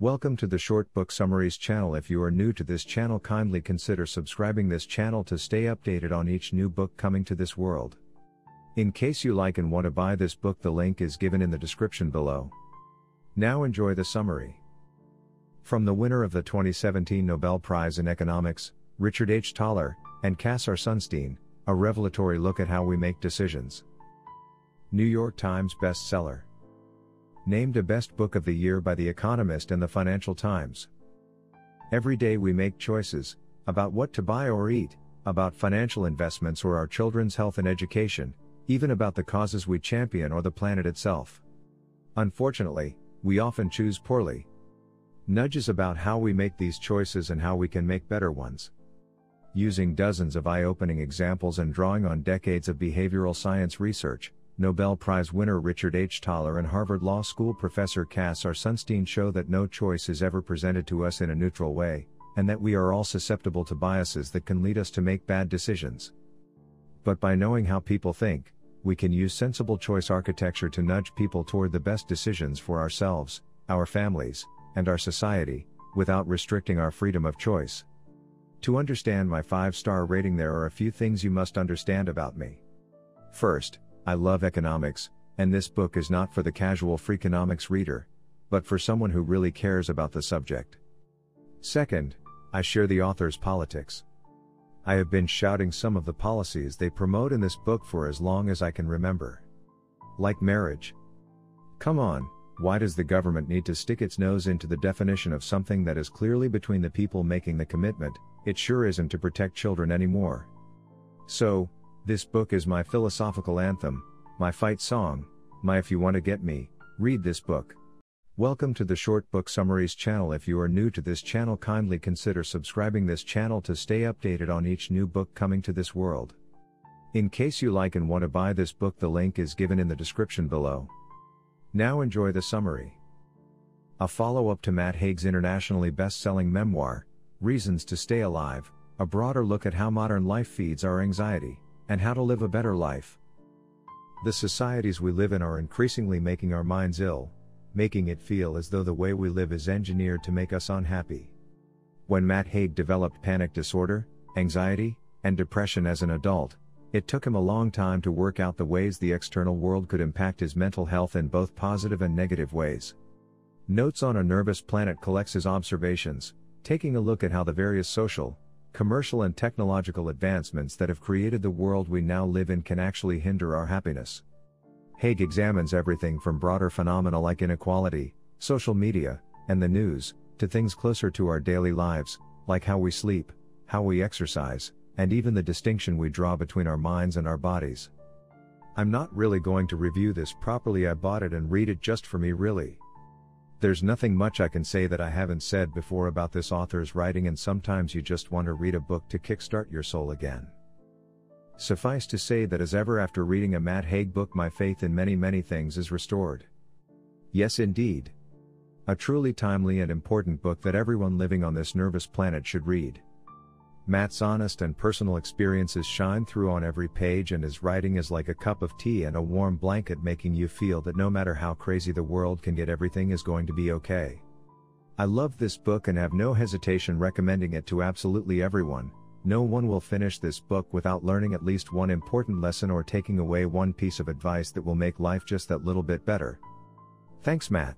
Welcome to the Short Book Summaries channel. If you are new to this channel, kindly consider subscribing this channel to stay updated on each new book coming to this world. In case you like and want to buy this book, the link is given in the description below. Now enjoy the summary. From the winner of the 2017 Nobel Prize in Economics, Richard H. Thaler, and Cass R. Sunstein, a revelatory look at how we make decisions. New York Times bestseller. Named a best book of the year by The Economist and the Financial Times. Every day we make choices about what to buy or eat, about financial investments or our children's health and education, even about the causes we champion or the planet itself. Unfortunately, we often choose poorly. Nudges about how we make these choices and how we can make better ones. Using dozens of eye opening examples and drawing on decades of behavioral science research, Nobel Prize winner Richard H. Thaler and Harvard Law School professor Cass R. Sunstein show that no choice is ever presented to us in a neutral way, and that we are all susceptible to biases that can lead us to make bad decisions. But by knowing how people think, we can use sensible choice architecture to nudge people toward the best decisions for ourselves, our families, and our society, without restricting our freedom of choice. To understand my 5 star rating, there are a few things you must understand about me. First, I love economics, and this book is not for the casual Freakonomics reader, but for someone who really cares about the subject. Second, I share the author's politics. I have been shouting some of the policies they promote in this book for as long as I can remember. Like marriage. Come on, why does the government need to stick its nose into the definition of something that is clearly between the people making the commitment? It sure isn't to protect children anymore. So, this book is my philosophical anthem, my fight song, my if you want to get me, read this book. Welcome to the Short Book Summaries channel. If you are new to this channel, kindly consider subscribing this channel to stay updated on each new book coming to this world. In case you like and want to buy this book, the link is given in the description below. Now enjoy the summary. A follow up to Matt Haig's internationally best selling memoir, Reasons to Stay Alive, a broader look at how modern life feeds our anxiety and how to live a better life. The societies we live in are increasingly making our minds ill, making it feel as though the way we live is engineered to make us unhappy. When Matt Haig developed panic disorder, anxiety, and depression as an adult, it took him a long time to work out the ways the external world could impact his mental health in both positive and negative ways. Notes on a Nervous Planet collects his observations, taking a look at how the various social, commercial and technological advancements that have created the world we now live in can actually hinder our happiness. Haig examines everything from broader phenomena like inequality, social media, and the news, to things closer to our daily lives, like how we sleep, how we exercise, and even the distinction we draw between our minds and our bodies. I'm not really going to review this properly, I bought it and read it just for me, really. There's nothing much I can say that I haven't said before about this author's writing, and sometimes you just want to read a book to kickstart your soul again. Suffice to say that as ever after reading a Matt Haig book, my faith in many, many things is restored. Yes, indeed. A truly timely and important book that everyone living on this nervous planet should read. Matt's honest and personal experiences shine through on every page, and his writing is like a cup of tea and a warm blanket, making you feel that no matter how crazy the world can get, everything is going to be okay. I love this book and have no hesitation recommending it to absolutely everyone. No one will finish this book without learning at least one important lesson or taking away one piece of advice that will make life just that little bit better. Thanks, Matt.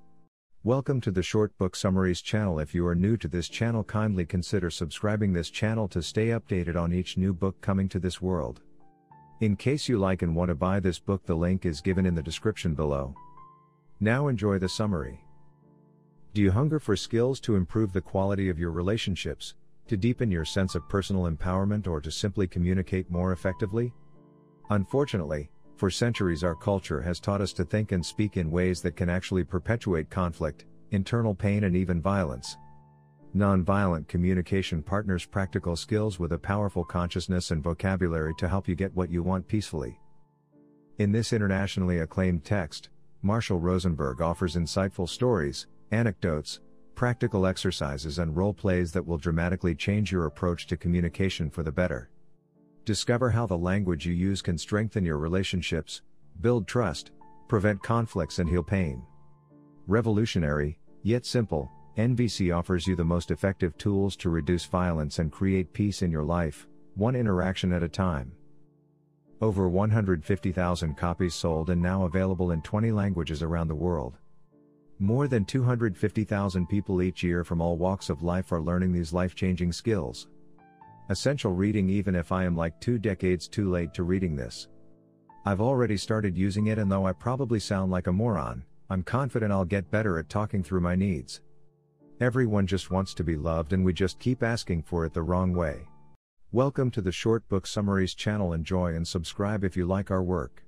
Welcome to the Short Book Summaries channel. If you are new to this channel, kindly consider subscribing this channel to stay updated on each new book coming to this world. In case you like and want to buy this book, the link is given in the description below. Now enjoy the summary. Do you hunger for skills to improve the quality of your relationships, to deepen your sense of personal empowerment, or to simply communicate more effectively? Unfortunately, for centuries, our culture has taught us to think and speak in ways that can actually perpetuate conflict, internal pain, and even violence. Nonviolent communication partners practical skills with a powerful consciousness and vocabulary to help you get what you want peacefully. In this internationally acclaimed text, Marshall Rosenberg offers insightful stories, anecdotes, practical exercises, and role plays that will dramatically change your approach to communication for the better. Discover how the language you use can strengthen your relationships, build trust, prevent conflicts, and heal pain. Revolutionary, yet simple, NVC offers you the most effective tools to reduce violence and create peace in your life, one interaction at a time. Over 150,000 copies sold and now available in 20 languages around the world. More than 250,000 people each year from all walks of life are learning these life changing skills. Essential reading, even if I am like two decades too late to reading this. I've already started using it, and though I probably sound like a moron, I'm confident I'll get better at talking through my needs. Everyone just wants to be loved, and we just keep asking for it the wrong way. Welcome to the Short Book Summaries channel. Enjoy and subscribe if you like our work.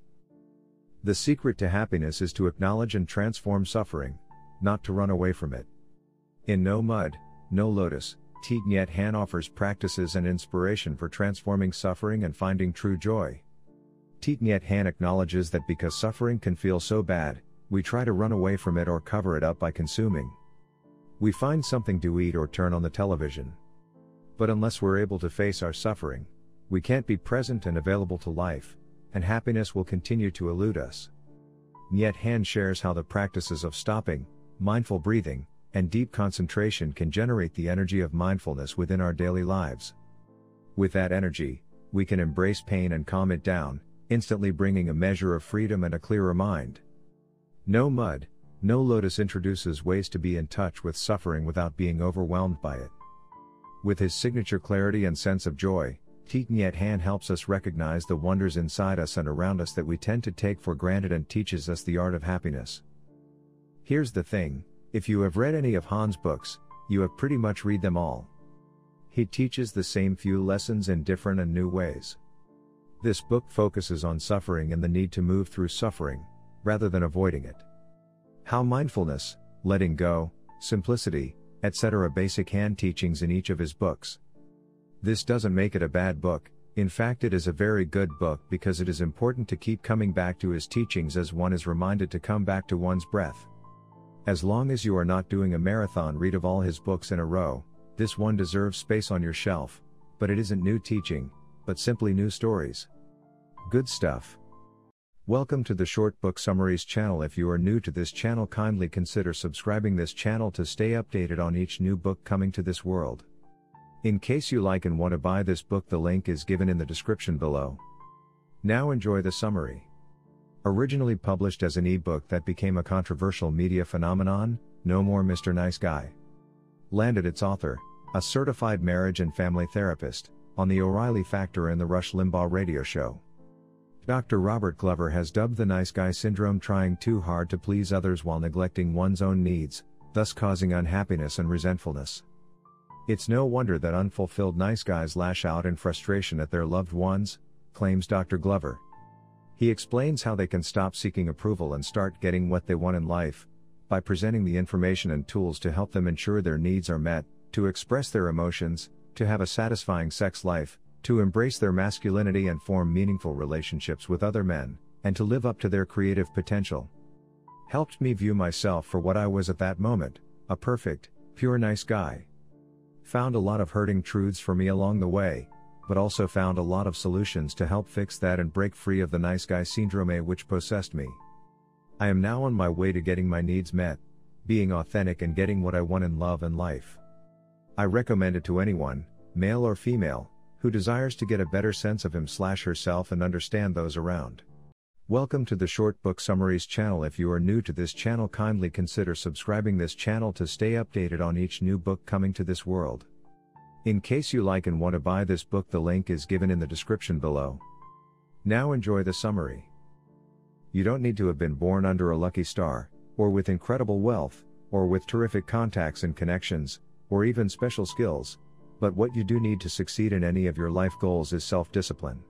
The secret to happiness is to acknowledge and transform suffering, not to run away from it. In No Mud, No Lotus, Thich Hanh offers practices and inspiration for transforming suffering and finding true joy. Thich Hanh acknowledges that because suffering can feel so bad, we try to run away from it or cover it up by consuming. We find something to eat or turn on the television. But unless we're able to face our suffering, we can't be present and available to life, and happiness will continue to elude us. Nhat Hanh shares how the practices of stopping, mindful breathing, and deep concentration can generate the energy of mindfulness within our daily lives. With that energy, we can embrace pain and calm it down, instantly bringing a measure of freedom and a clearer mind. No Mud, No Lotus introduces ways to be in touch with suffering without being overwhelmed by it. With his signature clarity and sense of joy, Thich Nhat Hanh helps us recognize the wonders inside us and around us that we tend to take for granted and teaches us the art of happiness. Here's the thing if you have read any of Hanh's books, you have pretty much read them all. He teaches the same few lessons in different and new ways. This book focuses on suffering and the need to move through suffering, rather than avoiding it. How mindfulness, letting go, simplicity, etc. basic Han teachings in each of his books. This doesn't make it a bad book, in fact, it is a very good book because it is important to keep coming back to his teachings as one is reminded to come back to one's breath. As long as you are not doing a marathon read of all his books in a row, this one deserves space on your shelf, but it isn't new teaching, but simply new stories. Good stuff. Welcome to the Short Book Summaries channel. If you are new to this channel, kindly consider subscribing this channel to stay updated on each new book coming to this world. In case you like and want to buy this book, the link is given in the description below. Now enjoy the summary. Originally published as an ebook that became a controversial media phenomenon, No More Mr. Nice Guy. Landed its author, a certified marriage and family therapist, on the O'Reilly Factor and the Rush Limbaugh radio show. Dr. Robert Glover has dubbed the nice guy syndrome trying too hard to please others while neglecting one's own needs, thus causing unhappiness and resentfulness. It's no wonder that unfulfilled nice guys lash out in frustration at their loved ones, claims Dr. Glover. He explains how they can stop seeking approval and start getting what they want in life by presenting the information and tools to help them ensure their needs are met, to express their emotions, to have a satisfying sex life, to embrace their masculinity and form meaningful relationships with other men, and to live up to their creative potential. Helped me view myself for what I was at that moment a perfect, pure nice guy. Found a lot of hurting truths for me along the way, but also found a lot of solutions to help fix that and break free of the nice guy syndrome which possessed me. I am now on my way to getting my needs met, being authentic and getting what I want in love and life. I recommend it to anyone, male or female, who desires to get a better sense of him slash herself and understand those around. Welcome to the Short Book Summaries channel. If you are new to this channel, kindly consider subscribing this channel to stay updated on each new book coming to this world. In case you like and want to buy this book, the link is given in the description below. Now enjoy the summary. You don't need to have been born under a lucky star, or with incredible wealth, or with terrific contacts and connections, or even special skills, but what you do need to succeed in any of your life goals is self discipline.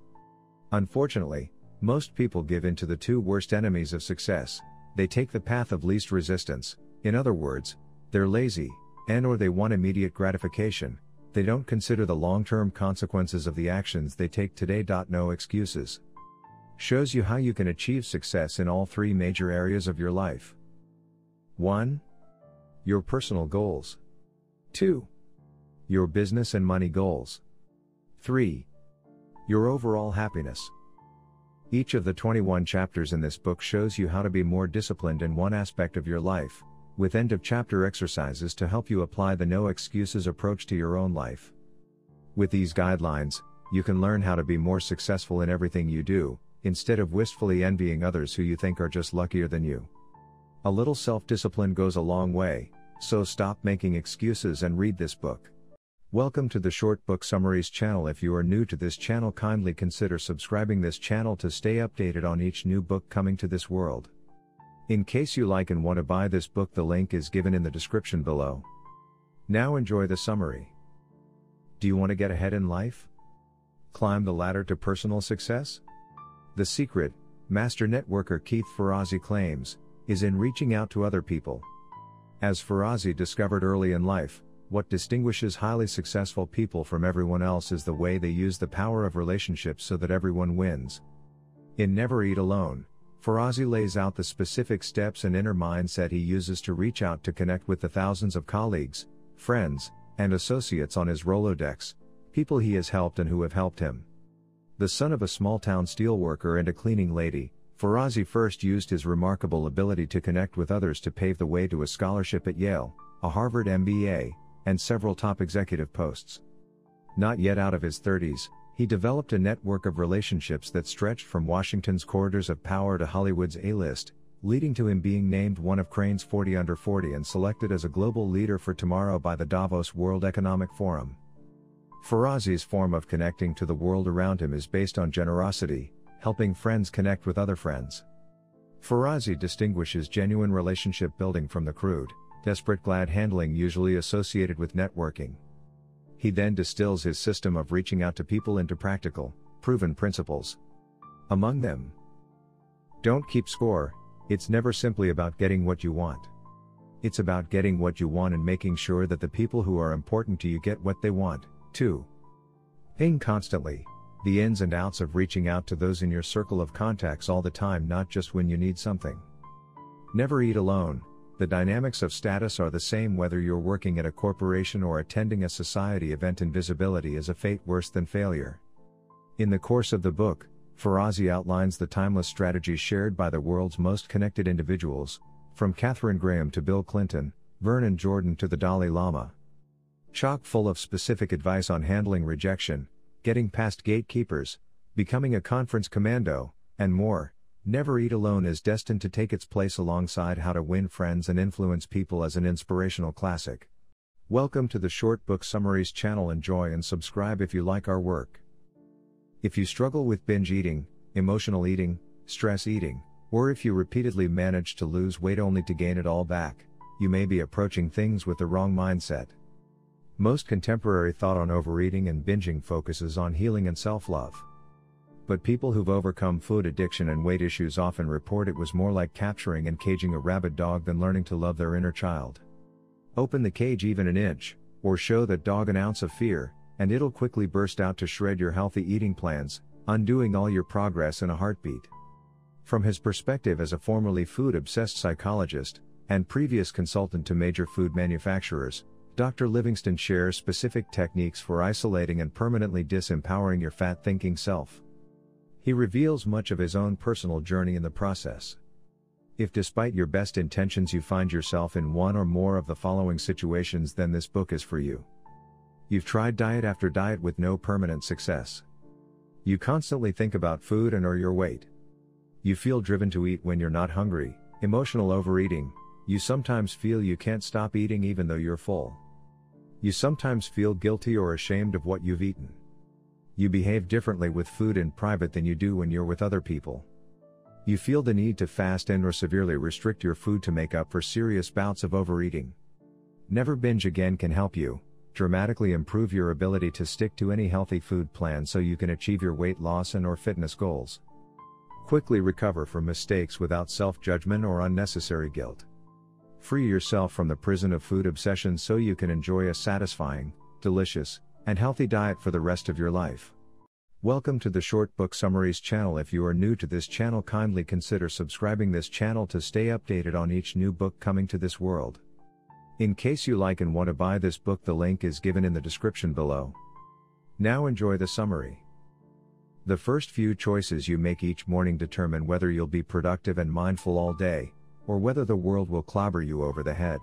Unfortunately, most people give in to the two worst enemies of success they take the path of least resistance, in other words, they're lazy, and or they want immediate gratification, they don't consider the long term consequences of the actions they take today. No excuses. Shows you how you can achieve success in all three major areas of your life. 1. Your personal goals. 2. Your business and money goals. 3. Your overall happiness. Each of the 21 chapters in this book shows you how to be more disciplined in one aspect of your life, with end of chapter exercises to help you apply the no excuses approach to your own life. With these guidelines, you can learn how to be more successful in everything you do, instead of wistfully envying others who you think are just luckier than you. A little self discipline goes a long way, so stop making excuses and read this book. Welcome to the Short Book Summaries channel. If you are new to this channel, kindly consider subscribing this channel to stay updated on each new book coming to this world. In case you like and want to buy this book, the link is given in the description below. Now enjoy the summary. Do you want to get ahead in life? Climb the ladder to personal success? The secret, master networker Keith Ferrazzi claims, is in reaching out to other people. As Ferrazzi discovered early in life, what distinguishes highly successful people from everyone else is the way they use the power of relationships so that everyone wins. In Never Eat Alone, Ferrazzi lays out the specific steps and inner mindset he uses to reach out to connect with the thousands of colleagues, friends, and associates on his Rolodex, people he has helped and who have helped him. The son of a small town steelworker and a cleaning lady, Ferrazzi first used his remarkable ability to connect with others to pave the way to a scholarship at Yale, a Harvard MBA, and several top executive posts. Not yet out of his 30s, he developed a network of relationships that stretched from Washington's corridors of power to Hollywood's A-list, leading to him being named one of Crain's 40 under 40 and selected as a global leader for tomorrow by the Davos World Economic Forum. Ferrazzi's form of connecting to the world around him is based on generosity, helping friends connect with other friends. Ferrazzi distinguishes genuine relationship building from the crude, desperate glad handling usually associated with networking. He then distills his system of reaching out to people into practical, proven principles. Among them, don't keep score, it's never simply about getting what you want. It's about getting what you want and making sure that the people who are important to you get what they want, too. Ping constantly, the ins and outs of reaching out to those in your circle of contacts all the time, not just when you need something. Never eat alone, the dynamics of status are the same whether you're working at a corporation or attending a society event. Invisibility is a fate worse than failure. In the course of the book, Ferrazzi outlines the timeless strategies shared by the world's most connected individuals, from Katharine Graham to Bill Clinton, Vernon Jordan to the Dalai Lama. Chock full of specific advice on handling rejection, getting past gatekeepers, becoming a conference commando, and more, Never Eat Alone is destined to take its place alongside How to Win Friends and Influence People as an inspirational classic. Welcome to the Short Book Summaries channel. Enjoy and subscribe if you like our work. If you struggle with binge eating, emotional eating, stress eating, or if you repeatedly manage to lose weight only to gain it all back, you may be approaching things with the wrong mindset. Most contemporary thought on overeating and binging focuses on healing and self love. But people who've overcome food addiction and weight issues often report it was more like capturing and caging a rabid dog than learning to love their inner child. Open the cage even an inch, or show that dog an ounce of fear, and it'll quickly burst out to shred your healthy eating plans, undoing all your progress in a heartbeat. From his perspective as a formerly food obsessed psychologist, and previous consultant to major food manufacturers, Dr. Livingston shares specific techniques for isolating and permanently disempowering your fat thinking self. He reveals much of his own personal journey in the process. If despite your best intentions you find yourself in one or more of the following situations, then this book is for you. You've tried diet after diet with no permanent success. You constantly think about food and or your weight. You feel driven to eat when you're not hungry, emotional overeating, you sometimes feel you can't stop eating even though you're full. You sometimes feel guilty or ashamed of what you've eaten. You behave differently with food in private than you do when you're with other people. You feel the need to fast and or severely restrict your food to make up for serious bouts of overeating. Never binge again can help you dramatically improve your ability to stick to any healthy food plan so you can achieve your weight loss and or fitness goals. Quickly recover from mistakes without self-judgment or unnecessary guilt. Free yourself from the prison of food obsession so you can enjoy a satisfying, delicious, and healthy diet for the rest of your life. Welcome to the Short Book Summaries channel. If you are new to this channel, kindly consider subscribing this channel to stay updated on each new book coming to this world. In case you like and want to buy this book, the link is given in the description below. Now enjoy the summary. The first few choices you make each morning determine whether you'll be productive and mindful all day, or whether the world will clobber you over the head.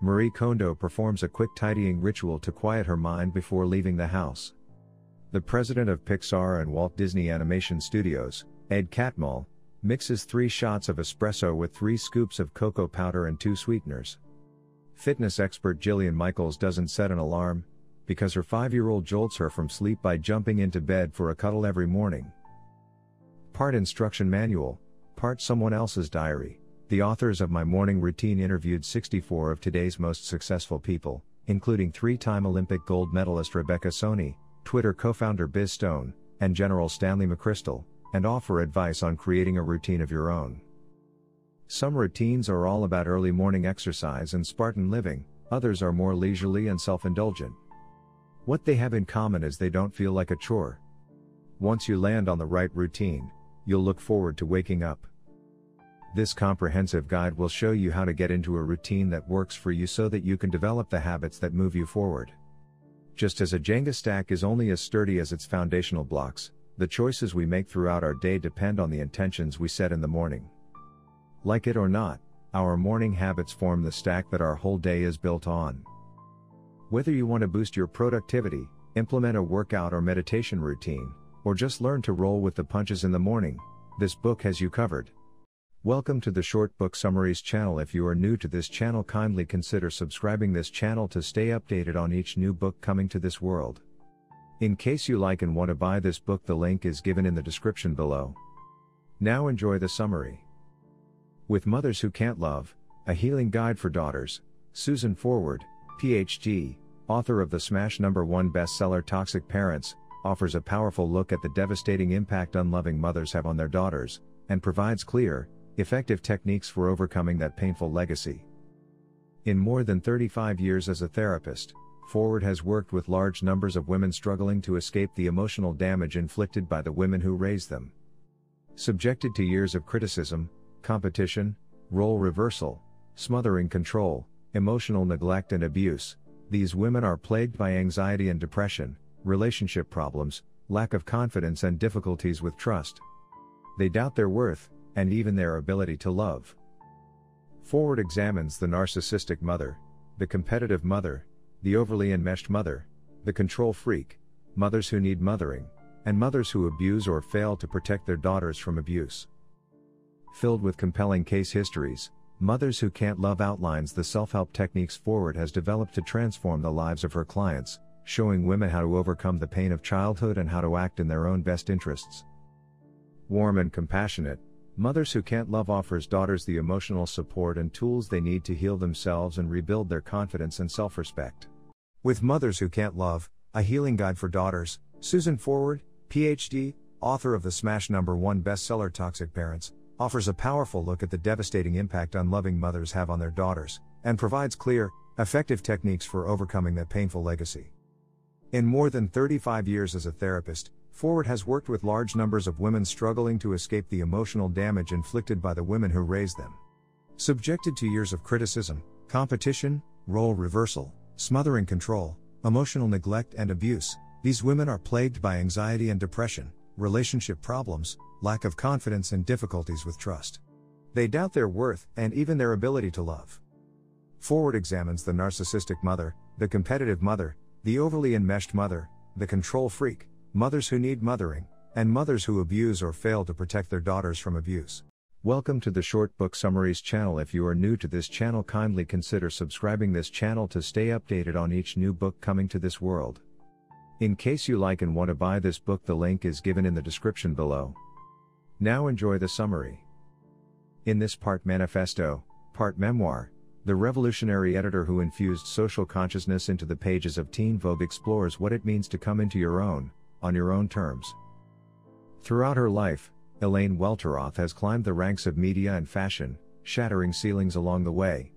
Marie Kondo performs a quick tidying ritual to quiet her mind before leaving the house. The president of Pixar and Walt Disney Animation Studios, Ed Catmull, mixes three shots of espresso with three scoops of cocoa powder and two sweeteners. Fitness expert Jillian Michaels doesn't set an alarm, because her five year old jolts her from sleep by jumping into bed for a cuddle every morning. Part instruction manual, part someone else's diary. The authors of my morning routine interviewed 64 of today's most successful people, including three time Olympic gold medalist Rebecca Soni, Twitter co founder Biz Stone, and General Stanley McChrystal, and offer advice on creating a routine of your own. Some routines are all about early morning exercise and Spartan living, others are more leisurely and self indulgent. What they have in common is they don't feel like a chore. Once you land on the right routine, you'll look forward to waking up. This comprehensive guide will show you how to get into a routine that works for you so that you can develop the habits that move you forward. Just as a Jenga stack is only as sturdy as its foundational blocks, the choices we make throughout our day depend on the intentions we set in the morning. Like it or not, our morning habits form the stack that our whole day is built on. Whether you want to boost your productivity, implement a workout or meditation routine, or just learn to roll with the punches in the morning, this book has you covered. Welcome to the Short Book Summaries channel. If you are new to this channel, kindly consider subscribing this channel to stay updated on each new book coming to this world. In case you like and want to buy this book, the link is given in the description below. Now enjoy the summary. With Mothers Who Can't Love, a healing guide for daughters, Susan Forward, PhD, author of the smash number one bestseller Toxic Parents, offers a powerful look at the devastating impact unloving mothers have on their daughters, and provides clear, effective techniques for overcoming that painful legacy. In more than 35 years as a therapist, Forward has worked with large numbers of women struggling to escape the emotional damage inflicted by the women who raised them. Subjected to years of criticism, competition, role reversal, smothering control, emotional neglect and abuse, these women are plagued by anxiety and depression, relationship problems, lack of confidence and difficulties with trust. They doubt their worth, and even their ability to love. Forward examines the narcissistic mother, the competitive mother, the overly enmeshed mother, the control freak, mothers who need mothering, and mothers who abuse or fail to protect their daughters from abuse. Filled with compelling case histories, Mothers Who Can't Love outlines the self help techniques Forward has developed to transform the lives of her clients, showing women how to overcome the pain of childhood and how to act in their own best interests. Warm and compassionate, Mothers Who Can't Love offers daughters the emotional support and tools they need to heal themselves and rebuild their confidence and self respect. With Mothers Who Can't Love, a healing guide for daughters, Susan Forward, PhD, author of the smash number one bestseller Toxic Parents, offers a powerful look at the devastating impact unloving mothers have on their daughters, and provides clear, effective techniques for overcoming that painful legacy. In more than 35 years as a therapist, Forward has worked with large numbers of women struggling to escape the emotional damage inflicted by the women who raised them. Subjected to years of criticism, competition, role reversal, smothering control, emotional neglect, and abuse, these women are plagued by anxiety and depression, relationship problems, lack of confidence, and difficulties with trust. They doubt their worth and even their ability to love. Forward examines the narcissistic mother, the competitive mother, the overly enmeshed mother, the control freak, mothers who need mothering, and mothers who abuse or fail to protect their daughters from abuse. Welcome to the Short Book Summaries channel. If you are new to this channel, kindly consider subscribing this channel to stay updated on each new book coming to this world. In case you like and want to buy this book, the link is given in the description below. Now enjoy the summary. In this part manifesto, part memoir, the revolutionary editor who infused social consciousness into the pages of Teen Vogue explores what it means to come into your own, on your own terms. Throughout her life, Elaine Welteroth has climbed the ranks of media and fashion, shattering ceilings along the way.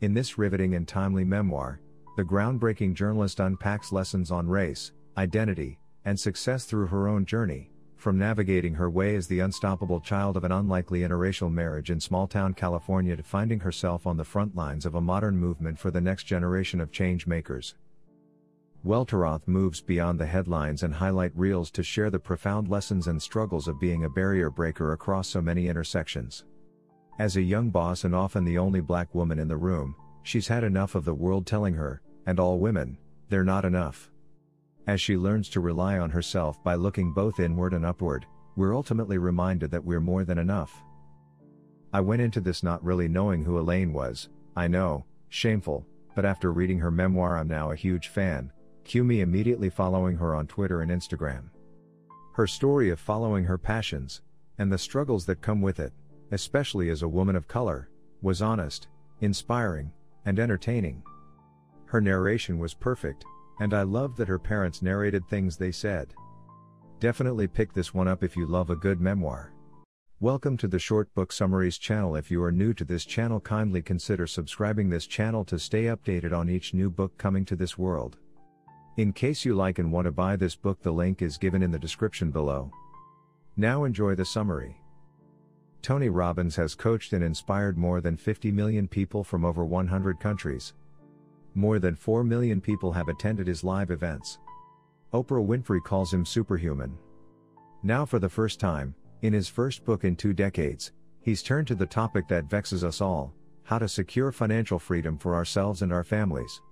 In this riveting and timely memoir, the groundbreaking journalist unpacks lessons on race, identity, and success through her own journey, from navigating her way as the unstoppable child of an unlikely interracial marriage in small town California to finding herself on the front lines of a modern movement for the next generation of change makers. Welteroth moves beyond the headlines and highlight reels to share the profound lessons and struggles of being a barrier breaker across so many intersections. As a young boss and often the only black woman in the room, she's had enough of the world telling her, and all women, they're not enough. As she learns to rely on herself by looking both inward and upward, we're ultimately reminded that we're more than enough. I went into this not really knowing who Elaine was, I know, shameful, but after reading her memoir, I'm now a huge fan. Cue me immediately following her on Twitter and Instagram. Her story of following her passions, and the struggles that come with it, especially as a woman of color, was honest, inspiring, and entertaining. Her narration was perfect, and I loved that her parents narrated things they said. Definitely pick this one up if you love a good memoir. Welcome to the Short Book Summaries channel. If you are new to this channel, kindly consider subscribing this channel to stay updated on each new book coming to this world. In case you like and want to buy this book, the link is given in the description below. Now enjoy the summary. Tony Robbins has coached and inspired more than 50 million people from over 100 countries. More than 4 million people have attended his live events. Oprah Winfrey calls him superhuman. Now, for the first time, in his first book in two decades, he's turned to the topic that vexes us all how to secure financial freedom for ourselves and our families.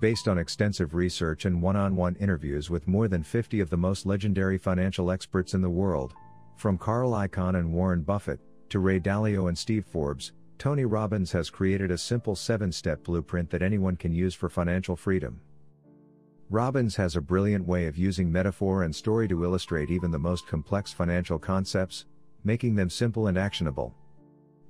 Based on extensive research and one on one interviews with more than 50 of the most legendary financial experts in the world, from Carl Icahn and Warren Buffett, to Ray Dalio and Steve Forbes, Tony Robbins has created a simple seven step blueprint that anyone can use for financial freedom. Robbins has a brilliant way of using metaphor and story to illustrate even the most complex financial concepts, making them simple and actionable.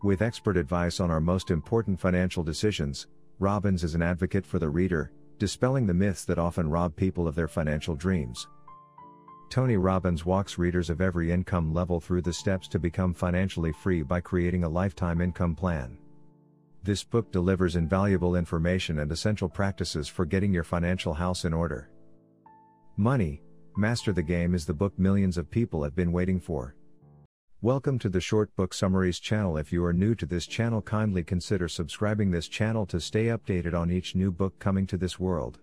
With expert advice on our most important financial decisions, Robbins is an advocate for the reader, dispelling the myths that often rob people of their financial dreams. Tony Robbins walks readers of every income level through the steps to become financially free by creating a lifetime income plan. This book delivers invaluable information and essential practices for getting your financial house in order. Money, Master the Game is the book millions of people have been waiting for. Welcome to the Short Book Summaries channel. If you are new to this channel, kindly consider subscribing this channel to stay updated on each new book coming to this world.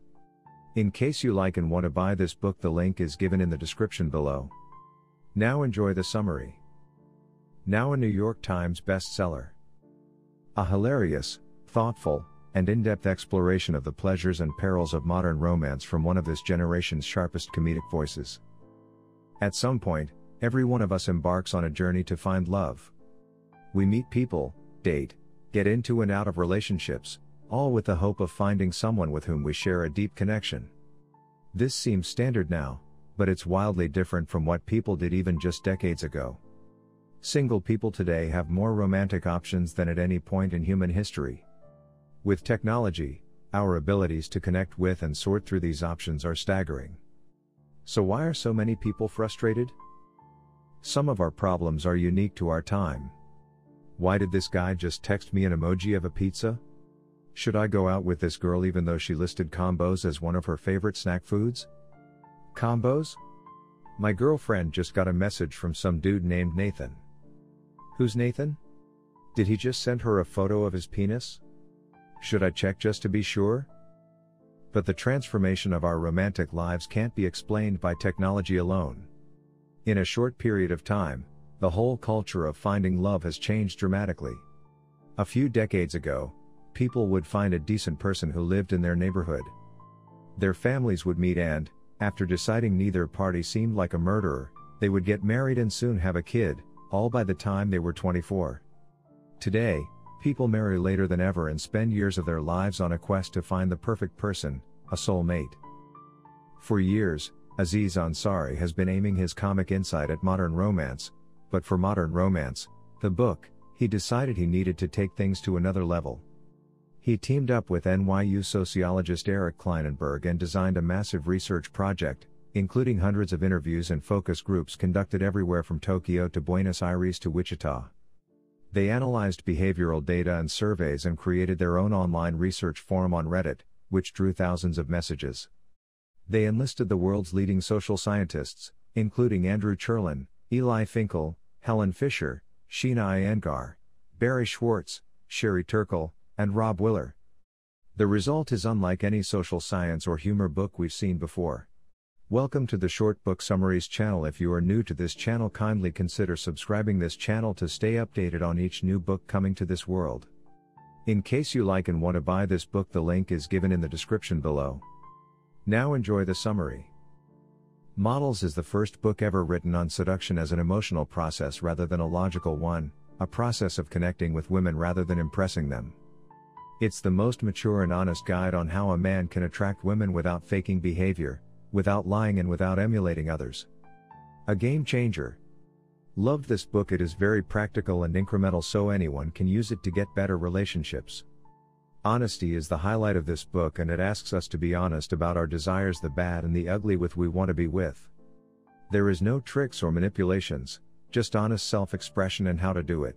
In case you like and want to buy this book, the link is given in the description below. Now enjoy the summary. Now a New York Times bestseller. A hilarious, thoughtful, and in depth exploration of the pleasures and perils of modern romance from one of this generation's sharpest comedic voices. At some point, every one of us embarks on a journey to find love. We meet people, date, get into and out of relationships, all with the hope of finding someone with whom we share a deep connection. This seems standard now, but it's wildly different from what people did even just decades ago. Single people today have more romantic options than at any point in human history. With technology, our abilities to connect with and sort through these options are staggering. So, why are so many people frustrated? Some of our problems are unique to our time. Why did this guy just text me an emoji of a pizza? Should I go out with this girl even though she listed combos as one of her favorite snack foods? Combos? My girlfriend just got a message from some dude named Nathan. Who's Nathan? Did he just send her a photo of his penis? Should I check just to be sure? But the transformation of our romantic lives can't be explained by technology alone. In a short period of time, the whole culture of finding love has changed dramatically. A few decades ago, people would find a decent person who lived in their neighborhood. Their families would meet and, after deciding neither party seemed like a murderer, they would get married and soon have a kid, all by the time they were 24. Today, people marry later than ever and spend years of their lives on a quest to find the perfect person, a soulmate. For years, Aziz Ansari has been aiming his comic insight at modern romance, but for modern romance, the book, he decided he needed to take things to another level. He teamed up with NYU sociologist Eric Klinenberg and designed a massive research project, including hundreds of interviews and focus groups conducted everywhere from Tokyo to Buenos Aires to Wichita. They analyzed behavioral data and surveys and created their own online research forum on Reddit, which drew thousands of messages. They enlisted the world's leading social scientists, including Andrew Cherlin, Eli Finkel, Helen Fisher, Sheena Iyengar, Barry Schwartz, Sherry Turkle, and Rob Willer. The result is unlike any social science or humor book we've seen before. Welcome to the Short Book Summaries channel. If you are new to this channel, kindly consider subscribing this channel to stay updated on each new book coming to this world. In case you like and want to buy this book, the link is given in the description below. Now enjoy the summary. Models is the first book ever written on seduction as an emotional process rather than a logical one, a process of connecting with women rather than impressing them. It's the most mature and honest guide on how a man can attract women without faking behavior, without lying and without emulating others. A game changer. Loved this book, it is very practical and incremental so anyone can use it to get better relationships. Honesty is the highlight of this book and it asks us to be honest about our desires, the bad and the ugly with we want to be with. There is no tricks or manipulations, just honest self expression and how to do it.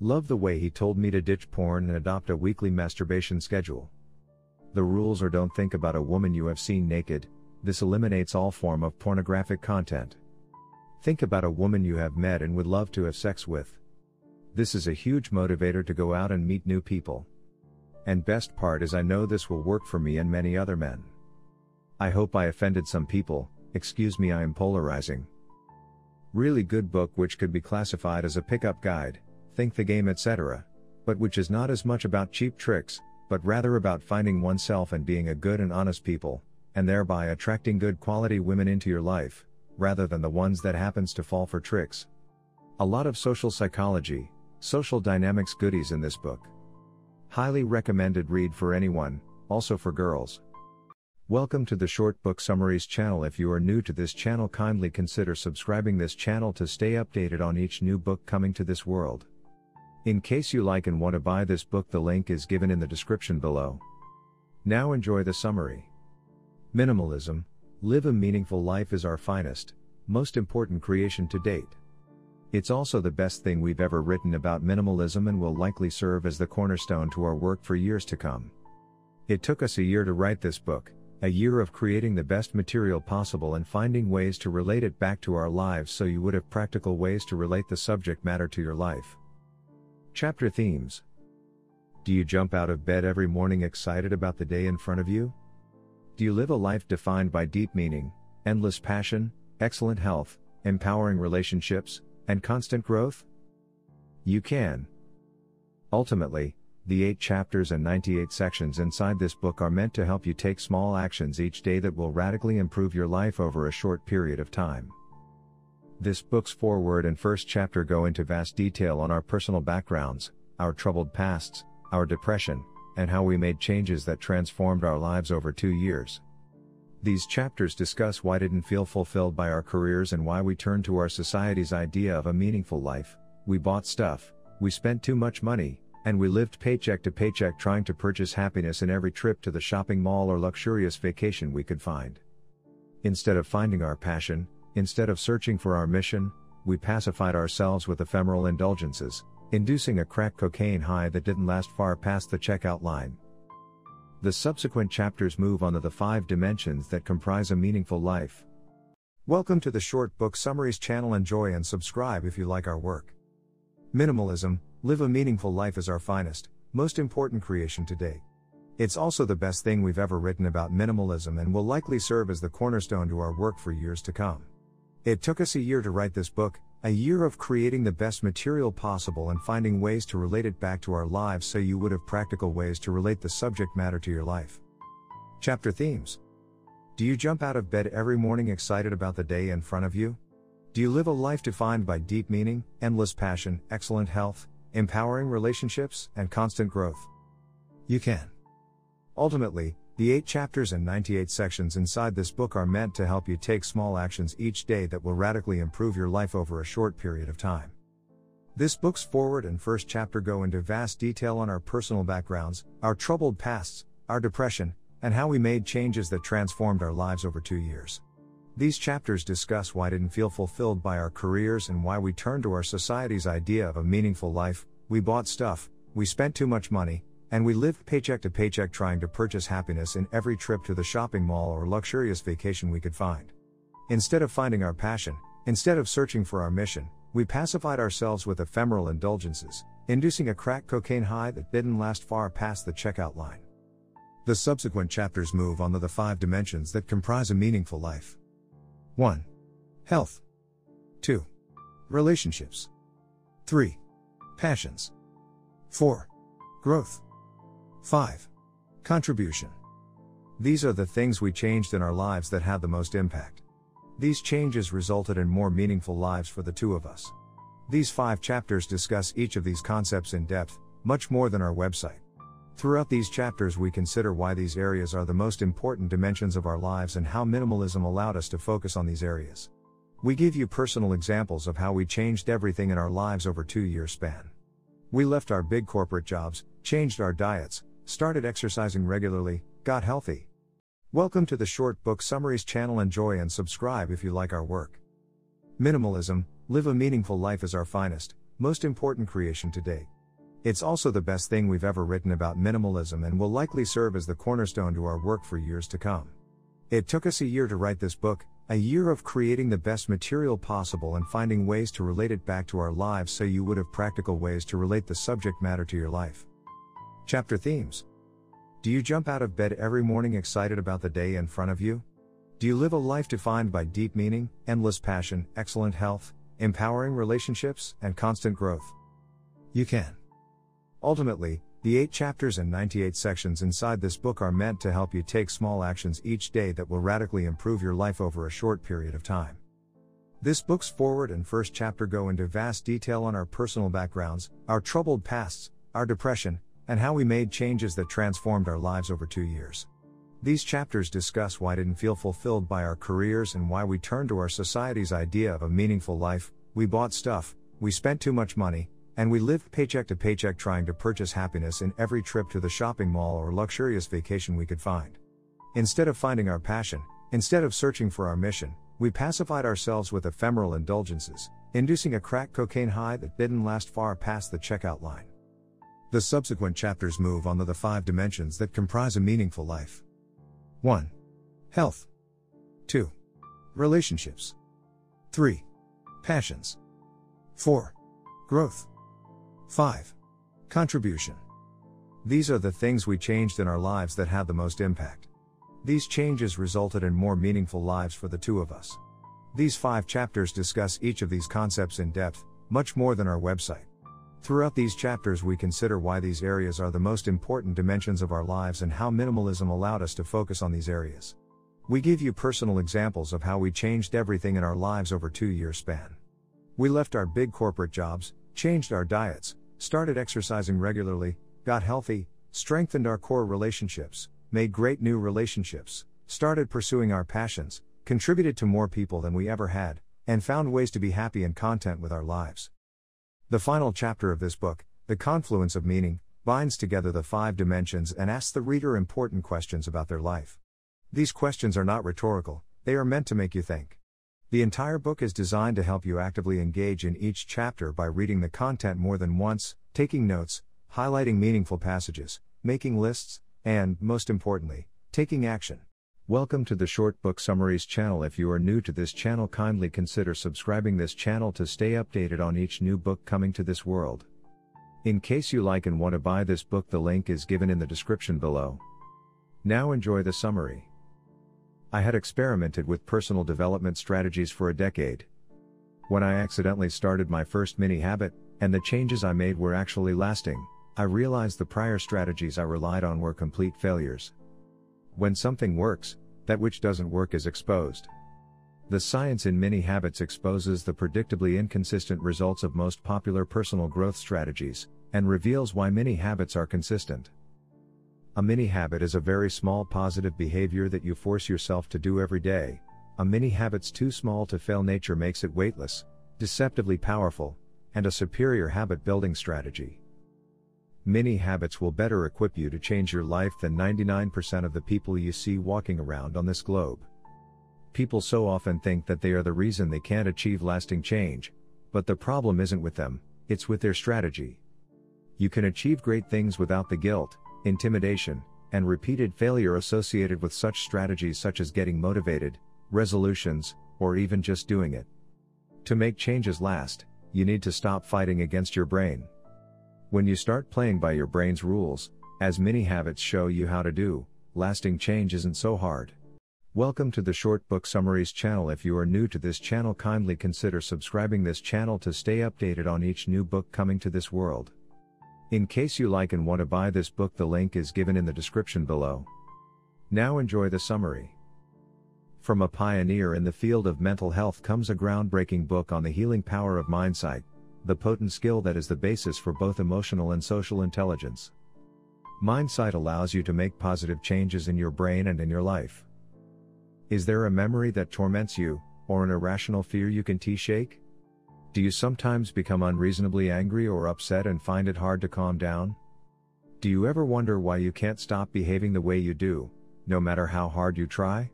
Love the way he told me to ditch porn and adopt a weekly masturbation schedule. The rules are don't think about a woman you have seen naked, this eliminates all form of pornographic content. Think about a woman you have met and would love to have sex with. This is a huge motivator to go out and meet new people. And best part is I know this will work for me and many other men. I hope I offended some people, excuse me I am polarizing. Really good book which could be classified as a pickup guide, think the game etc. But which is not as much about cheap tricks, but rather about finding oneself and being a good and honest people, and thereby attracting good quality women into your life, rather than the ones that happens to fall for tricks. A lot of social psychology, social dynamics goodies in this book. Highly recommended read for anyone, also for girls. Welcome to the Short Book Summaries channel. If you are new to this channel, kindly consider subscribing this channel to stay updated on each new book coming to this world. In case you like and want to buy this book, the link is given in the description below. Now enjoy the summary. Minimalism, live a meaningful life is our finest, most important creation to date. It's also the best thing we've ever written about minimalism and will likely serve as the cornerstone to our work for years to come. It took us a year to write this book, a year of creating the best material possible and finding ways to relate it back to our lives so you would have practical ways to relate the subject matter to your life. Chapter Themes Do you jump out of bed every morning excited about the day in front of you? Do you live a life defined by deep meaning, endless passion, excellent health, empowering relationships, and constant growth? You can. Ultimately, the 8 chapters and 98 sections inside this book are meant to help you take small actions each day that will radically improve your life over a short period of time. This book's foreword and first chapter go into vast detail on our personal backgrounds, our troubled pasts, our depression, and how we made changes that transformed our lives over two years. These chapters discuss why didn't feel fulfilled by our careers and why we turned to our society's idea of a meaningful life. We bought stuff, we spent too much money, and we lived paycheck to paycheck trying to purchase happiness in every trip to the shopping mall or luxurious vacation we could find. Instead of finding our passion, instead of searching for our mission, we pacified ourselves with ephemeral indulgences, inducing a crack cocaine high that didn't last far past the checkout line. The subsequent chapters move on to the five dimensions that comprise a meaningful life. Welcome to the Short Book Summaries channel. Enjoy and subscribe if you like our work. Minimalism, live a meaningful life is our finest, most important creation to date. It's also the best thing we've ever written about minimalism and will likely serve as the cornerstone to our work for years to come. It took us a year to write this book, a year of creating the best material possible and finding ways to relate it back to our lives so you would have practical ways to relate the subject matter to your life. Chapter Themes Do you jump out of bed every morning excited about the day in front of you? Do you live a life defined by deep meaning, endless passion, excellent health, empowering relationships, and constant growth? You can. Ultimately, the 8 chapters and 98 sections inside this book are meant to help you take small actions each day that will radically improve your life over a short period of time. This book's forward and first chapter go into vast detail on our personal backgrounds, our troubled pasts, our depression, and how we made changes that transformed our lives over two years. These chapters discuss why I didn't feel fulfilled by our careers and why we turned to our society's idea of a meaningful life. We bought stuff, we spent too much money, and we lived paycheck to paycheck trying to purchase happiness in every trip to the shopping mall or luxurious vacation we could find. Instead of finding our passion, instead of searching for our mission, we pacified ourselves with ephemeral indulgences, inducing a crack cocaine high that didn't last far past the checkout line. The subsequent chapters move on to the five dimensions that comprise a meaningful life. 1. Health. 2. Relationships. 3. Passions. 4. Growth. 5. Contribution. These are the things we changed in our lives that had the most impact. These changes resulted in more meaningful lives for the two of us. These five chapters discuss each of these concepts in depth, much more than our website. Throughout these chapters, we consider why these areas are the most important dimensions of our lives and how minimalism allowed us to focus on these areas. We give you personal examples of how we changed everything in our lives over two year span. We left our big corporate jobs, changed our diets, started exercising regularly, got healthy. Welcome to the Short Book Summaries channel. Enjoy and subscribe if you like our work. Minimalism, live a meaningful life is our finest, most important creation to date. It's also the best thing we've ever written about minimalism and will likely serve as the cornerstone to our work for years to come. It took us a year to write this book, a year of creating the best material possible and finding ways to relate it back to our lives so you would have practical ways to relate the subject matter to your life. Chapter Themes Do you jump out of bed every morning excited about the day in front of you? Do you live a life defined by deep meaning, endless passion, excellent health, empowering relationships, and constant growth. You can. Ultimately, the 8 chapters and 98 sections inside this book are meant to help you take small actions each day that will radically improve your life over a short period of time. This book's forward and first chapter go into vast detail on our personal backgrounds, our troubled pasts, our depression, and how we made changes that transformed our lives over two years. These chapters discuss why I didn't feel fulfilled by our careers and why we turned to our society's idea of a meaningful life. We bought stuff, we spent too much money, and we lived paycheck to paycheck trying to purchase happiness in every trip to the shopping mall or luxurious vacation we could find. Instead of finding our passion, instead of searching for our mission, we pacified ourselves with ephemeral indulgences, inducing a crack cocaine high that didn't last far past the checkout line. The subsequent chapters move on to the five dimensions that comprise a meaningful life. 1. Health. 2. Relationships. 3. Passions. 4. Growth. 5. Contribution. These are the things we changed in our lives that had the most impact. These changes resulted in more meaningful lives for the two of us. These five chapters discuss each of these concepts in depth, much more than our website. Throughout these chapters, we consider why these areas are the most important dimensions of our lives and how minimalism allowed us to focus on these areas. We give you personal examples of how we changed everything in our lives over two year span. We left our big corporate jobs, changed our diets, started exercising regularly, got healthy, strengthened our core relationships, made great new relationships, started pursuing our passions, contributed to more people than we ever had, and found ways to be happy and content with our lives. The final chapter of this book, The Confluence of Meaning, binds together the five dimensions and asks the reader important questions about their life. These questions are not rhetorical, they are meant to make you think. The entire book is designed to help you actively engage in each chapter by reading the content more than once, taking notes, highlighting meaningful passages, making lists, and, most importantly, taking action. Welcome to the Short Book Summaries channel. If you are new to this channel, kindly consider subscribing this channel to stay updated on each new book coming to this world. In case you like and want to buy this book, the link is given in the description below. Now enjoy the summary. I had experimented with personal development strategies for a decade. When I accidentally started my first mini habit, and the changes I made were actually lasting, I realized the prior strategies I relied on were complete failures. When something works, that which doesn't work is exposed. The science in mini habits exposes the predictably inconsistent results of most popular personal growth strategies, and reveals why many habits are consistent. A mini habit is a very small positive behavior that you force yourself to do every day. A mini habit's too small to fail nature makes it weightless, deceptively powerful, and a superior habit building strategy. Mini habits will better equip you to change your life than 99% of the people you see walking around on this globe. People so often think that they are the reason they can't achieve lasting change, but the problem isn't with them, it's with their strategy. You can achieve great things without the guilt, intimidation, and repeated failure associated with such strategies such as getting motivated, resolutions, or even just doing it. To make changes last, you need to stop fighting against your brain. When you start playing by your brain's rules, as many habits show you how to do, lasting change isn't so hard. Welcome to the Short Book Summaries channel. If you are new to this channel, kindly consider subscribing this channel to stay updated on each new book coming to this world. In case you like and want to buy this book, the link is given in the description below. Now enjoy the summary. From a pioneer in the field of mental health comes a groundbreaking book on the healing power of mindsight, the potent skill that is the basis for both emotional and social intelligence. Mindsight allows you to make positive changes in your brain and in your life. Is there a memory that torments you, or an irrational fear you can t-shake? Do you sometimes become unreasonably angry or upset and find it hard to calm down? Do you ever wonder why you can't stop behaving the way you do, no matter how hard you try?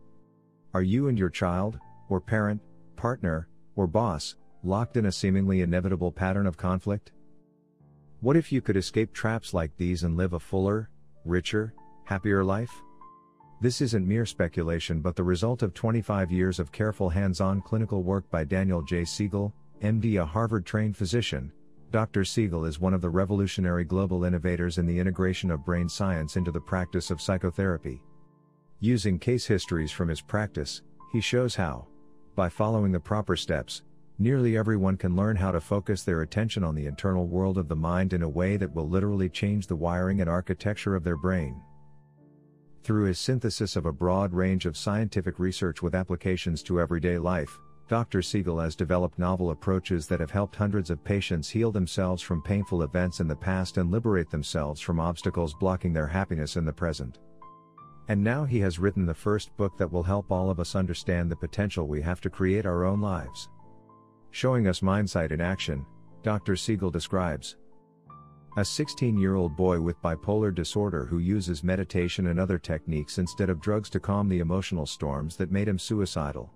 Are you and your child, or parent, partner, or boss, locked in a seemingly inevitable pattern of conflict? What if you could escape traps like these and live a fuller, richer, happier life? This isn't mere speculation but the result of 25 years of careful hands on clinical work by Daniel J. Siegel, MD, a Harvard trained physician. Dr. Siegel is one of the revolutionary global innovators in the integration of brain science into the practice of psychotherapy. Using case histories from his practice, he shows how, by following the proper steps, nearly everyone can learn how to focus their attention on the internal world of the mind in a way that will literally change the wiring and architecture of their brain. Through his synthesis of a broad range of scientific research with applications to everyday life, Dr. Siegel has developed novel approaches that have helped hundreds of patients heal themselves from painful events in the past and liberate themselves from obstacles blocking their happiness in the present. And now he has written the first book that will help all of us understand the potential we have to create our own lives. Showing us mindsight in action, Dr. Siegel describes a 16 year old boy with bipolar disorder who uses meditation and other techniques instead of drugs to calm the emotional storms that made him suicidal.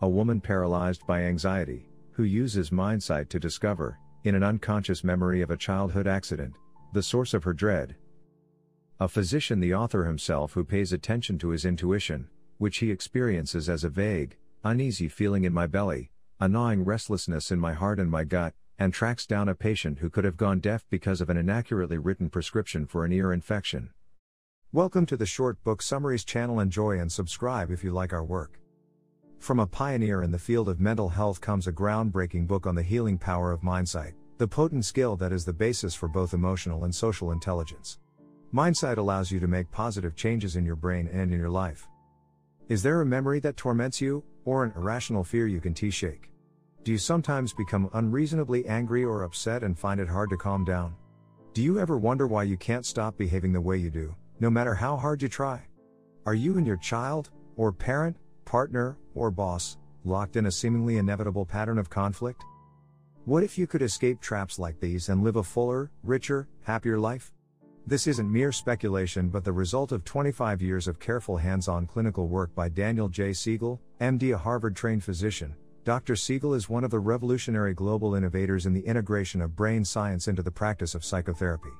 A woman paralyzed by anxiety, who uses mindsight to discover, in an unconscious memory of a childhood accident, the source of her dread. A physician, the author himself, who pays attention to his intuition, which he experiences as a vague, uneasy feeling in my belly, a gnawing restlessness in my heart and my gut, and tracks down a patient who could have gone deaf because of an inaccurately written prescription for an ear infection. Welcome to the Short Book Summaries channel. Enjoy and subscribe if you like our work. From a pioneer in the field of mental health comes a groundbreaking book on the healing power of mindsight, the potent skill that is the basis for both emotional and social intelligence. Mindsight allows you to make positive changes in your brain and in your life. Is there a memory that torments you, or an irrational fear you can t shake? Do you sometimes become unreasonably angry or upset and find it hard to calm down? Do you ever wonder why you can't stop behaving the way you do, no matter how hard you try? Are you and your child, or parent, partner, or boss, locked in a seemingly inevitable pattern of conflict? What if you could escape traps like these and live a fuller, richer, happier life? This isn't mere speculation but the result of 25 years of careful hands on clinical work by Daniel J. Siegel, MD, a Harvard trained physician, Dr. Siegel is one of the revolutionary global innovators in the integration of brain science into the practice of psychotherapy.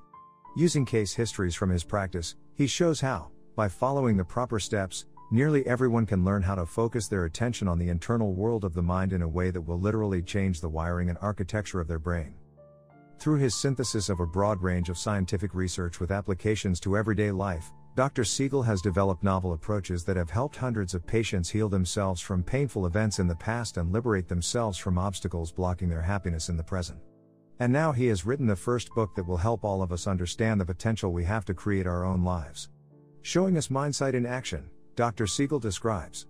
Using case histories from his practice, he shows how, by following the proper steps, nearly everyone can learn how to focus their attention on the internal world of the mind in a way that will literally change the wiring and architecture of their brain. Through his synthesis of a broad range of scientific research with applications to everyday life, Dr. Siegel has developed novel approaches that have helped hundreds of patients heal themselves from painful events in the past and liberate themselves from obstacles blocking their happiness in the present. And now he has written the first book that will help all of us understand the potential we have to create our own lives. Showing us mindsight in action, Dr. Siegel describes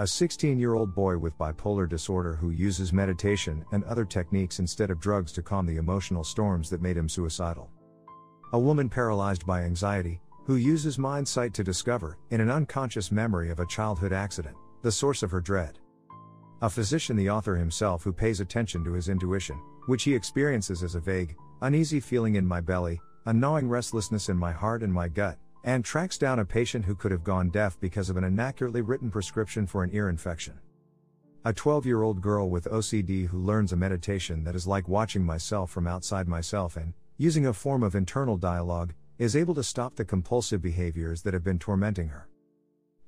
a 16 year old boy with bipolar disorder who uses meditation and other techniques instead of drugs to calm the emotional storms that made him suicidal. A woman paralyzed by anxiety, who uses mind sight to discover, in an unconscious memory of a childhood accident, the source of her dread. A physician, the author himself, who pays attention to his intuition, which he experiences as a vague, uneasy feeling in my belly, a gnawing restlessness in my heart and my gut, and tracks down a patient who could have gone deaf because of an inaccurately written prescription for an ear infection. A 12 year old girl with OCD who learns a meditation that is like watching myself from outside myself and, using a form of internal dialogue, is able to stop the compulsive behaviors that have been tormenting her.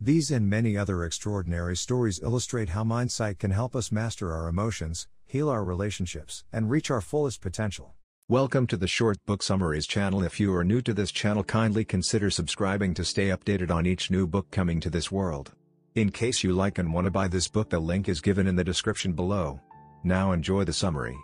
These and many other extraordinary stories illustrate how mindsight can help us master our emotions, heal our relationships, and reach our fullest potential. Welcome to the Short Book Summaries channel. If you are new to this channel, kindly consider subscribing to stay updated on each new book coming to this world. In case you like and want to buy this book, the link is given in the description below. Now enjoy the summary.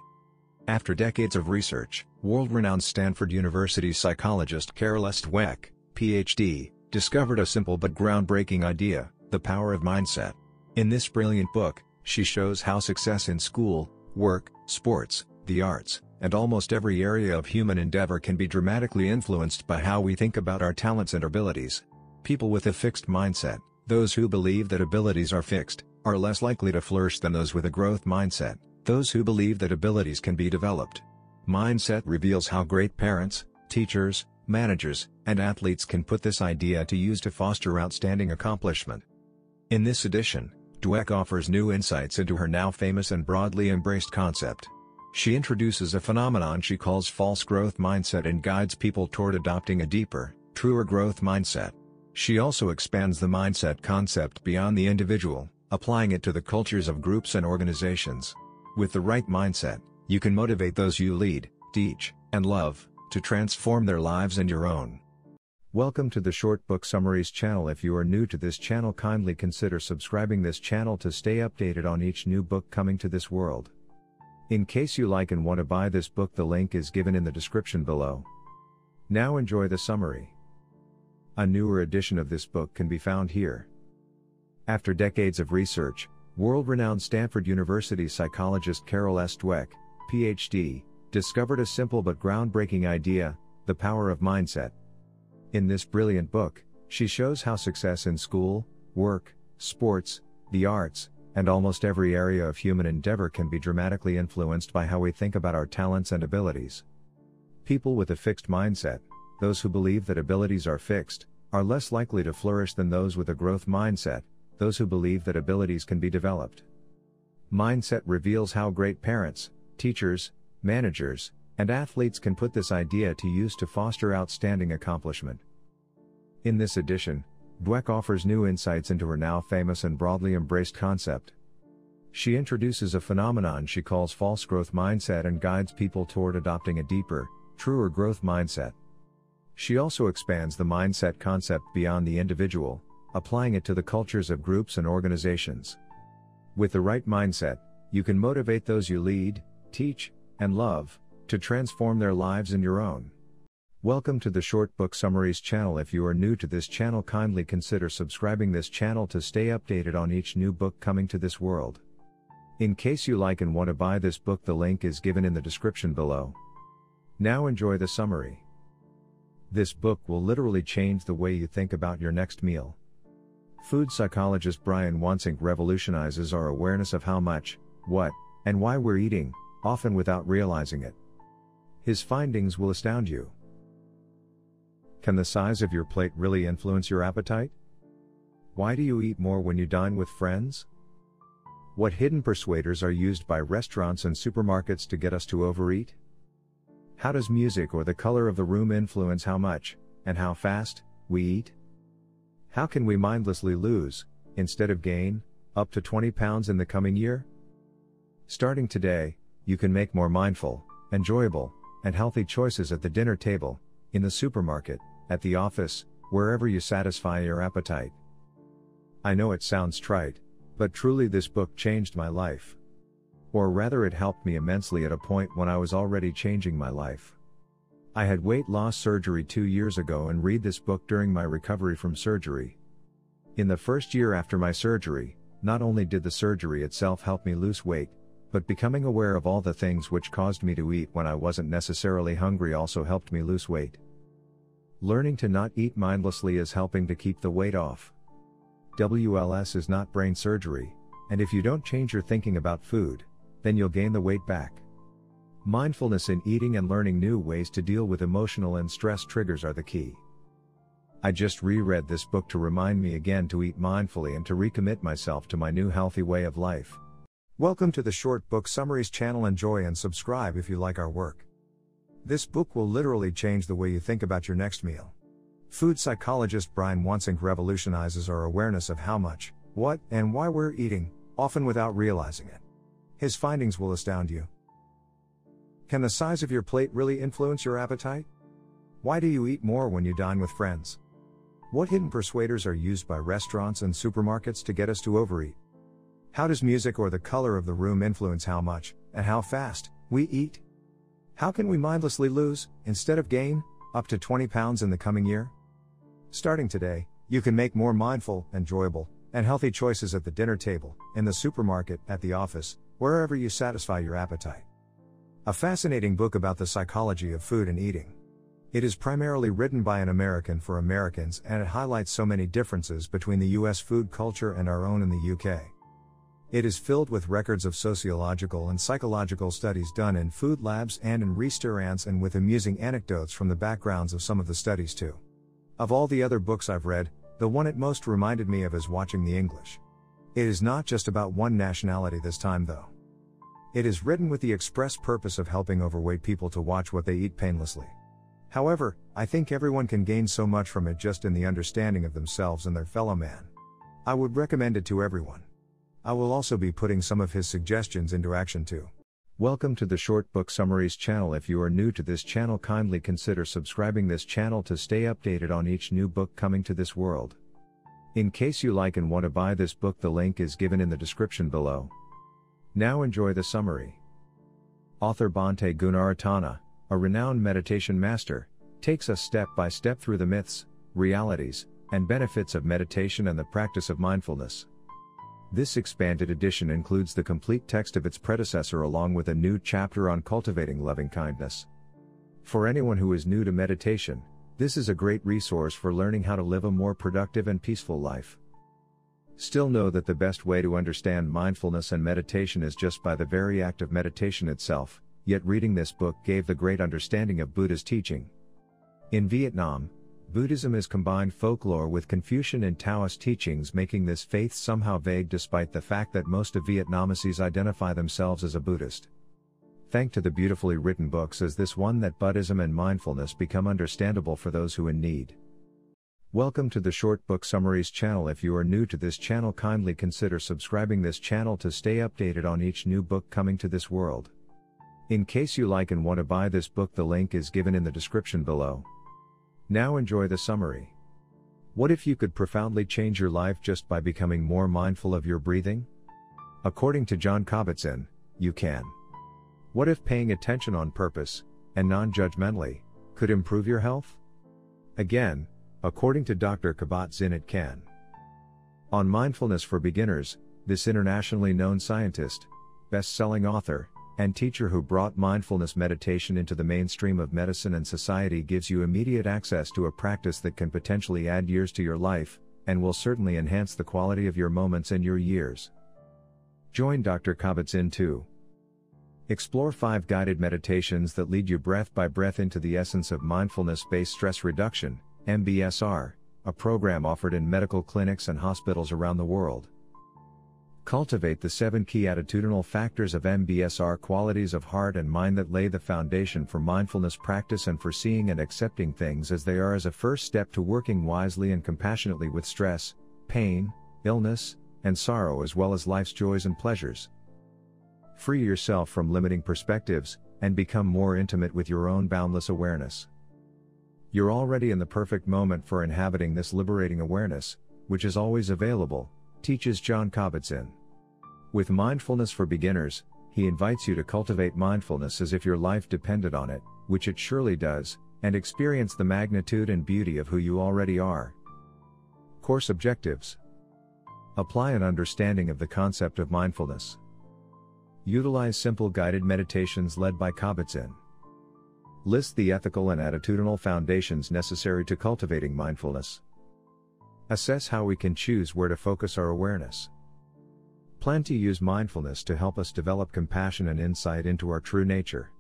After decades of research, world-renowned Stanford University psychologist Carol S. Dweck, PhD, discovered a simple but groundbreaking idea, the power of mindset. In this brilliant book, she shows how success in school, work, sports, the arts, and almost every area of human endeavor can be dramatically influenced by how we think about our talents and abilities. People with a fixed mindset, those who believe that abilities are fixed, are less likely to flourish than those with a growth mindset, those who believe that abilities can be developed. Mindset reveals how great parents, teachers, managers, and athletes can put this idea to use to foster outstanding accomplishment. In this edition, Dweck offers new insights into her now famous and broadly embraced concept. She introduces a phenomenon she calls false growth mindset and guides people toward adopting a deeper, truer growth mindset. She also expands the mindset concept beyond the individual, applying it to the cultures of groups and organizations. With the right mindset, you can motivate those you lead, teach, and love, to transform their lives and your own. Welcome to the Short Book Summaries channel. If you are new to this channel, kindly consider subscribing this channel to stay updated on each new book coming to this world. In case you like and want to buy this book, the link is given in the description below. Now enjoy the summary. A newer edition of this book can be found here. After decades of research, world renowned Stanford University psychologist Carol S. Dweck, PhD, discovered a simple but groundbreaking idea the power of mindset. In this brilliant book, she shows how success in school, work, sports, the arts, and almost every area of human endeavor can be dramatically influenced by how we think about our talents and abilities. People with a fixed mindset, those who believe that abilities are fixed, are less likely to flourish than those with a growth mindset, those who believe that abilities can be developed. Mindset reveals how great parents, teachers, managers, and athletes can put this idea to use to foster outstanding accomplishment. In this edition, Dweck offers new insights into her now famous and broadly embraced concept. She introduces a phenomenon she calls false growth mindset and guides people toward adopting a deeper, truer growth mindset. She also expands the mindset concept beyond the individual, applying it to the cultures of groups and organizations. With the right mindset, you can motivate those you lead, teach, and love, to transform their lives and your own. Welcome to the Short Book Summaries channel. If you are new to this channel, kindly consider subscribing this channel to stay updated on each new book coming to this world. In case you like and want to buy this book, the link is given in the description below. Now enjoy the summary. This book will literally change the way you think about your next meal. Food psychologist Brian Wansink revolutionizes our awareness of how much, what, and why we're eating, often without realizing it. His findings will astound you. Can the size of your plate really influence your appetite? Why do you eat more when you dine with friends? What hidden persuaders are used by restaurants and supermarkets to get us to overeat? How does music or the color of the room influence how much, and how fast, we eat? How can we mindlessly lose, instead of gain, up to 20 pounds in the coming year? Starting today, you can make more mindful, enjoyable, and healthy choices at the dinner table, in the supermarket, at the office, wherever you satisfy your appetite. I know it sounds trite, but truly this book changed my life. Or rather, it helped me immensely at a point when I was already changing my life. I had weight loss surgery two years ago and read this book during my recovery from surgery. In the first year after my surgery, not only did the surgery itself help me lose weight, but becoming aware of all the things which caused me to eat when I wasn't necessarily hungry also helped me lose weight. Learning to not eat mindlessly is helping to keep the weight off. WLS is not brain surgery, and if you don't change your thinking about food, then you'll gain the weight back. Mindfulness in eating and learning new ways to deal with emotional and stress triggers are the key. I just reread this book to remind me again to eat mindfully and to recommit myself to my new healthy way of life. Welcome to the Short Book Summaries channel. Enjoy and subscribe if you like our work. This book will literally change the way you think about your next meal. Food psychologist Brian Wansink revolutionizes our awareness of how much, what, and why we're eating, often without realizing it. His findings will astound you. Can the size of your plate really influence your appetite? Why do you eat more when you dine with friends? What hidden persuaders are used by restaurants and supermarkets to get us to overeat? How does music or the color of the room influence how much, and how fast, we eat? How can we mindlessly lose, instead of gain, up to 20 pounds in the coming year? Starting today, you can make more mindful, enjoyable, and healthy choices at the dinner table, in the supermarket, at the office, wherever you satisfy your appetite. A fascinating book about the psychology of food and eating. It is primarily written by an American for Americans and it highlights so many differences between the US food culture and our own in the UK. It is filled with records of sociological and psychological studies done in food labs and in restaurants and with amusing anecdotes from the backgrounds of some of the studies too. Of all the other books I've read, the one it most reminded me of is Watching the English. It is not just about one nationality this time though. It is written with the express purpose of helping overweight people to watch what they eat painlessly. However, I think everyone can gain so much from it just in the understanding of themselves and their fellow man. I would recommend it to everyone. I will also be putting some of his suggestions into action too. Welcome to the Short Book Summaries channel. If you are new to this channel, kindly consider subscribing this channel to stay updated on each new book coming to this world. In case you like and want to buy this book, the link is given in the description below. Now enjoy the summary. Author Bhante Gunaratana, a renowned meditation master, takes us step by step through the myths, realities, and benefits of meditation and the practice of mindfulness. This expanded edition includes the complete text of its predecessor along with a new chapter on cultivating loving kindness. For anyone who is new to meditation, this is a great resource for learning how to live a more productive and peaceful life. Still know that the best way to understand mindfulness and meditation is just by the very act of meditation itself, yet reading this book gave the great understanding of Buddha's teaching. In Vietnam, Buddhism is combined folklore with Confucian and Taoist teachings, making this faith somehow vague despite the fact that most of Vietnamese identify themselves as a Buddhist. Thank to the beautifully written books as this one that Buddhism and mindfulness become understandable for those who in need. Welcome to the Short Book Summaries channel. If you are new to this channel, kindly consider subscribing this channel to stay updated on each new book coming to this world. In case you like and want to buy this book, the link is given in the description below. Now enjoy the summary. What if you could profoundly change your life just by becoming more mindful of your breathing? According to Jon Kabat-Zinn, you can. What if paying attention on purpose, and non judgmentally, could improve your health? Again, according to Dr. Kabat-Zinn, it can. On Mindfulness for Beginners, this internationally known scientist, best selling author, and teacher who brought mindfulness meditation into the mainstream of medicine and society gives you immediate access to a practice that can potentially add years to your life, and will certainly enhance the quality of your moments and your years. Join Dr. Kabat-Zinn too. Explore five guided meditations that lead you breath by breath into the essence of mindfulness based stress reduction, MBSR, a program offered in medical clinics and hospitals around the world. Cultivate the seven key attitudinal factors of MBSR qualities of heart and mind that lay the foundation for mindfulness practice and for seeing and accepting things as they are as a first step to working wisely and compassionately with stress, pain, illness, and sorrow as well as life's joys and pleasures. Free yourself from limiting perspectives, and become more intimate with your own boundless awareness. You're already in the perfect moment for inhabiting this liberating awareness, which is always available, teaches Jon Kabat-Zinn. With Mindfulness for Beginners, he invites you to cultivate mindfulness as if your life depended on it, which it surely does, and experience the magnitude and beauty of who you already are. Course Objectives Apply an understanding of the concept of mindfulness. Utilize simple guided meditations led by Kabat-Zinn. List the ethical and attitudinal foundations necessary to cultivating mindfulness. Assess how we can choose where to focus our awareness. Plan to use mindfulness to help us develop compassion and insight into our true nature.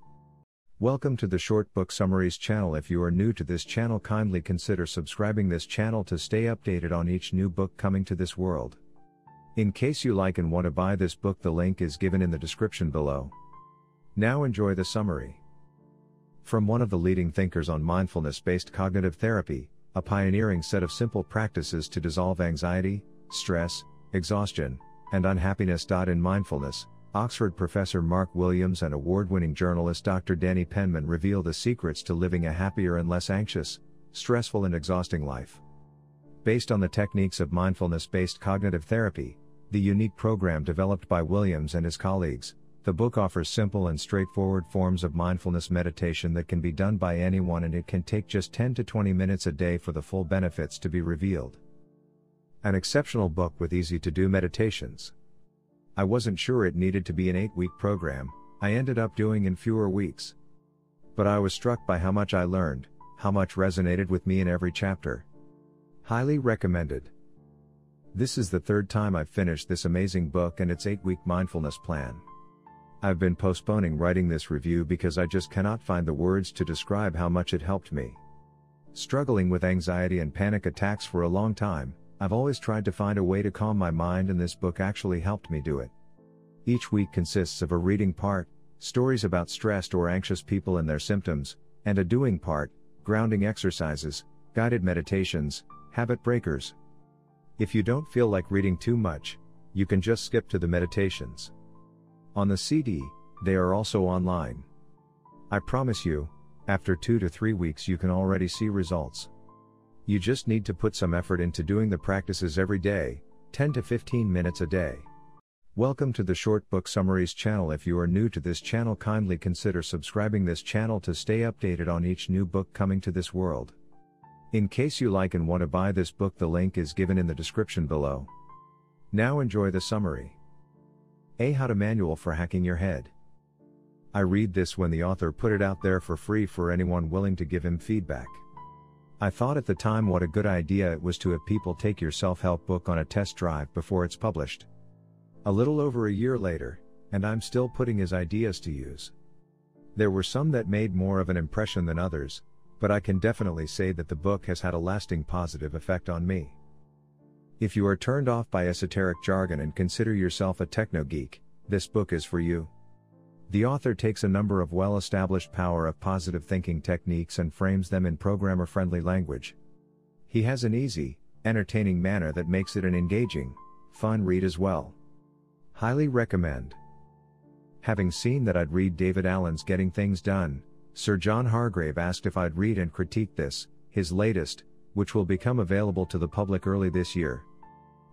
Welcome to the Short Book Summaries channel. If you are new to this channel, kindly consider subscribing this channel to stay updated on each new book coming to this world. In case you like and want to buy this book, the link is given in the description below. Now enjoy the summary. From one of the leading thinkers on mindfulness based cognitive therapy, a pioneering set of simple practices to dissolve anxiety, stress, exhaustion, and unhappiness. In mindfulness, Oxford professor Mark Williams and award winning journalist Dr. Danny Penman reveal the secrets to living a happier and less anxious, stressful, and exhausting life. Based on the techniques of mindfulness based cognitive therapy, the unique program developed by Williams and his colleagues, the book offers simple and straightforward forms of mindfulness meditation that can be done by anyone and it can take just 10 to 20 minutes a day for the full benefits to be revealed. An exceptional book with easy to do meditations. I wasn't sure it needed to be an 8 week program, I ended up doing in fewer weeks. But I was struck by how much I learned, how much resonated with me in every chapter. Highly recommended. This is the third time I've finished this amazing book and its 8 week mindfulness plan. I've been postponing writing this review because I just cannot find the words to describe how much it helped me. Struggling with anxiety and panic attacks for a long time, I've always tried to find a way to calm my mind, and this book actually helped me do it. Each week consists of a reading part, stories about stressed or anxious people and their symptoms, and a doing part, grounding exercises, guided meditations, habit breakers. If you don't feel like reading too much, you can just skip to the meditations. On the CD, they are also online. I promise you, after two to three weeks, you can already see results. You just need to put some effort into doing the practices every day, 10 to 15 minutes a day. Welcome to the Short Book Summaries channel. If you are new to this channel, kindly consider subscribing this channel to stay updated on each new book coming to this world. In case you like and want to buy this book, the link is given in the description below. Now enjoy the summary. A How to Manual for Hacking Your Head. I read this when the author put it out there for free for anyone willing to give him feedback. I thought at the time what a good idea it was to have people take your self help book on a test drive before it's published. A little over a year later, and I'm still putting his ideas to use. There were some that made more of an impression than others, but I can definitely say that the book has had a lasting positive effect on me. If you are turned off by esoteric jargon and consider yourself a techno geek, this book is for you. The author takes a number of well established power of positive thinking techniques and frames them in programmer friendly language. He has an easy, entertaining manner that makes it an engaging, fun read as well. Highly recommend. Having seen that I'd read David Allen's Getting Things Done, Sir John Hargrave asked if I'd read and critique this, his latest, which will become available to the public early this year.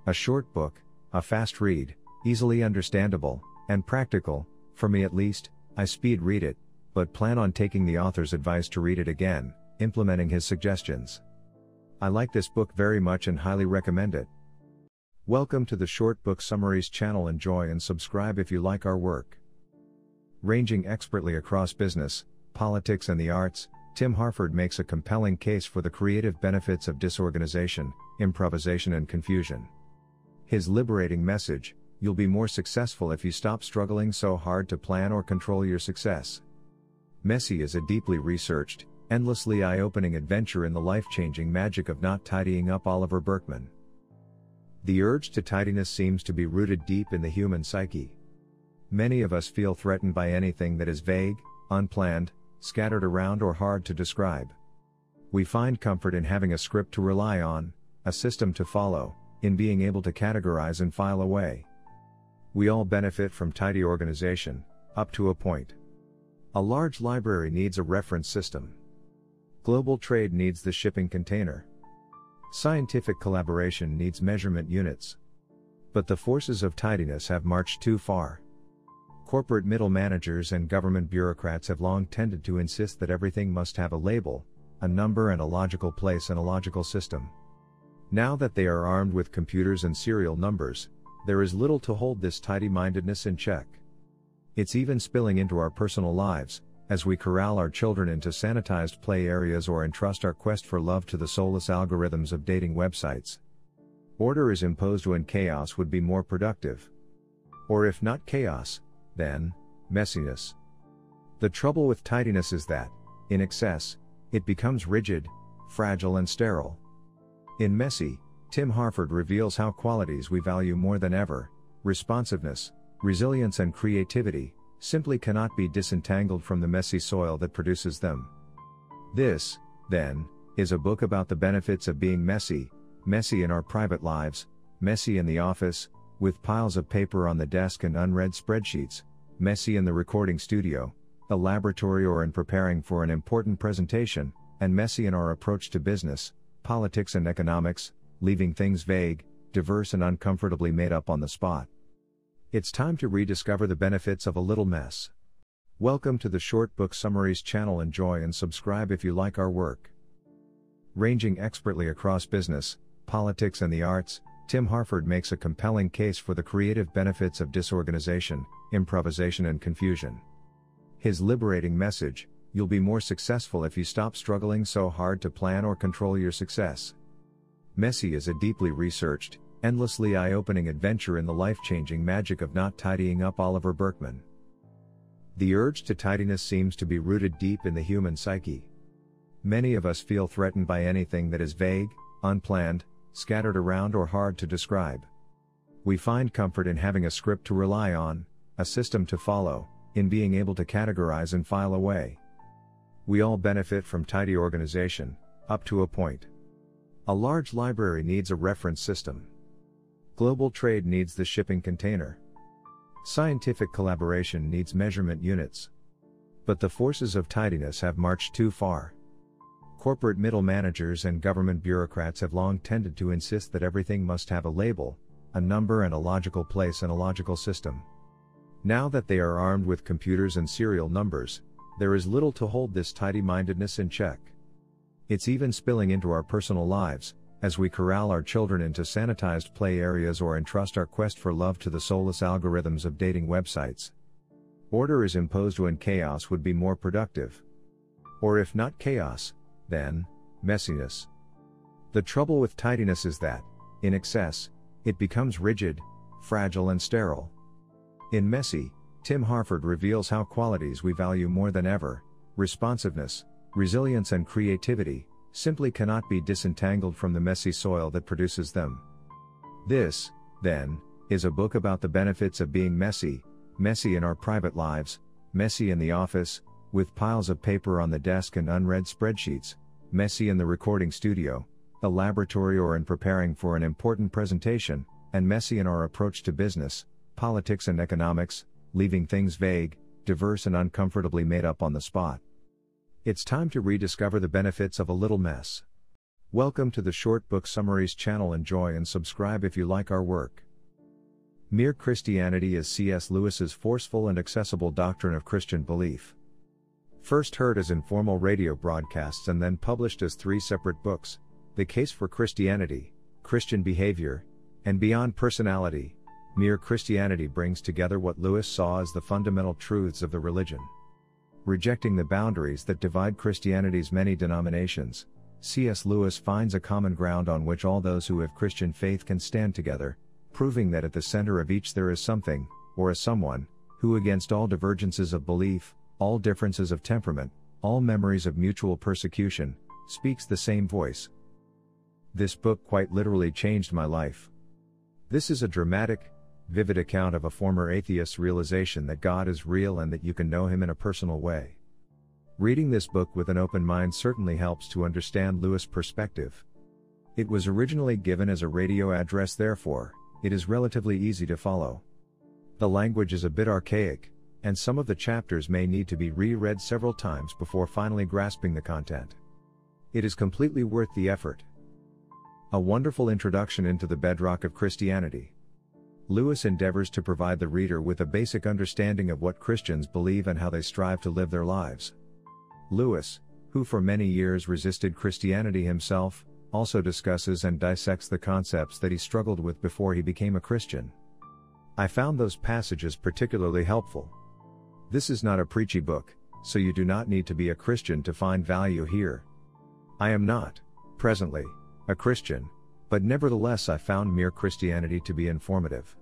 A short book, a fast read, easily understandable, and practical, for me at least, I speed read it, but plan on taking the author's advice to read it again, implementing his suggestions. I like this book very much and highly recommend it. Welcome to the Short Book Summaries channel. Enjoy and subscribe if you like our work. Ranging expertly across business, politics, and the arts, Tim Harford makes a compelling case for the creative benefits of disorganization, improvisation, and confusion. His liberating message you'll be more successful if you stop struggling so hard to plan or control your success. Messy is a deeply researched, endlessly eye opening adventure in the life changing magic of not tidying up Oliver Burkeman. The urge to tidiness seems to be rooted deep in the human psyche. Many of us feel threatened by anything that is vague, unplanned, scattered around, or hard to describe. We find comfort in having a script to rely on, a system to follow, in being able to categorize and file away. We all benefit from tidy organization, up to a point. A large library needs a reference system. Global trade needs the shipping container. Scientific collaboration needs measurement units. But the forces of tidiness have marched too far. Corporate middle managers and government bureaucrats have long tended to insist that everything must have a label, a number, and a logical place in a logical system. Now that they are armed with computers and serial numbers, there is little to hold this tidy mindedness in check. It's even spilling into our personal lives, as we corral our children into sanitized play areas or entrust our quest for love to the soulless algorithms of dating websites. Order is imposed when chaos would be more productive. Or if not chaos, then, messiness. The trouble with tidiness is that, in excess, it becomes rigid, fragile, and sterile. In Messy, Tim Harford reveals how qualities we value more than ever responsiveness, resilience, and creativity simply cannot be disentangled from the messy soil that produces them. This, then, is a book about the benefits of being messy, messy in our private lives, messy in the office, with piles of paper on the desk and unread spreadsheets, messy in the recording studio, a laboratory or in preparing for an important presentation, and messy in our approach to business, politics and economics, leaving things vague, diverse and uncomfortably made up on the spot. It's time to rediscover the benefits of a little mess. Welcome to the Short Book Summaries channel. Enjoy and subscribe if you like our work. Ranging expertly across business, politics, and the arts, Tim Harford makes a compelling case for the creative benefits of disorganization, improvisation, and confusion. His liberating message you'll be more successful if you stop struggling so hard to plan or control your success. Messy is a deeply researched, endlessly eye opening adventure in the life changing magic of not tidying up Oliver Burkeman. The urge to tidiness seems to be rooted deep in the human psyche. Many of us feel threatened by anything that is vague, unplanned, scattered around, or hard to describe. We find comfort in having a script to rely on, a system to follow, in being able to categorize and file away. We all benefit from tidy organization, up to a point. A large library needs a reference system. Global trade needs the shipping container. Scientific collaboration needs measurement units. But the forces of tidiness have marched too far. Corporate middle managers and government bureaucrats have long tended to insist that everything must have a label, a number, and a logical place and a logical system. Now that they are armed with computers and serial numbers, there is little to hold this tidy mindedness in check. It's even spilling into our personal lives, as we corral our children into sanitized play areas or entrust our quest for love to the soulless algorithms of dating websites. Order is imposed when chaos would be more productive. Or if not chaos, then, messiness. The trouble with tidiness is that, in excess, it becomes rigid, fragile, and sterile. In Messy, Tim Harford reveals how qualities we value more than ever responsiveness, resilience, and creativity simply cannot be disentangled from the messy soil that produces them. This, then, is a book about the benefits of being messy, messy in our private lives, messy in the office, with piles of paper on the desk and unread spreadsheets, messy in the recording studio, a laboratory, or in preparing for an important presentation, and messy in our approach to business, politics, and economics, leaving things vague, diverse, and uncomfortably made up on the spot. It's time to rediscover the benefits of a little mess. Welcome to the Short Book Summaries channel. Enjoy and subscribe if you like our work. Mere Christianity is C.S. Lewis's forceful and accessible doctrine of Christian belief. First heard as informal radio broadcasts and then published as three separate books The Case for Christianity, Christian Behavior, and Beyond Personality, Mere Christianity brings together what Lewis saw as the fundamental truths of the religion. Rejecting the boundaries that divide Christianity's many denominations, C.S. Lewis finds a common ground on which all those who have Christian faith can stand together, proving that at the center of each there is something, or a someone, who against all divergences of belief, all differences of temperament, all memories of mutual persecution, speaks the same voice. This book quite literally changed my life. This is a dramatic, vivid account of a former atheist's realization that God is real and that you can know Him in a personal way. Reading this book with an open mind certainly helps to understand Lewis' perspective. It was originally given as a radio address, therefore, it is relatively easy to follow. The language is a bit archaic, and some of the chapters may need to be reread several times before finally grasping the content. It is completely worth the effort. A wonderful introduction into the bedrock of Christianity. Lewis endeavors to provide the reader with a basic understanding of what Christians believe and how they strive to live their lives. Lewis, who for many years resisted Christianity himself, also discusses and dissects the concepts that he struggled with before he became a Christian. I found those passages particularly helpful. This is not a preachy book, so you do not need to be a Christian to find value here. I am not, presently, a Christian, but nevertheless I found mere Christianity to be informative.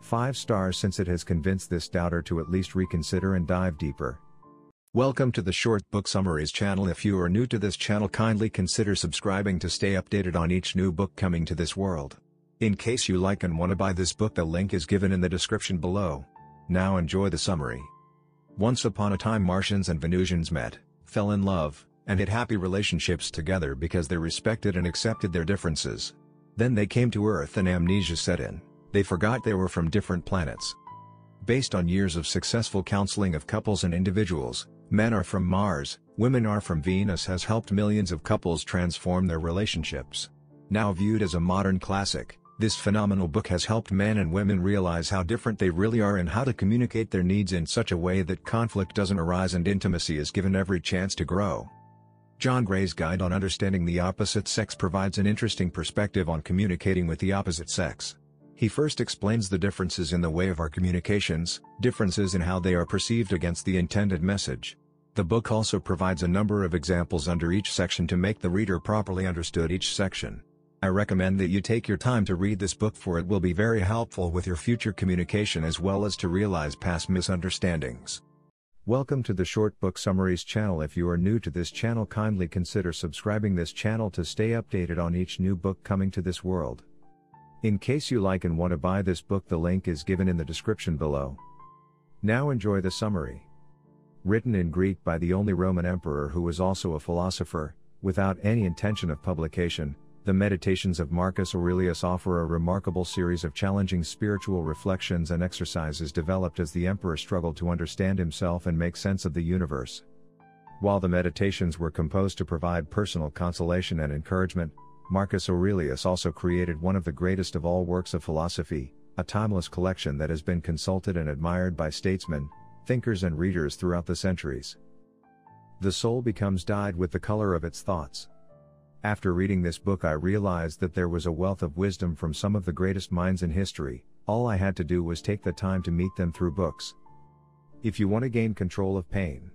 5 stars since it has convinced this doubter to at least reconsider and dive deeper. Welcome to the Short Book Summaries channel. If you are new to this channel, kindly consider subscribing to stay updated on each new book coming to this world. In case you like and want to buy this book, the link is given in the description below. Now enjoy the summary. Once upon a time, Martians and Venusians met, fell in love, and had happy relationships together because they respected and accepted their differences. Then they came to Earth and amnesia set in. They forgot they were from different planets. Based on years of successful counseling of couples and individuals, Men Are From Mars, Women Are From Venus has helped millions of couples transform their relationships. Now viewed as a modern classic, this phenomenal book has helped men and women realize how different they really are and how to communicate their needs in such a way that conflict doesn't arise and intimacy is given every chance to grow. John Gray's Guide on Understanding the Opposite Sex provides an interesting perspective on communicating with the opposite sex. He first explains the differences in the way of our communications, differences in how they are perceived against the intended message. The book also provides a number of examples under each section to make the reader properly understood each section. I recommend that you take your time to read this book for it will be very helpful with your future communication as well as to realize past misunderstandings. Welcome to the Short Book Summaries channel. If you are new to this channel, kindly consider subscribing this channel to stay updated on each new book coming to this world. In case you like and want to buy this book, the link is given in the description below. Now enjoy the summary. Written in Greek by the only Roman emperor who was also a philosopher, without any intention of publication, the Meditations of Marcus Aurelius offer a remarkable series of challenging spiritual reflections and exercises developed as the emperor struggled to understand himself and make sense of the universe. While the meditations were composed to provide personal consolation and encouragement, Marcus Aurelius also created one of the greatest of all works of philosophy, a timeless collection that has been consulted and admired by statesmen, thinkers, and readers throughout the centuries. The soul becomes dyed with the color of its thoughts. After reading this book, I realized that there was a wealth of wisdom from some of the greatest minds in history, all I had to do was take the time to meet them through books. If you want to gain control of pain,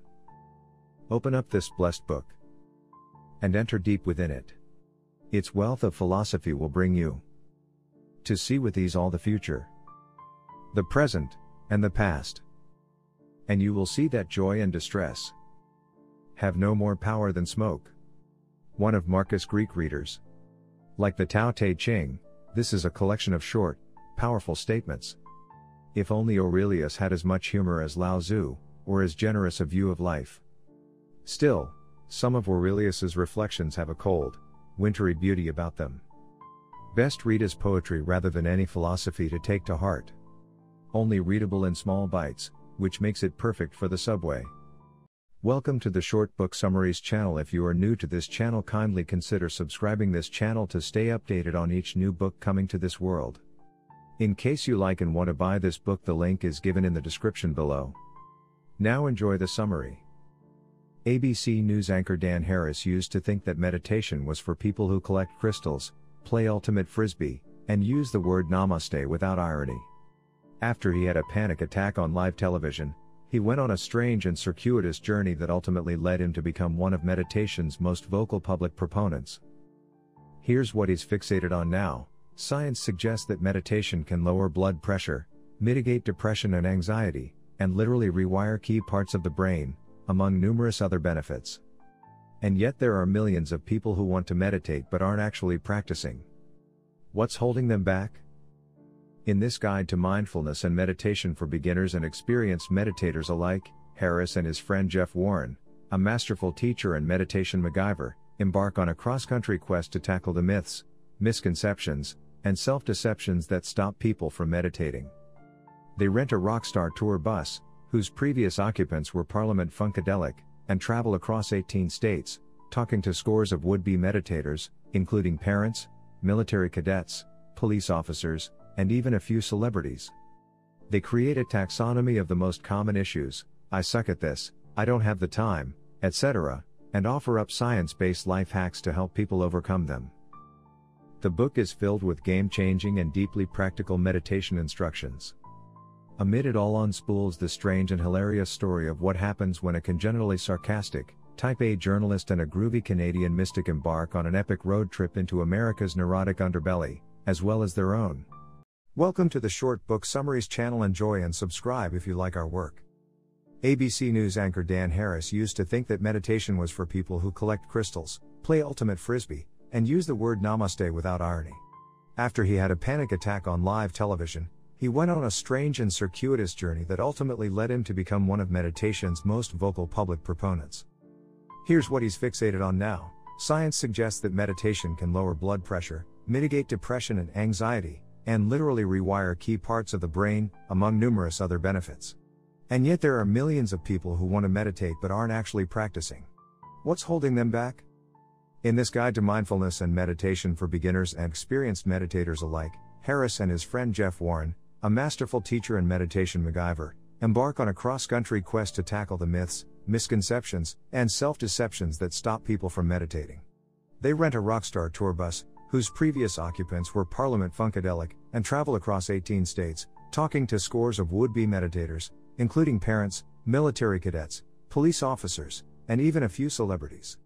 open up this blessed book and enter deep within it. Its wealth of philosophy will bring you to see with ease all the future, the present, and the past. And you will see that joy and distress have no more power than smoke one of Marcus' Greek readers. Like the Tao Te Ching, this is a collection of short, powerful statements. If only Aurelius had as much humor as Lao Tzu, or as generous a view of life. Still, some of Aurelius's reflections have a cold, wintry beauty about them. Best read as poetry rather than any philosophy to take to heart. Only readable in small bites, which makes it perfect for the subway. Welcome to the Short Book Summaries channel. If you are new to this channel, kindly consider subscribing this channel to stay updated on each new book coming to this world. In case you like and want to buy this book, the link is given in the description below. Now enjoy the summary. ABC News anchor Dan Harris used to think that meditation was for people who collect crystals, play ultimate frisbee, and use the word namaste without irony. After he had a panic attack on live television, he went on a strange and circuitous journey that ultimately led him to become one of meditation's most vocal public proponents. Here's what he's fixated on now science suggests that meditation can lower blood pressure, mitigate depression and anxiety, and literally rewire key parts of the brain, among numerous other benefits. And yet there are millions of people who want to meditate but aren't actually practicing. What's holding them back? In this guide to mindfulness and meditation for beginners and experienced meditators alike, Harris and his friend Jeff Warren, a masterful teacher and meditation MacGyver, embark on a cross country quest to tackle the myths, misconceptions, and self deceptions that stop people from meditating. They rent a Rockstar tour bus, whose previous occupants were Parliament Funkadelic, and travel across 18 states, talking to scores of would be meditators, including parents, military cadets, police officers, and even a few celebrities. They create a taxonomy of the most common issues I suck at this, I don't have the time, etc., and offer up science based life hacks to help people overcome them. The book is filled with game changing and deeply practical meditation instructions. Amid it all unspools the strange and hilarious story of what happens when a congenitally sarcastic, type A journalist and a groovy Canadian mystic embark on an epic road trip into America's neurotic underbelly, as well as their own. Welcome to the Short Book Summaries channel. Enjoy and subscribe if you like our work. ABC News anchor Dan Harris used to think that meditation was for people who collect crystals, play ultimate frisbee, and use the word namaste without irony. After he had a panic attack on live television, he went on a strange and circuitous journey that ultimately led him to become one of meditation's most vocal public proponents. Here's what he's fixated on now science suggests that meditation can lower blood pressure, mitigate depression and anxiety, and literally rewire key parts of the brain, among numerous other benefits. And yet there are millions of people who want to meditate but aren't actually practicing. What's holding them back? In this guide to mindfulness and meditation for beginners and experienced meditators alike, Harris and his friend Jeff Warren, a masterful teacher and meditation MacGyver, embark on a cross country quest to tackle the myths, misconceptions, and self deceptions that stop people from meditating. They rent a rockstar tour bus, whose previous occupants were Parliament Funkadelic, and travel across 18 states, talking to scores of would be meditators, including parents, military cadets, police officers, and even a few celebrities.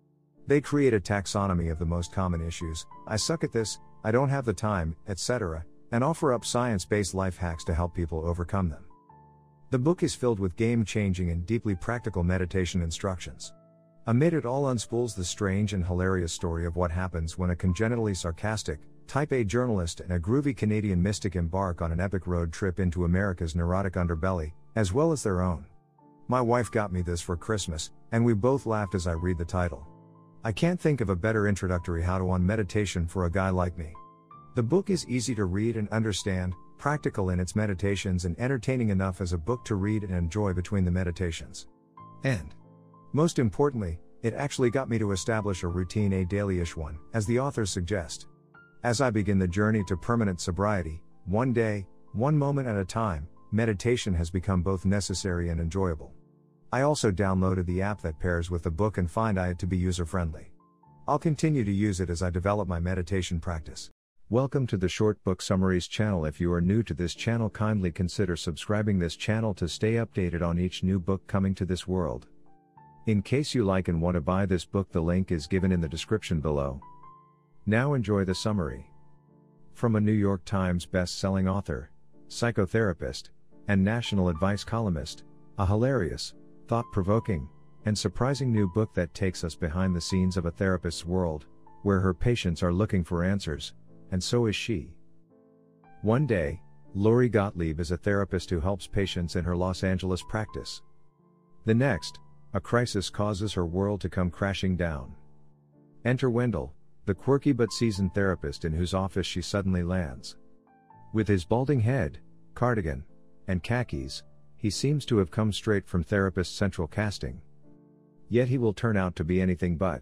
They create a taxonomy of the most common issues I suck at this, I don't have the time, etc., and offer up science based life hacks to help people overcome them. The book is filled with game changing and deeply practical meditation instructions. Amid it all unspools the strange and hilarious story of what happens when a congenitally sarcastic, type A journalist and a groovy Canadian mystic embark on an epic road trip into America's neurotic underbelly, as well as their own. My wife got me this for Christmas, and we both laughed as I read the title. I can't think of a better introductory how to on meditation for a guy like me. The book is easy to read and understand, practical in its meditations, and entertaining enough as a book to read and enjoy between the meditations. And most importantly, it actually got me to establish a routine, a dailyish one, as the authors suggest. As I begin the journey to permanent sobriety, one day, one moment at a time, meditation has become both necessary and enjoyable. I also downloaded the app that pairs with the book and find it to be user friendly. I'll continue to use it as I develop my meditation practice. Welcome to the Short Book Summaries channel. If you are new to this channel, kindly consider subscribing this channel to stay updated on each new book coming to this world. In case you like and want to buy this book, the link is given in the description below. Now enjoy the summary. From a New York Times best-selling author, psychotherapist, and national advice columnist, a hilarious, thought-provoking, and surprising new book that takes us behind the scenes of a therapist's world, where her patients are looking for answers, and so is she. One day, Lori Gottlieb is a therapist who helps patients in her Los Angeles practice. The next, a crisis causes her world to come crashing down. Enter Wendell, the quirky but seasoned therapist in whose office she suddenly lands. With his balding head, cardigan, and khakis, he seems to have come straight from Therapist Central Casting. Yet he will turn out to be anything but.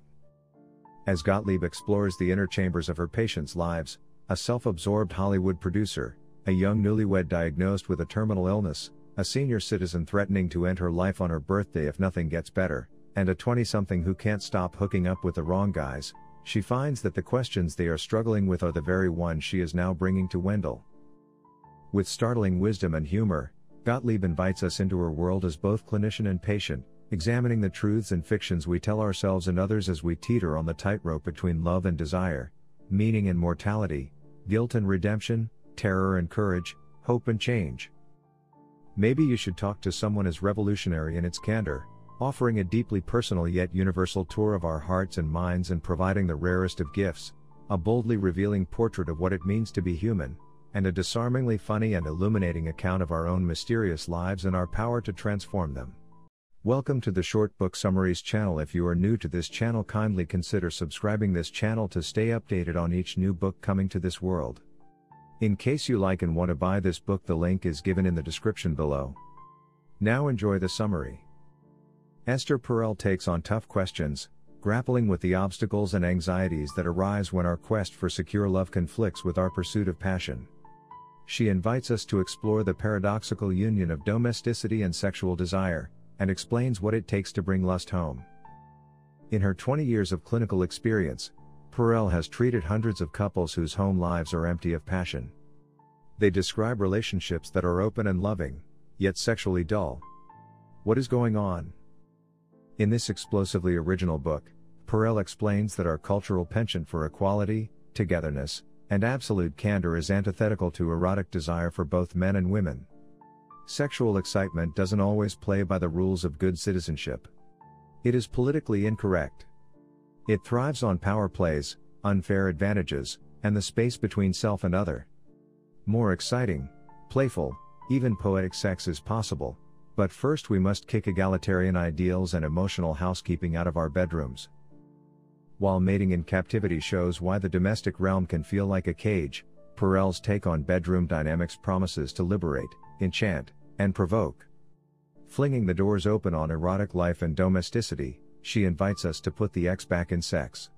As Gottlieb explores the inner chambers of her patients' lives, a self absorbed Hollywood producer, a young newlywed diagnosed with a terminal illness, a senior citizen threatening to end her life on her birthday if nothing gets better, and a 20 something who can't stop hooking up with the wrong guys, she finds that the questions they are struggling with are the very ones she is now bringing to Wendell. With startling wisdom and humor, Gottlieb invites us into her world as both clinician and patient, examining the truths and fictions we tell ourselves and others as we teeter on the tightrope between love and desire, meaning and mortality, guilt and redemption, terror and courage, hope and change. Maybe you should talk to someone as revolutionary in its candor, offering a deeply personal yet universal tour of our hearts and minds and providing the rarest of gifts, a boldly revealing portrait of what it means to be human, and a disarmingly funny and illuminating account of our own mysterious lives and our power to transform them. Welcome to the Short Book Summaries channel. If you are new to this channel, kindly consider subscribing this channel to stay updated on each new book coming to this world. In case you like and want to buy this book, the link is given in the description below. Now enjoy the summary. Esther Perel takes on tough questions, grappling with the obstacles and anxieties that arise when our quest for secure love conflicts with our pursuit of passion. She invites us to explore the paradoxical union of domesticity and sexual desire, and explains what it takes to bring lust home. In her 20 years of clinical experience, Perel has treated hundreds of couples whose home lives are empty of passion. They describe relationships that are open and loving, yet sexually dull. What is going on? In this explosively original book, Perel explains that our cultural penchant for equality, togetherness, and absolute candor is antithetical to erotic desire for both men and women. Sexual excitement doesn't always play by the rules of good citizenship. It is politically incorrect. It thrives on power plays, unfair advantages, and the space between self and other. More exciting, playful, even poetic sex is possible, but first we must kick egalitarian ideals and emotional housekeeping out of our bedrooms. While Mating in Captivity shows why the domestic realm can feel like a cage, Perel's take on bedroom dynamics promises to liberate, enchant, and provoke. Flinging the doors open on erotic life and domesticity, she invites us to put the X back in sex.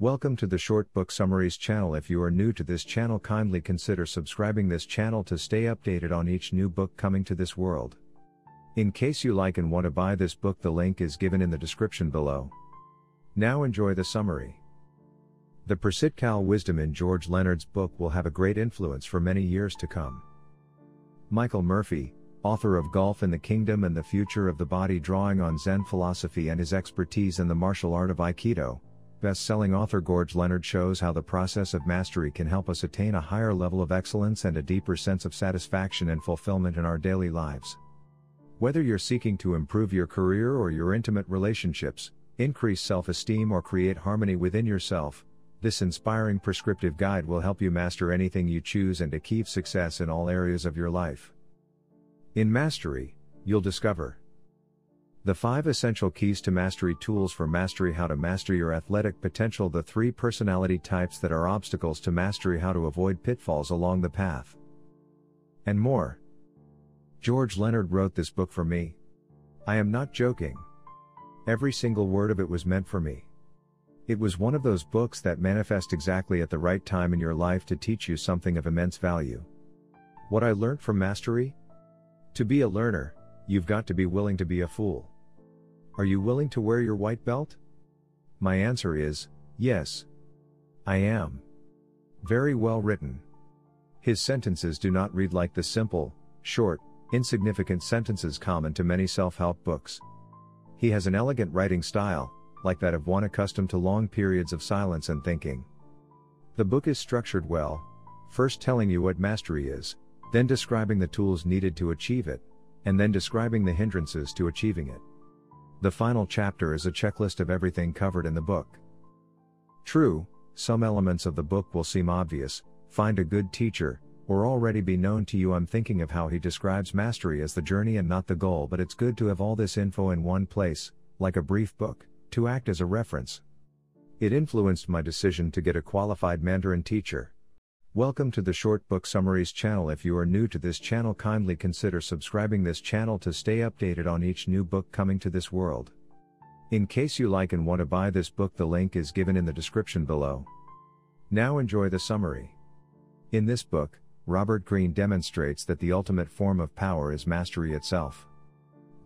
Welcome to the Short Book Summaries channel. If you are new to this channel, kindly consider subscribing this channel to stay updated on each new book coming to this world. In case you like and want to buy this book, the link is given in the description below. Now enjoy the summary. The Persitcal wisdom in George Leonard's book will have a great influence for many years to come. Michael Murphy, author of Golf in the Kingdom and the Future of the Body, drawing on Zen philosophy and his expertise in the martial art of Aikido, best-selling author George Leonard shows how the process of mastery can help us attain a higher level of excellence and a deeper sense of satisfaction and fulfillment in our daily lives. Whether you're seeking to improve your career or your intimate relationships, increase self-esteem or create harmony within yourself, this inspiring prescriptive guide will help you master anything you choose and achieve success in all areas of your life. In Mastery, you'll discover the 5 essential keys to mastery tools for mastery how to master your athletic potential, the 3 personality types that are obstacles to mastery, how to avoid pitfalls along the path, and more. George Leonard wrote this book for me. I am not joking. Every single word of it was meant for me. It was one of those books that manifest exactly at the right time in your life to teach you something of immense value. What I learned from mastery? To be a learner, you've got to be willing to be a fool. Are you willing to wear your white belt? My answer is, yes. I am. Very well written. His sentences do not read like the simple, short, insignificant sentences common to many self help books. He has an elegant writing style, like that of one accustomed to long periods of silence and thinking. The book is structured well, first telling you what mastery is, then describing the tools needed to achieve it, and then describing the hindrances to achieving it. The final chapter is a checklist of everything covered in the book. True, some elements of the book will seem obvious find a good teacher, or already be known to you. I'm thinking of how he describes mastery as the journey and not the goal, but it's good to have all this info in one place, like a brief book to act as a reference. It influenced my decision to get a qualified Mandarin teacher. Welcome to the Short Book Summaries channel. If you are new to this channel, kindly consider subscribing this channel to stay updated on each new book coming to this world. In case you like and want to buy this book, the link is given in the description below. Now enjoy the summary. In this book, Robert Greene demonstrates that the ultimate form of power is mastery itself.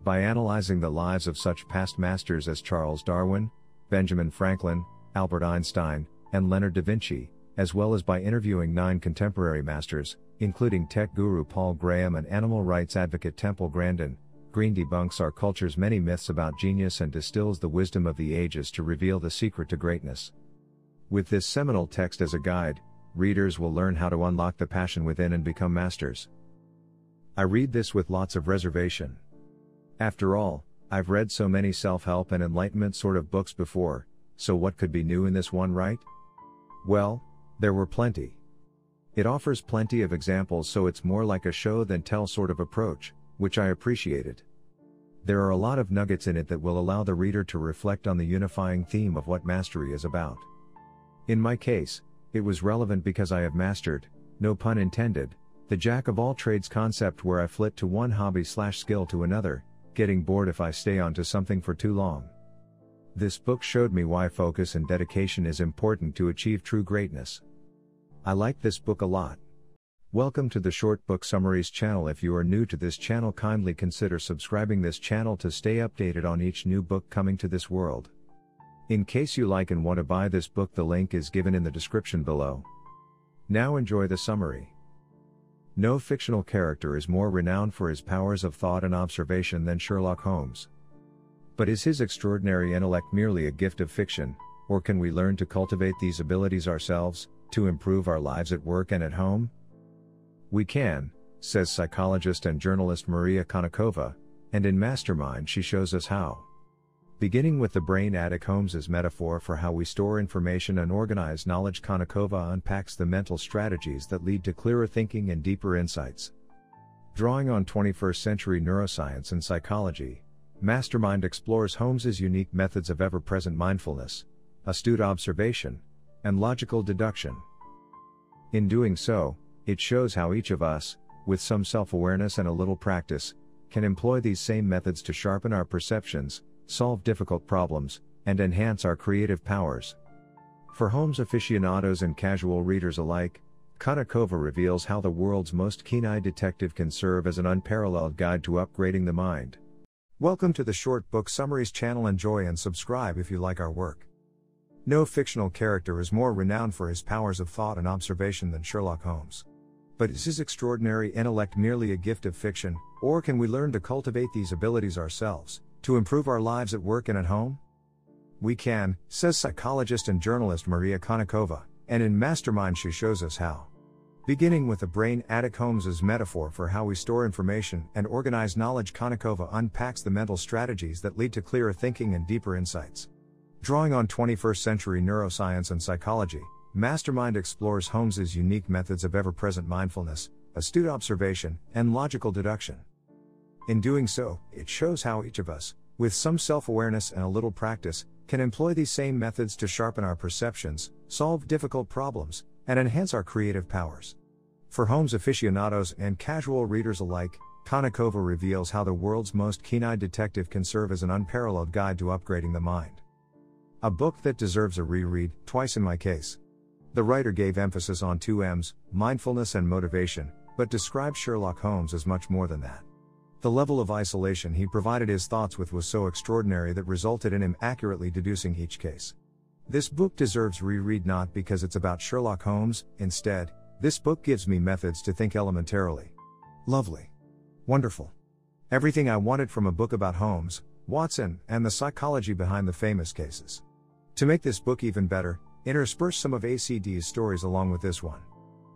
By analyzing the lives of such past masters as Charles Darwin, Benjamin Franklin, Albert Einstein, and Leonardo da Vinci, as well as by interviewing nine contemporary masters, including tech guru Paul Graham and animal rights advocate Temple Grandin, Greene debunks our culture's many myths about genius and distills the wisdom of the ages to reveal the secret to greatness. With this seminal text as a guide, readers will learn how to unlock the passion within and become masters. I read this with lots of reservation. After all, I've read so many self help and enlightenment sort of books before, so what could be new in this one, right? Well, there were plenty. It offers plenty of examples, so it's more like a show than tell sort of approach, which I appreciated. There are a lot of nuggets in it that will allow the reader to reflect on the unifying theme of what mastery is about. In my case, it was relevant because I have mastered, no pun intended, the jack of all trades concept where I flit to one hobby slash skill to another, getting bored if I stay on to something for too long. This book showed me why focus and dedication is important to achieve true greatness. I like this book a lot. Welcome to the Short Book Summaries channel. If you are new to this channel, kindly consider subscribing this channel to stay updated on each new book coming to this world. In case you like and want to buy this book, the link is given in the description below. Now enjoy the summary. No fictional character is more renowned for his powers of thought and observation than Sherlock Holmes. But is his extraordinary intellect merely a gift of fiction, or can we learn to cultivate these abilities ourselves, to improve our lives at work and at home? We can, says psychologist and journalist Maria Konnikova, and in Mastermind she shows us how. Beginning with the brain attic Holmes's metaphor for how we store information and organize knowledge Konnikova unpacks the mental strategies that lead to clearer thinking and deeper insights. Drawing on 21st century neuroscience and psychology, Mastermind explores Holmes's unique methods of ever-present mindfulness, astute observation, and logical deduction. In doing so, it shows how each of us, with some self awareness and a little practice, can employ these same methods to sharpen our perceptions, solve difficult problems, and enhance our creative powers. For Holmes aficionados and casual readers alike, Konnikova reveals how the world's most keen eyed detective can serve as an unparalleled guide to upgrading the mind. Welcome to the Short Book Summaries channel. Enjoy and subscribe if you like our work. No fictional character is more renowned for his powers of thought and observation than Sherlock Holmes. But is his extraordinary intellect merely a gift of fiction, or can we learn to cultivate these abilities ourselves, to improve our lives at work and at home? We can, says psychologist and journalist Maria Konnikova, and in Mastermind she shows us how. Beginning with the brain attic Holmes's metaphor for how we store information and organize knowledge Konnikova unpacks the mental strategies that lead to clearer thinking and deeper insights. Drawing on 21st century neuroscience and psychology, Mastermind explores Holmes's unique methods of ever present mindfulness, astute observation, and logical deduction. In doing so, it shows how each of us, with some self awareness and a little practice, can employ these same methods to sharpen our perceptions, solve difficult problems, and enhance our creative powers. For Holmes aficionados and casual readers alike, Konnikova reveals how the world's most keen eyed detective can serve as an unparalleled guide to upgrading the mind. A book that deserves a reread, twice in my case. The writer gave emphasis on two M's, mindfulness and motivation, but described Sherlock Holmes as much more than that. The level of isolation he provided his thoughts with was so extraordinary that resulted in him accurately deducing each case. This book deserves reread not because it's about Sherlock Holmes, instead, this book gives me methods to think elementarily. Lovely. Wonderful. Everything I wanted from a book about Holmes, Watson, and the psychology behind the famous cases. To make this book even better, intersperse some of ACD's stories along with this one.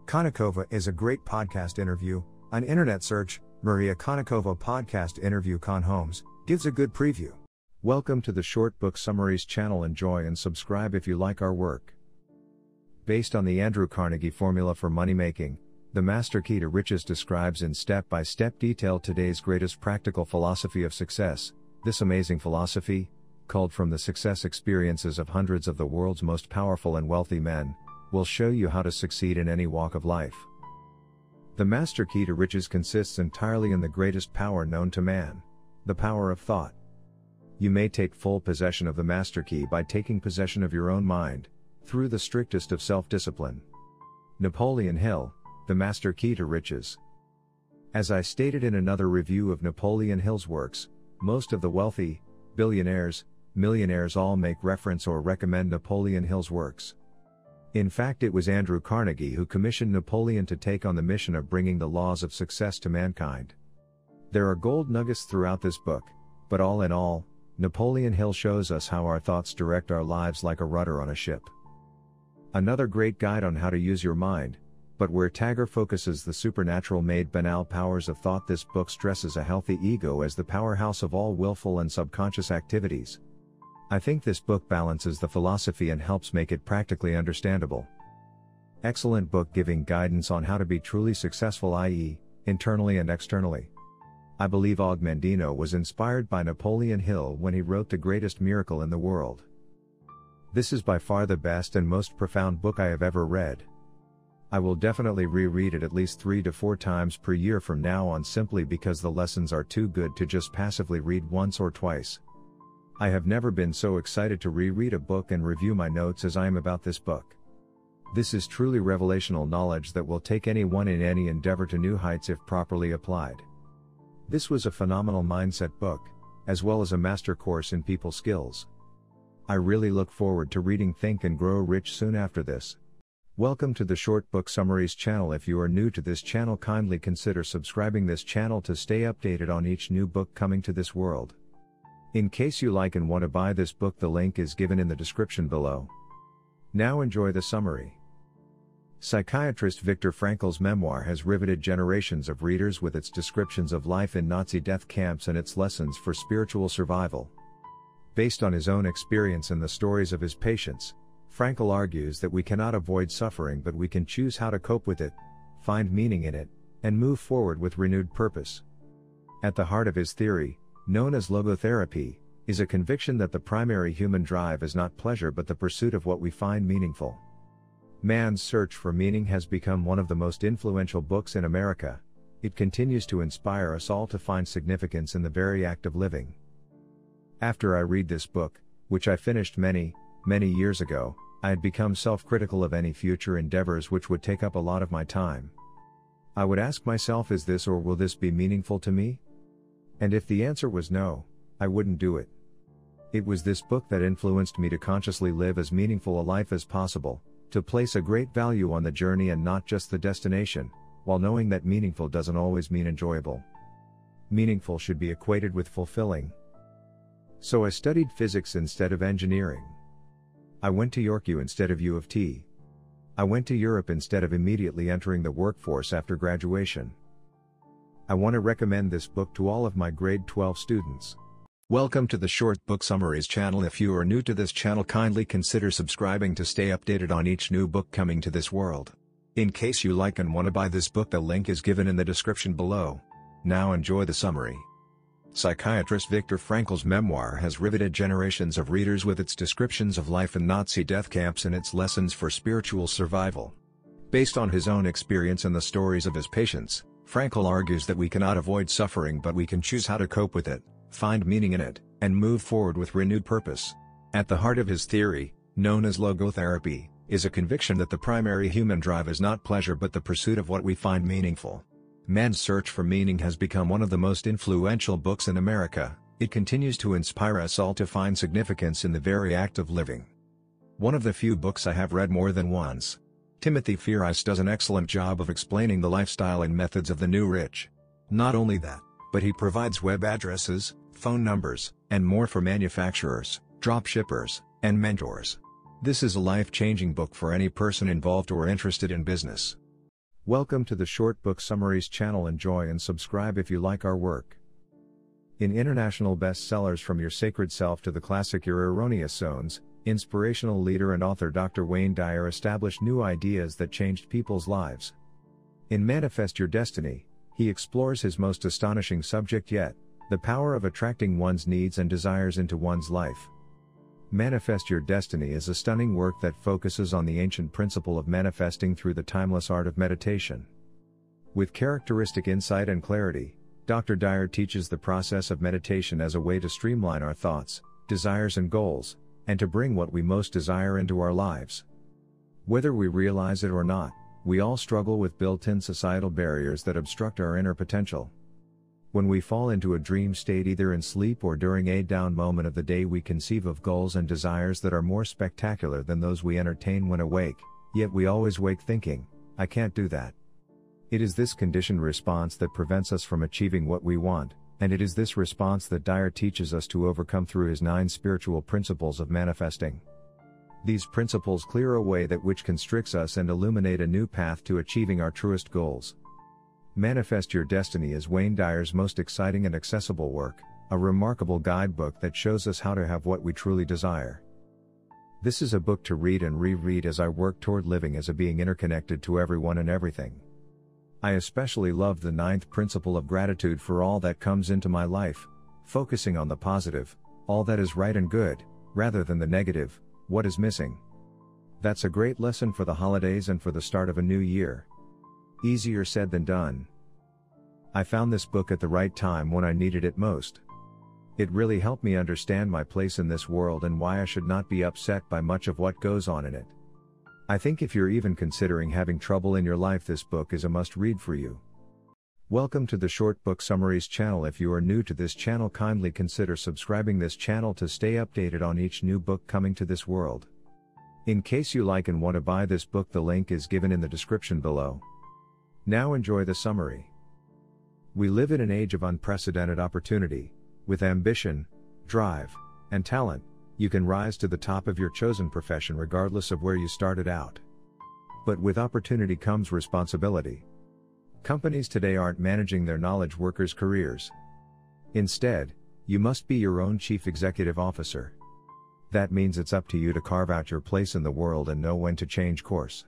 Konnikova is a great podcast interview, an internet search, Maria Konnikova podcast interview Con Holmes, gives a good preview. Welcome to the Short Book Summaries channel. Enjoy and subscribe if you like our work. Based on the Andrew Carnegie formula for money making, the Master Key to Riches describes in step by step detail today's greatest practical philosophy of success. This amazing philosophy, culled from the success experiences of hundreds of the world's most powerful and wealthy men, will show you how to succeed in any walk of life. The master key to riches consists entirely in the greatest power known to man the power of thought. You may take full possession of the master key by taking possession of your own mind, through the strictest of self discipline. Napoleon Hill, The Master Key to Riches. As I stated in another review of Napoleon Hill's works, most of the wealthy, billionaires, millionaires all make reference or recommend Napoleon Hill's works. In fact, it was Andrew Carnegie who commissioned Napoleon to take on the mission of bringing the laws of success to mankind. There are gold nuggets throughout this book, but all in all, Napoleon Hill shows us how our thoughts direct our lives like a rudder on a ship. Another great guide on how to use your mind, but where Tagger focuses the supernatural made banal powers of thought, this book stresses a healthy ego as the powerhouse of all willful and subconscious activities. I think this book balances the philosophy and helps make it practically understandable. Excellent book giving guidance on how to be truly successful, i.e., internally and externally. I believe Og Mandino was inspired by Napoleon Hill when he wrote The Greatest Miracle in the World. This is by far the best and most profound book I have ever read. I will definitely reread it at least three to four times per year from now on simply because the lessons are too good to just passively read once or twice. I have never been so excited to reread a book and review my notes as I am about this book. This is truly revelational knowledge that will take anyone in any endeavor to new heights if properly applied. This was a phenomenal mindset book, as well as a master course in people skills. I really look forward to reading Think and Grow Rich soon after this. Welcome to the Short Book Summaries channel. If you are new to this channel, kindly consider subscribing this channel to stay updated on each new book coming to this world. In case you like and want to buy this book, the link is given in the description below. Now enjoy the summary. Psychiatrist Viktor Frankl's memoir has riveted generations of readers with its descriptions of life in Nazi death camps and its lessons for spiritual survival. Based on his own experience and the stories of his patients, Frankl argues that we cannot avoid suffering but we can choose how to cope with it, find meaning in it, and move forward with renewed purpose. At the heart of his theory, known as logotherapy, is a conviction that the primary human drive is not pleasure but the pursuit of what we find meaningful. Man's Search for Meaning has become one of the most influential books in America. It continues to inspire us all to find significance in the very act of living. After I read this book, which I finished many, many years ago, I had become self critical of any future endeavors which would take up a lot of my time. I would ask myself, is this or will this be meaningful to me? And if the answer was no, I wouldn't do it. It was this book that influenced me to consciously live as meaningful a life as possible, to place a great value on the journey and not just the destination, while knowing that meaningful doesn't always mean enjoyable. Meaningful should be equated with fulfilling. So I studied physics instead of engineering. I went to York U instead of U of T. I went to Europe instead of immediately entering the workforce after graduation. I want to recommend this book to all of my grade 12 students. Welcome to the Short Book Summaries channel. If you are new to this channel, kindly consider subscribing to stay updated on each new book coming to this world. In case you like and want to buy this book, the link is given in the description below. Now enjoy the summary. Psychiatrist Viktor Frankl's memoir has riveted generations of readers with its descriptions of life in Nazi death camps and its lessons for spiritual survival. Based on his own experience and the stories of his patients, Frankl argues that we cannot avoid suffering but we can choose how to cope with it find meaning in it, and move forward with renewed purpose. At the heart of his theory, known as logotherapy, is a conviction that the primary human drive is not pleasure but the pursuit of what we find meaningful. Man's Search for Meaning has become one of the most influential books in America, it continues to inspire us all to find significance in the very act of living. One of the few books I have read more than once. Timothy Ferriss does an excellent job of explaining the lifestyle and methods of the new rich. Not only that, but he provides web addresses, phone numbers, and more for manufacturers, dropshippers, and mentors. This is a life-changing book for any person involved or interested in business. Welcome to the Short Book Summaries channel. Enjoy and subscribe if you like our work. In international bestsellers From Your Sacred Self to the Classic Your Erroneous Zones, inspirational leader and author Dr. Wayne Dyer established new ideas that changed people's lives. In Manifest Your Destiny, he explores his most astonishing subject yet the power of attracting one's needs and desires into one's life. Manifest Your Destiny is a stunning work that focuses on the ancient principle of manifesting through the timeless art of meditation. With characteristic insight and clarity, Dr. Dyer teaches the process of meditation as a way to streamline our thoughts, desires, and goals, and to bring what we most desire into our lives. Whether we realize it or not, we all struggle with built in societal barriers that obstruct our inner potential. When we fall into a dream state either in sleep or during a down moment of the day, we conceive of goals and desires that are more spectacular than those we entertain when awake, yet we always wake thinking, I can't do that. It is this conditioned response that prevents us from achieving what we want, and it is this response that Dyer teaches us to overcome through his nine spiritual principles of manifesting. These principles clear a way that which constricts us and illuminate a new path to achieving our truest goals. Manifest Your Destiny is Wayne Dyer's most exciting and accessible work, a remarkable guidebook that shows us how to have what we truly desire. This is a book to read and reread as I work toward living as a being interconnected to everyone and everything. I especially love the ninth principle of gratitude for all that comes into my life, focusing on the positive, all that is right and good, rather than the negative, what is missing. That's a great lesson for the holidays and for the start of a new year. Easier said than done. I found this book at the right time when I needed it most. It really helped me understand my place in this world and why I should not be upset by much of what goes on in it. I think if you're even considering having trouble in your life, this book is a must read for you. Welcome to the Short Book Summaries channel. If you are new to this channel, kindly consider subscribing this channel to stay updated on each new book coming to this world. In case you like and want to buy this book, the link is given in the description below. Now enjoy the summary. We live in an age of unprecedented opportunity. With ambition, drive, and talent, you can rise to the top of your chosen profession regardless of where you started out. But with opportunity comes responsibility. Companies today aren't managing their knowledge workers' careers. Instead, you must be your own chief executive officer. That means it's up to you to carve out your place in the world and know when to change course.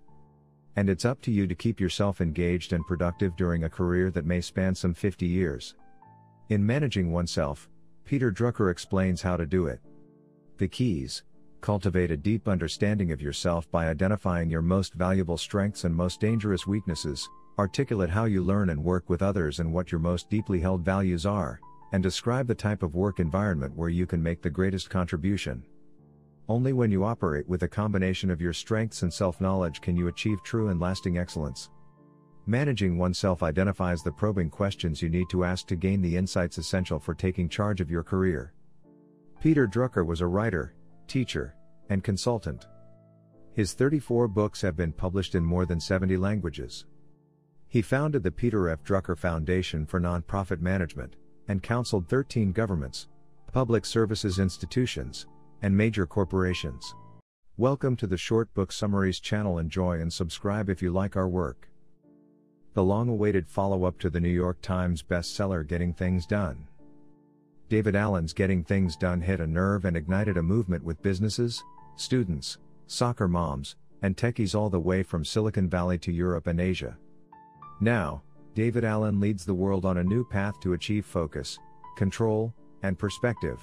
And it's up to you to keep yourself engaged and productive during a career that may span some 50 years. In Managing Oneself, Peter Drucker explains how to do it. The keys Cultivate a deep understanding of yourself by identifying your most valuable strengths and most dangerous weaknesses, articulate how you learn and work with others and what your most deeply held values are, and describe the type of work environment where you can make the greatest contribution. Only when you operate with a combination of your strengths and self knowledge can you achieve true and lasting excellence. Managing oneself identifies the probing questions you need to ask to gain the insights essential for taking charge of your career. Peter Drucker was a writer, teacher, and consultant. His 34 books have been published in more than 70 languages. He founded the Peter F. Drucker Foundation for Nonprofit Management and counseled 13 governments, public services institutions, and major corporations. Welcome to the Short Book Summaries channel. Enjoy and subscribe if you like our work. The long awaited follow up to the New York Times bestseller Getting Things Done. David Allen's Getting Things Done hit a nerve and ignited a movement with businesses, students, soccer moms, and techies all the way from Silicon Valley to Europe and Asia. Now, David Allen leads the world on a new path to achieve focus, control, and perspective.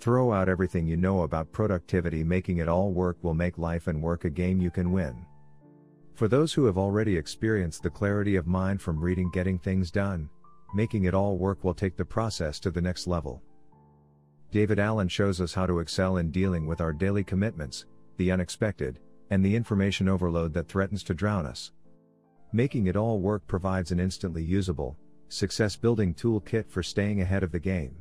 Throw out everything you know about productivity, making it all work will make life and work a game you can win. For those who have already experienced the clarity of mind from reading Getting Things Done, making it all work will take the process to the next level. David Allen shows us how to excel in dealing with our daily commitments, the unexpected, and the information overload that threatens to drown us. Making it all work provides an instantly usable, success building toolkit for staying ahead of the game.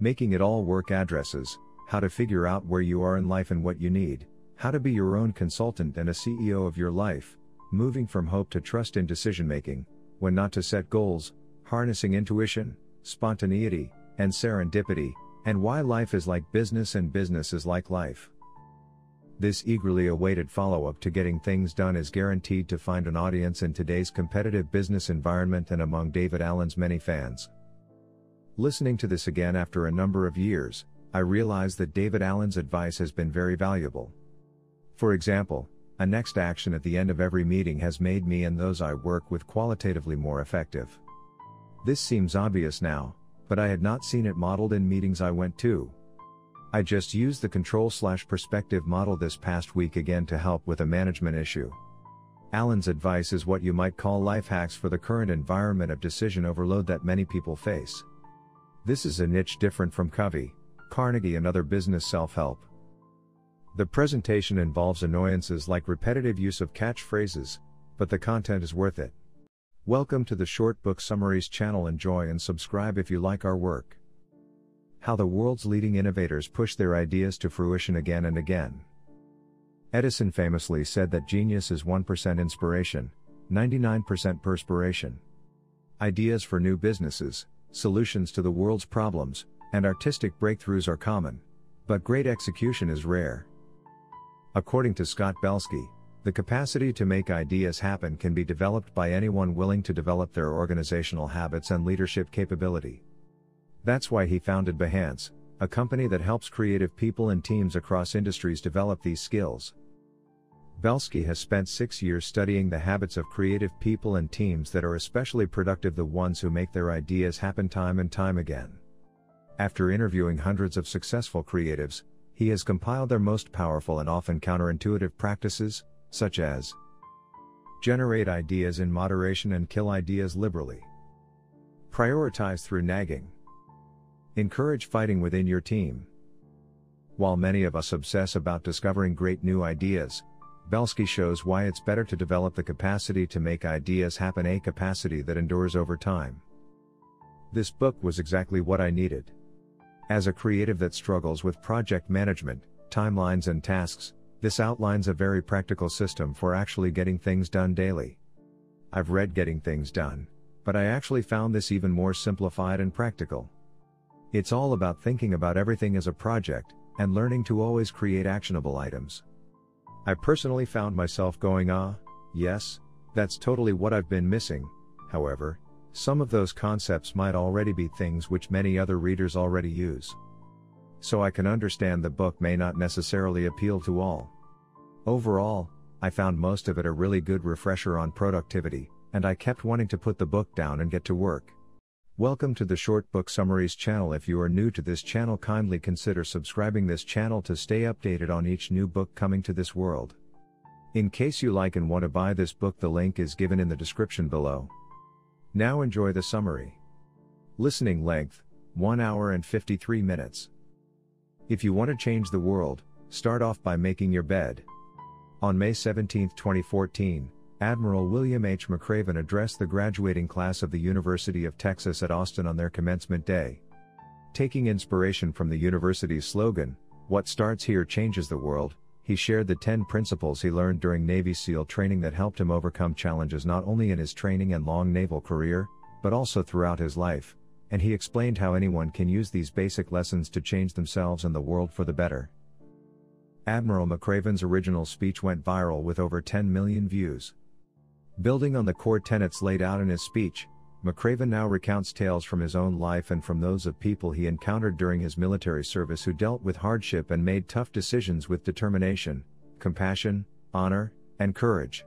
Making it all work addresses, how to figure out where you are in life and what you need, how to be your own consultant and a CEO of your life, moving from hope to trust in decision making, when not to set goals, harnessing intuition, spontaneity, and serendipity, and why life is like business and business is like life. This eagerly awaited follow up to getting things done is guaranteed to find an audience in today's competitive business environment and among David Allen's many fans. Listening to this again after a number of years, I realize that David Allen's advice has been very valuable. For example, a next action at the end of every meeting has made me and those I work with qualitatively more effective. This seems obvious now, but I had not seen it modeled in meetings I went to. I just used the control slash perspective model this past week again to help with a management issue. Allen's advice is what you might call life hacks for the current environment of decision overload that many people face. This is a niche different from Covey, Carnegie, and other business self help. The presentation involves annoyances like repetitive use of catchphrases, but the content is worth it. Welcome to the Short Book Summaries channel. Enjoy and subscribe if you like our work. How the world's leading innovators push their ideas to fruition again and again. Edison famously said that genius is 1% inspiration, 99% perspiration. Ideas for new businesses, solutions to the world's problems, and artistic breakthroughs are common, but great execution is rare. According to Scott Belsky, the capacity to make ideas happen can be developed by anyone willing to develop their organizational habits and leadership capability. That's why he founded Behance, a company that helps creative people and teams across industries develop these skills. Belsky has spent six years studying the habits of creative people and teams that are especially productive, the ones who make their ideas happen time and time again. After interviewing hundreds of successful creatives, he has compiled their most powerful and often counterintuitive practices, such as generate ideas in moderation and kill ideas liberally, prioritize through nagging, encourage fighting within your team. While many of us obsess about discovering great new ideas, Belsky shows why it's better to develop the capacity to make ideas happen, a capacity that endures over time. This book was exactly what I needed. As a creative that struggles with project management, timelines, and tasks, this outlines a very practical system for actually getting things done daily. I've read Getting Things Done, but I actually found this even more simplified and practical. It's all about thinking about everything as a project, and learning to always create actionable items. I personally found myself going, ah, yes, that's totally what I've been missing. However, some of those concepts might already be things which many other readers already use so I can understand the book may not necessarily appeal to all. Overall, I found most of it a really good refresher on productivity, and I kept wanting to put the book down and get to work. Welcome to the Short Book Summaries channel. If you are new to this channel, kindly consider subscribing this channel to stay updated on each new book coming to this world. In case you like and want to buy this book, the link is given in the description below. Now enjoy the summary. Listening length 1 hour and 53 minutes. If you want to change the world, start off by making your bed. On May 17, 2014, Admiral William H. McRaven addressed the graduating class of the University of Texas at Austin on their commencement day. Taking inspiration from the university's slogan, What starts here changes the world, he shared the 10 principles he learned during Navy SEAL training that helped him overcome challenges not only in his training and long naval career, but also throughout his life, and he explained how anyone can use these basic lessons to change themselves and the world for the better. Admiral McRaven's original speech went viral with over 10 million views. Building on the core tenets laid out in his speech, McRaven now recounts tales from his own life and from those of people he encountered during his military service who dealt with hardship and made tough decisions with determination, compassion, honor, and courage.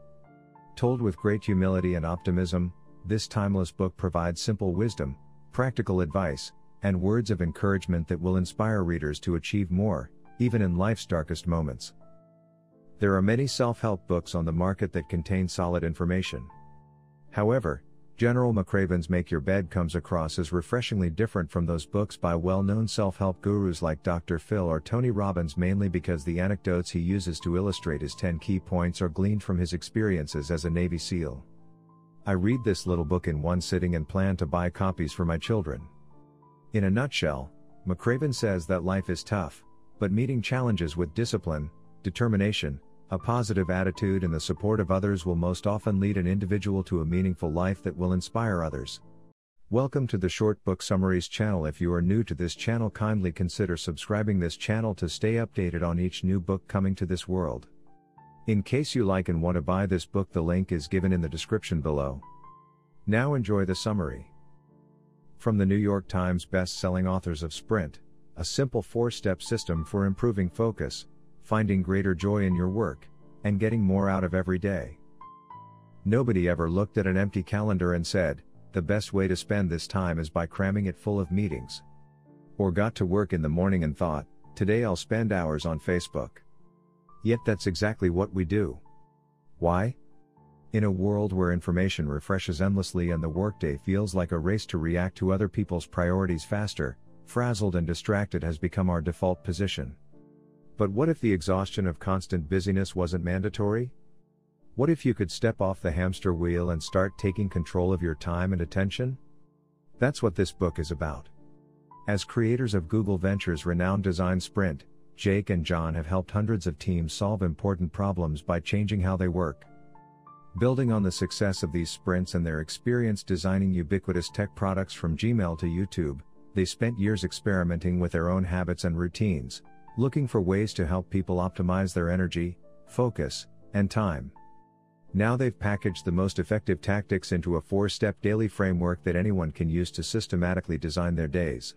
Told with great humility and optimism, this timeless book provides simple wisdom, practical advice, and words of encouragement that will inspire readers to achieve more, even in life's darkest moments. There are many self help books on the market that contain solid information. However, General McRaven's Make Your Bed comes across as refreshingly different from those books by well known self help gurus like Dr. Phil or Tony Robbins, mainly because the anecdotes he uses to illustrate his 10 key points are gleaned from his experiences as a Navy SEAL. I read this little book in one sitting and plan to buy copies for my children. In a nutshell, McRaven says that life is tough, but meeting challenges with discipline, determination, a positive attitude and the support of others will most often lead an individual to a meaningful life that will inspire others. Welcome to the Short Book Summaries channel. If you are new to this channel, kindly consider subscribing this channel to stay updated on each new book coming to this world. In case you like and want to buy this book, the link is given in the description below. Now enjoy the summary. From the New York Times best-selling authors of Sprint, a simple four-step system for improving focus, finding greater joy in your work, and getting more out of every day. Nobody ever looked at an empty calendar and said, the best way to spend this time is by cramming it full of meetings. Or got to work in the morning and thought, today I'll spend hours on Facebook. Yet that's exactly what we do. Why? In a world where information refreshes endlessly and the workday feels like a race to react to other people's priorities faster, frazzled and distracted has become our default position. But what if the exhaustion of constant busyness wasn't mandatory? What if you could step off the hamster wheel and start taking control of your time and attention? That's what this book is about. As creators of Google Ventures' renowned design sprint, Jake and John have helped hundreds of teams solve important problems by changing how they work. Building on the success of these sprints and their experience designing ubiquitous tech products from Gmail to YouTube, they spent years experimenting with their own habits and routines, looking for ways to help people optimize their energy, focus, and time. Now they've packaged the most effective tactics into a four step daily framework that anyone can use to systematically design their days.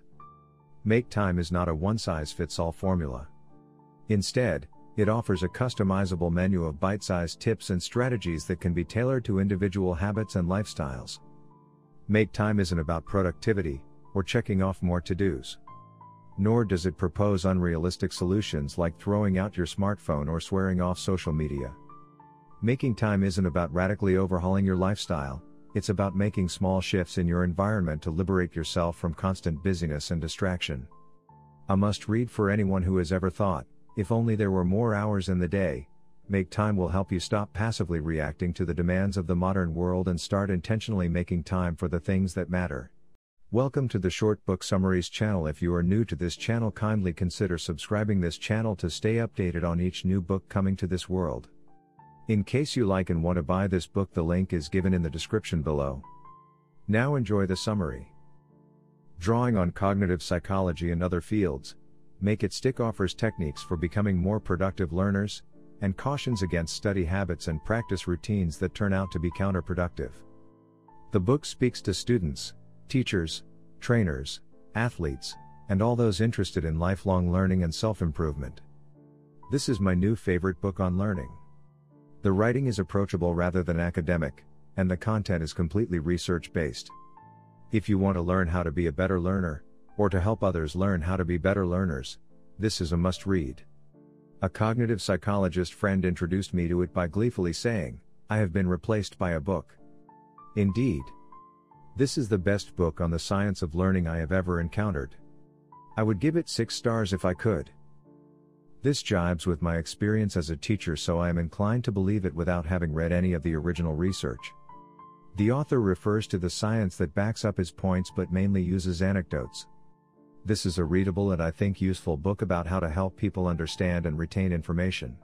Make Time is not a one size fits all formula. Instead, it offers a customizable menu of bite sized tips and strategies that can be tailored to individual habits and lifestyles. Make Time isn't about productivity, or checking off more to dos nor does it propose unrealistic solutions like throwing out your smartphone or swearing off social media. Making time isn't about radically overhauling your lifestyle, it's about making small shifts in your environment to liberate yourself from constant busyness and distraction. A must read for anyone who has ever thought, if only there were more hours in the day. Make Time will help you stop passively reacting to the demands of the modern world and start intentionally making time for the things that matter. Welcome to the Short Book Summaries channel. If you are new to this channel, kindly consider subscribing this channel to stay updated on each new book coming to this world. In case you like and want to buy this book, the link is given in the description below. Now enjoy the summary. Drawing on cognitive psychology and other fields, Make It Stick offers techniques for becoming more productive learners, and cautions against study habits and practice routines that turn out to be counterproductive. The book speaks to students, teachers, trainers, athletes, and all those interested in lifelong learning and self improvement. This is my new favorite book on learning. The writing is approachable rather than academic, and the content is completely research based. If you want to learn how to be a better learner, or to help others learn how to be better learners, this is a must read. A cognitive psychologist friend introduced me to it by gleefully saying, I have been replaced by a book. Indeed. This is the best book on the science of learning I have ever encountered. I would give it 6 stars if I could. This jibes with my experience as a teacher, so I am inclined to believe it without having read any of the original research. The author refers to the science that backs up his points but mainly uses anecdotes. This is a readable and I think useful book about how to help people understand and retain information.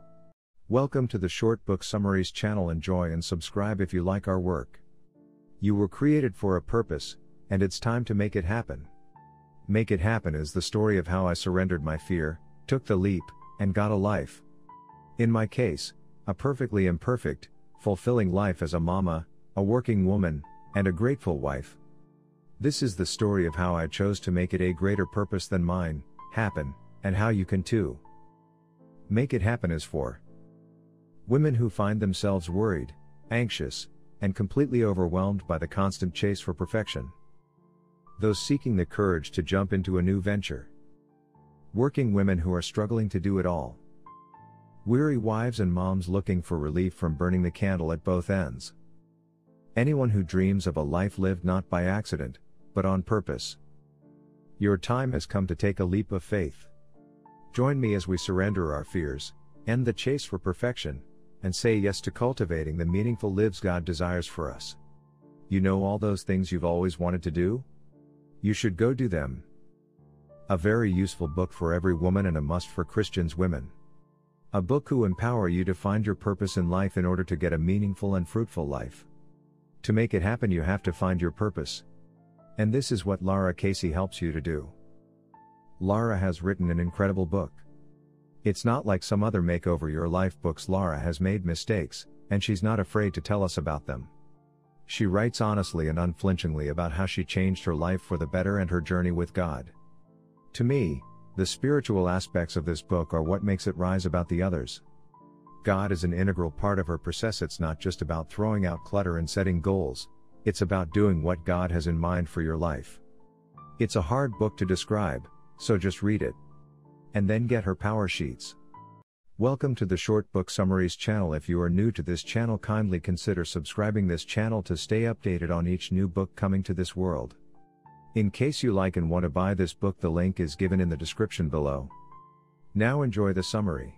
Welcome to the Short Book Summaries channel. Enjoy and subscribe if you like our work. You were created for a purpose, and it's time to make it happen. Make It Happen is the story of how I surrendered my fear, took the leap, and got a life. In my case, a perfectly imperfect, fulfilling life as a mama, a working woman, and a grateful wife. This is the story of how I chose to make it a greater purpose than mine, happen, and how you can too. Make It Happen is for women who find themselves worried, anxious, and completely overwhelmed by the constant chase for perfection those seeking the courage to jump into a new venture. Working women who are struggling to do it all. Weary wives and moms looking for relief from burning the candle at both ends. Anyone who dreams of a life lived not by accident, but on purpose. Your time has come to take a leap of faith. Join me as we surrender our fears, end the chase for perfection, and say yes to cultivating the meaningful lives God desires for us. You know all those things you've always wanted to do? You should go do them. A very useful book for every woman and a must for Christians women. A book who empower you to find your purpose in life in order to get a meaningful and fruitful life. To make it happen you have to find your purpose. And this is what Lara Casey helps you to do. Lara has written an incredible book. It's not like some other makeover your life books Lara has made mistakes, and she's not afraid to tell us about them. She writes honestly and unflinchingly about how she changed her life for the better and her journey with God. To me, the spiritual aspects of this book are what makes it rise about the others. God is an integral part of her process. It's not just about throwing out clutter and setting goals, it's about doing what God has in mind for your life. It's a hard book to describe, so just read it. And then get her power sheets. Welcome to the Short Book Summaries channel. If you are new to this channel, kindly consider subscribing this channel to stay updated on each new book coming to this world. In case you like and want to buy this book, the link is given in the description below. Now enjoy the summary.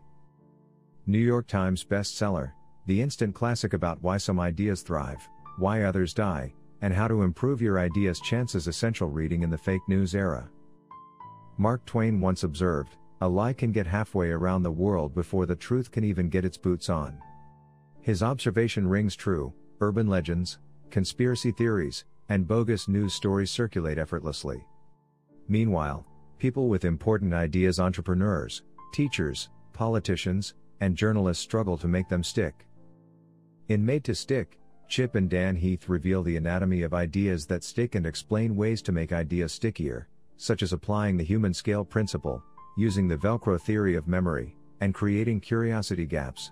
New York Times bestseller, the instant classic about why some ideas thrive, why others die, and how to improve your ideas' chances essential reading in the fake news era. Mark Twain once observed, a lie can get halfway around the world before the truth can even get its boots on. His observation rings true urban legends, conspiracy theories, and bogus news stories circulate effortlessly. Meanwhile, people with important ideas, entrepreneurs, teachers, politicians, and journalists struggle to make them stick. In Made to Stick, Chip and Dan Heath reveal the anatomy of ideas that stick and explain ways to make ideas stickier, such as applying the human scale principle, using the Velcro theory of memory, and creating curiosity gaps.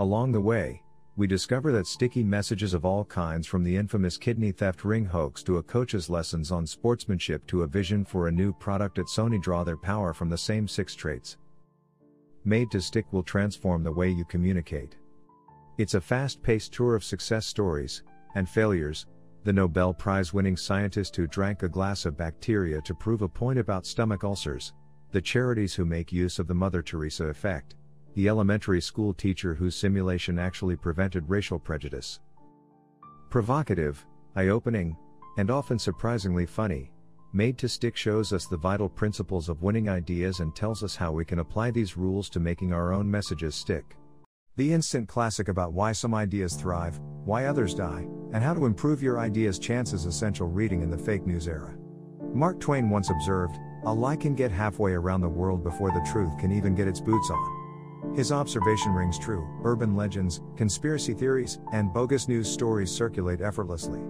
Along the way, we discover that sticky messages of all kinds from the infamous kidney theft ring hoax to a coach's lessons on sportsmanship to a vision for a new product at Sony draw their power from the same six traits. Made to Stick will transform the way you communicate. It's a fast paced tour of success stories and failures. The Nobel Prize winning scientist who drank a glass of bacteria to prove a point about stomach ulcers, the charities who make use of the Mother Teresa effect, the elementary school teacher whose simulation actually prevented racial prejudice. Provocative, eye opening, and often surprisingly funny, Made to Stick shows us the vital principles of winning ideas and tells us how we can apply these rules to making our own messages stick. The instant classic about why some ideas thrive, why others die, and how to improve your ideas' chances essential reading in the fake news era. Mark Twain once observed, a lie can get halfway around the world before the truth can even get its boots on. His observation rings true urban legends, conspiracy theories, and bogus news stories circulate effortlessly.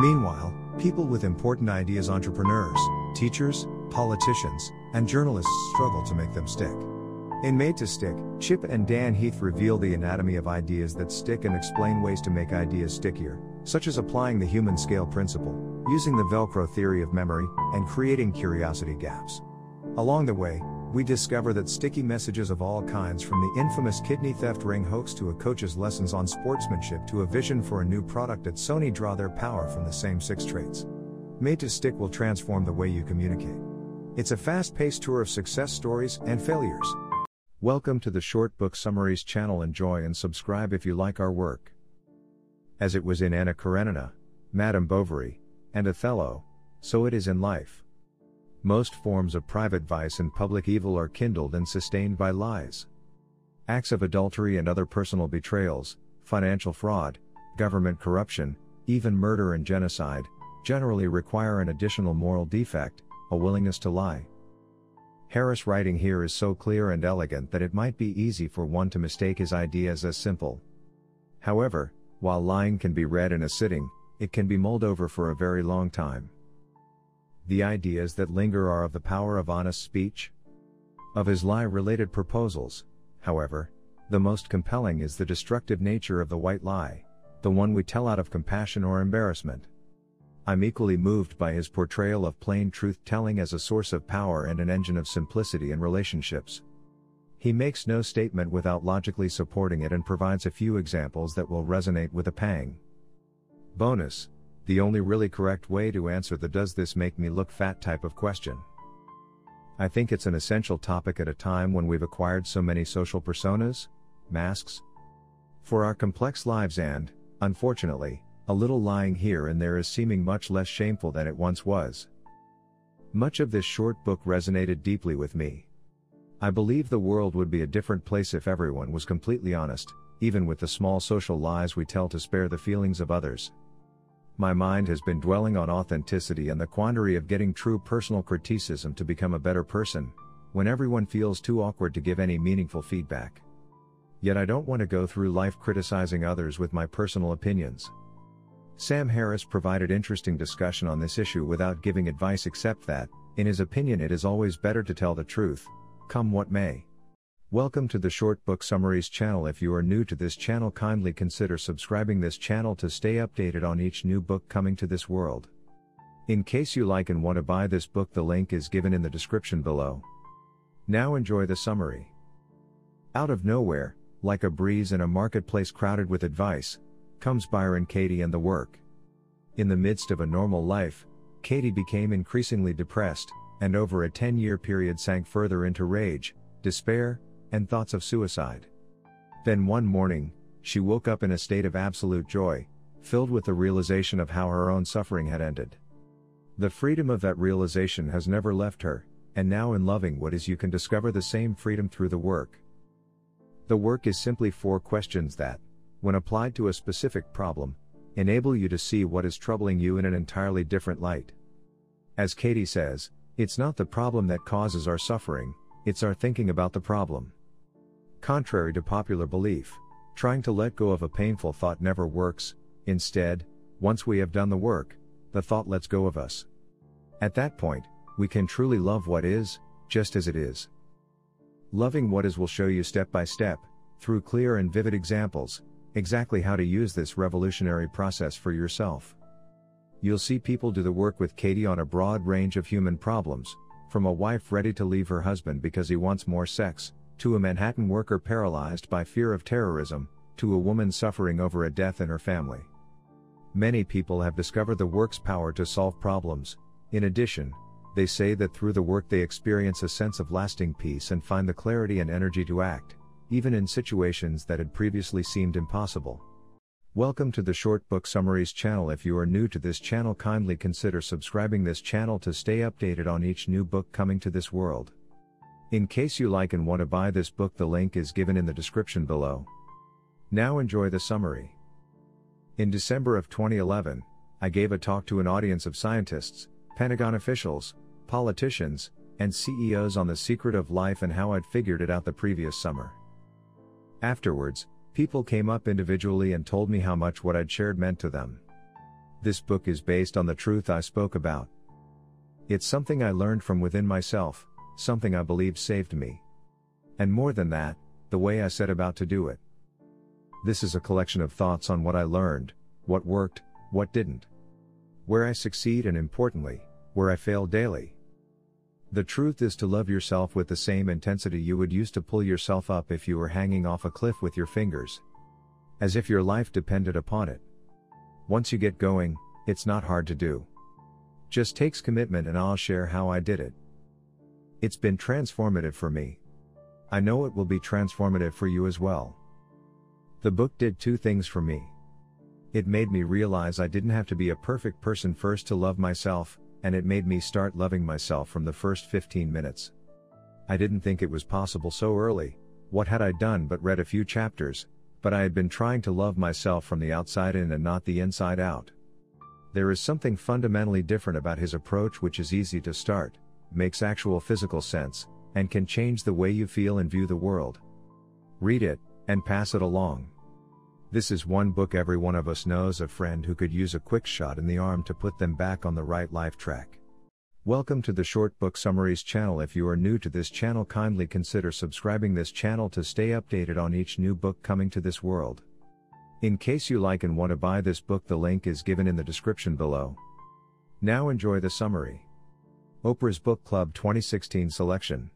Meanwhile, people with important ideas, entrepreneurs, teachers, politicians, and journalists struggle to make them stick. In Made to Stick, Chip and Dan Heath reveal the anatomy of ideas that stick and explain ways to make ideas stickier, such as applying the human scale principle, using the Velcro theory of memory, and creating curiosity gaps. Along the way, we discover that sticky messages of all kinds from the infamous kidney theft ring hoax to a coach's lessons on sportsmanship to a vision for a new product at Sony draw their power from the same six traits. Made to Stick will transform the way you communicate. It's a fast paced tour of success stories and failures. Welcome to the Short Book Summaries channel. Enjoy and subscribe if you like our work. As it was in Anna Karenina, Madame Bovary, and Othello, so it is in life. Most forms of private vice and public evil are kindled and sustained by lies. Acts of adultery and other personal betrayals, financial fraud, government corruption, even murder and genocide, generally require an additional moral defect, a willingness to lie. Harris' writing here is so clear and elegant that it might be easy for one to mistake his ideas as simple. However, while lying can be read in a sitting, it can be mulled over for a very long time. The ideas that linger are of the power of honest speech. Of his lie related proposals, however, the most compelling is the destructive nature of the white lie, the one we tell out of compassion or embarrassment. I'm equally moved by his portrayal of plain truth telling as a source of power and an engine of simplicity in relationships. He makes no statement without logically supporting it and provides a few examples that will resonate with a pang. Bonus The only really correct way to answer the does this make me look fat type of question. I think it's an essential topic at a time when we've acquired so many social personas, masks. For our complex lives and, unfortunately, a little lying here and there is seeming much less shameful than it once was. Much of this short book resonated deeply with me. I believe the world would be a different place if everyone was completely honest, even with the small social lies we tell to spare the feelings of others. My mind has been dwelling on authenticity and the quandary of getting true personal criticism to become a better person, when everyone feels too awkward to give any meaningful feedback. Yet I don't want to go through life criticizing others with my personal opinions. Sam Harris provided interesting discussion on this issue without giving advice except that, in his opinion, it is always better to tell the truth, come what may. Welcome to the Short Book Summaries channel. If you are new to this channel, kindly consider subscribing this channel to stay updated on each new book coming to this world. In case you like and want to buy this book, the link is given in the description below. Now enjoy the summary. Out of nowhere, like a breeze in a marketplace crowded with advice, comes Byron Katie and the work. In the midst of a normal life, Katie became increasingly depressed, and over a 10 year period sank further into rage, despair, and thoughts of suicide. Then one morning, she woke up in a state of absolute joy, filled with the realization of how her own suffering had ended. The freedom of that realization has never left her, and now in loving what is you can discover the same freedom through the work. The work is simply four questions that, when applied to a specific problem, enable you to see what is troubling you in an entirely different light. As Katie says, it's not the problem that causes our suffering, it's our thinking about the problem. Contrary to popular belief, trying to let go of a painful thought never works, instead, once we have done the work, the thought lets go of us. At that point, we can truly love what is, just as it is. Loving what is will show you step by step, through clear and vivid examples, exactly how to use this revolutionary process for yourself. You'll see people do the work with Katie on a broad range of human problems, from a wife ready to leave her husband because he wants more sex, to a Manhattan worker paralyzed by fear of terrorism, to a woman suffering over a death in her family. Many people have discovered the work's power to solve problems. In addition, they say that through the work they experience a sense of lasting peace and find the clarity and energy to act even in situations that had previously seemed impossible. Welcome to the Short Book Summaries channel. If you are new to this channel, kindly consider subscribing this channel to stay updated on each new book coming to this world. In case you like and want to buy this book, the link is given in the description below. Now enjoy the summary. In December of 2011, I gave a talk to an audience of scientists, Pentagon officials, politicians, and CEOs on the secret of life and how I'd figured it out the previous summer. Afterwards, people came up individually and told me how much what I'd shared meant to them. This book is based on the truth I spoke about. It's something I learned from within myself, something I believe saved me. And more than that, the way I set about to do it. This is a collection of thoughts on what I learned, what worked, what didn't, where I succeed, and importantly, where I fail daily. The truth is to love yourself with the same intensity you would use to pull yourself up if you were hanging off a cliff with your fingers. As if your life depended upon it. Once you get going, it's not hard to do. Just takes commitment and I'll share how I did it. It's been transformative for me. I know it will be transformative for you as well. The book did two things for me. It made me realize I didn't have to be a perfect person first to love myself, and it made me start loving myself from the first 15 minutes. I didn't think it was possible so early, what had I done but read a few chapters, but I had been trying to love myself from the outside in and not the inside out. There is something fundamentally different about his approach which is easy to start, makes actual physical sense, and can change the way you feel and view the world. Read it, and pass it along. This is one book every one of us knows a friend who could use a quick shot in the arm to put them back on the right life track. Welcome to the Short Book Summaries channel. If you are new to this channel, kindly consider subscribing this channel to stay updated on each new book coming to this world. In case you like and want to buy this book, the link is given in the description below. Now enjoy the summary. Oprah's Book Club 2016 selection.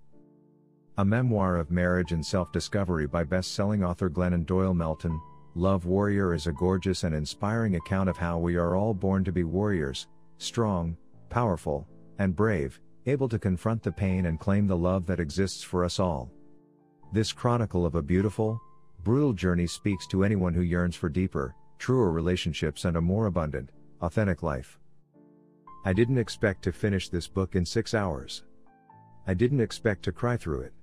A memoir of marriage and self discovery by best selling author Glennon Doyle Melton, Love Warrior is a gorgeous and inspiring account of how we are all born to be warriors, strong, powerful, and brave, able to confront the pain and claim the love that exists for us all. This chronicle of a beautiful, brutal journey speaks to anyone who yearns for deeper, truer relationships and a more abundant, authentic life. I didn't expect to finish this book in six hours. I didn't expect to cry through it.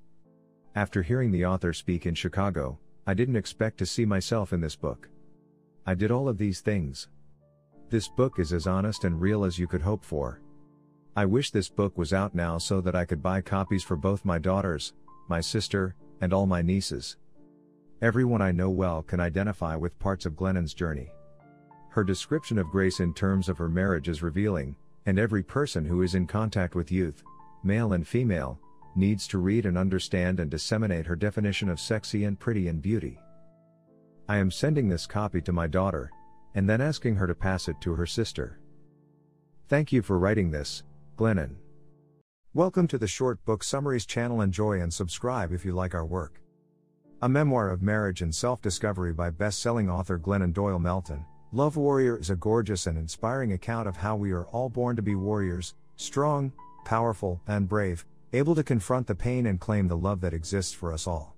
After hearing the author speak in Chicago, I didn't expect to see myself in this book. I did all of these things. This book is as honest and real as you could hope for. I wish this book was out now so that I could buy copies for both my daughters, my sister, and all my nieces. Everyone I know well can identify with parts of Glennon's journey. Her description of grace in terms of her marriage is revealing, and every person who is in contact with youth, male and female, needs to read and understand and disseminate her definition of sexy and pretty and beauty. I am sending this copy to my daughter, and then asking her to pass it to her sister. Thank you for writing this, Glennon. Welcome to the Short Book Summaries channel. Enjoy and subscribe if you like our work. A memoir of marriage and self discovery by best selling author Glennon Doyle Melton. Love Warrior is a gorgeous and inspiring account of how we are all born to be warriors, strong, powerful, and brave, able to confront the pain and claim the love that exists for us all.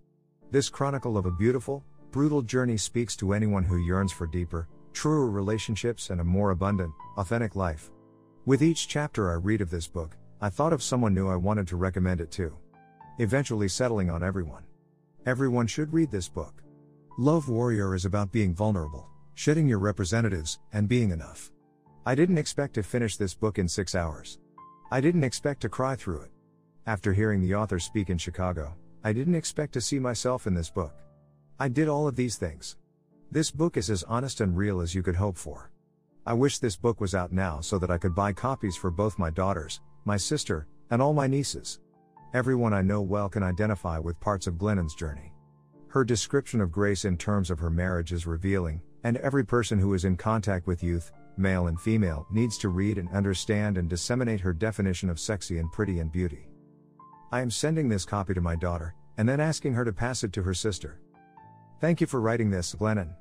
This chronicle of a beautiful, brutal journey speaks to anyone who yearns for deeper, truer relationships and a more abundant, authentic life. With each chapter I read of this book, I thought of someone new I wanted to recommend it to. Eventually settling on everyone. Everyone should read this book. Love Warrior is about being vulnerable, shedding your representatives, and being enough. I didn't expect to finish this book in six hours. I didn't expect to cry through it. After hearing the author speak in Chicago, I didn't expect to see myself in this book. I did all of these things. This book is as honest and real as you could hope for. I wish this book was out now so that I could buy copies for both my daughters, my sister, and all my nieces. Everyone I know well can identify with parts of Glennon's journey. Her description of grace in terms of her marriage is revealing, and every person who is in contact with youth, male and female, needs to read and understand and disseminate her definition of sexy and pretty and beauty. I am sending this copy to my daughter, and then asking her to pass it to her sister. Thank you for writing this, Glennon.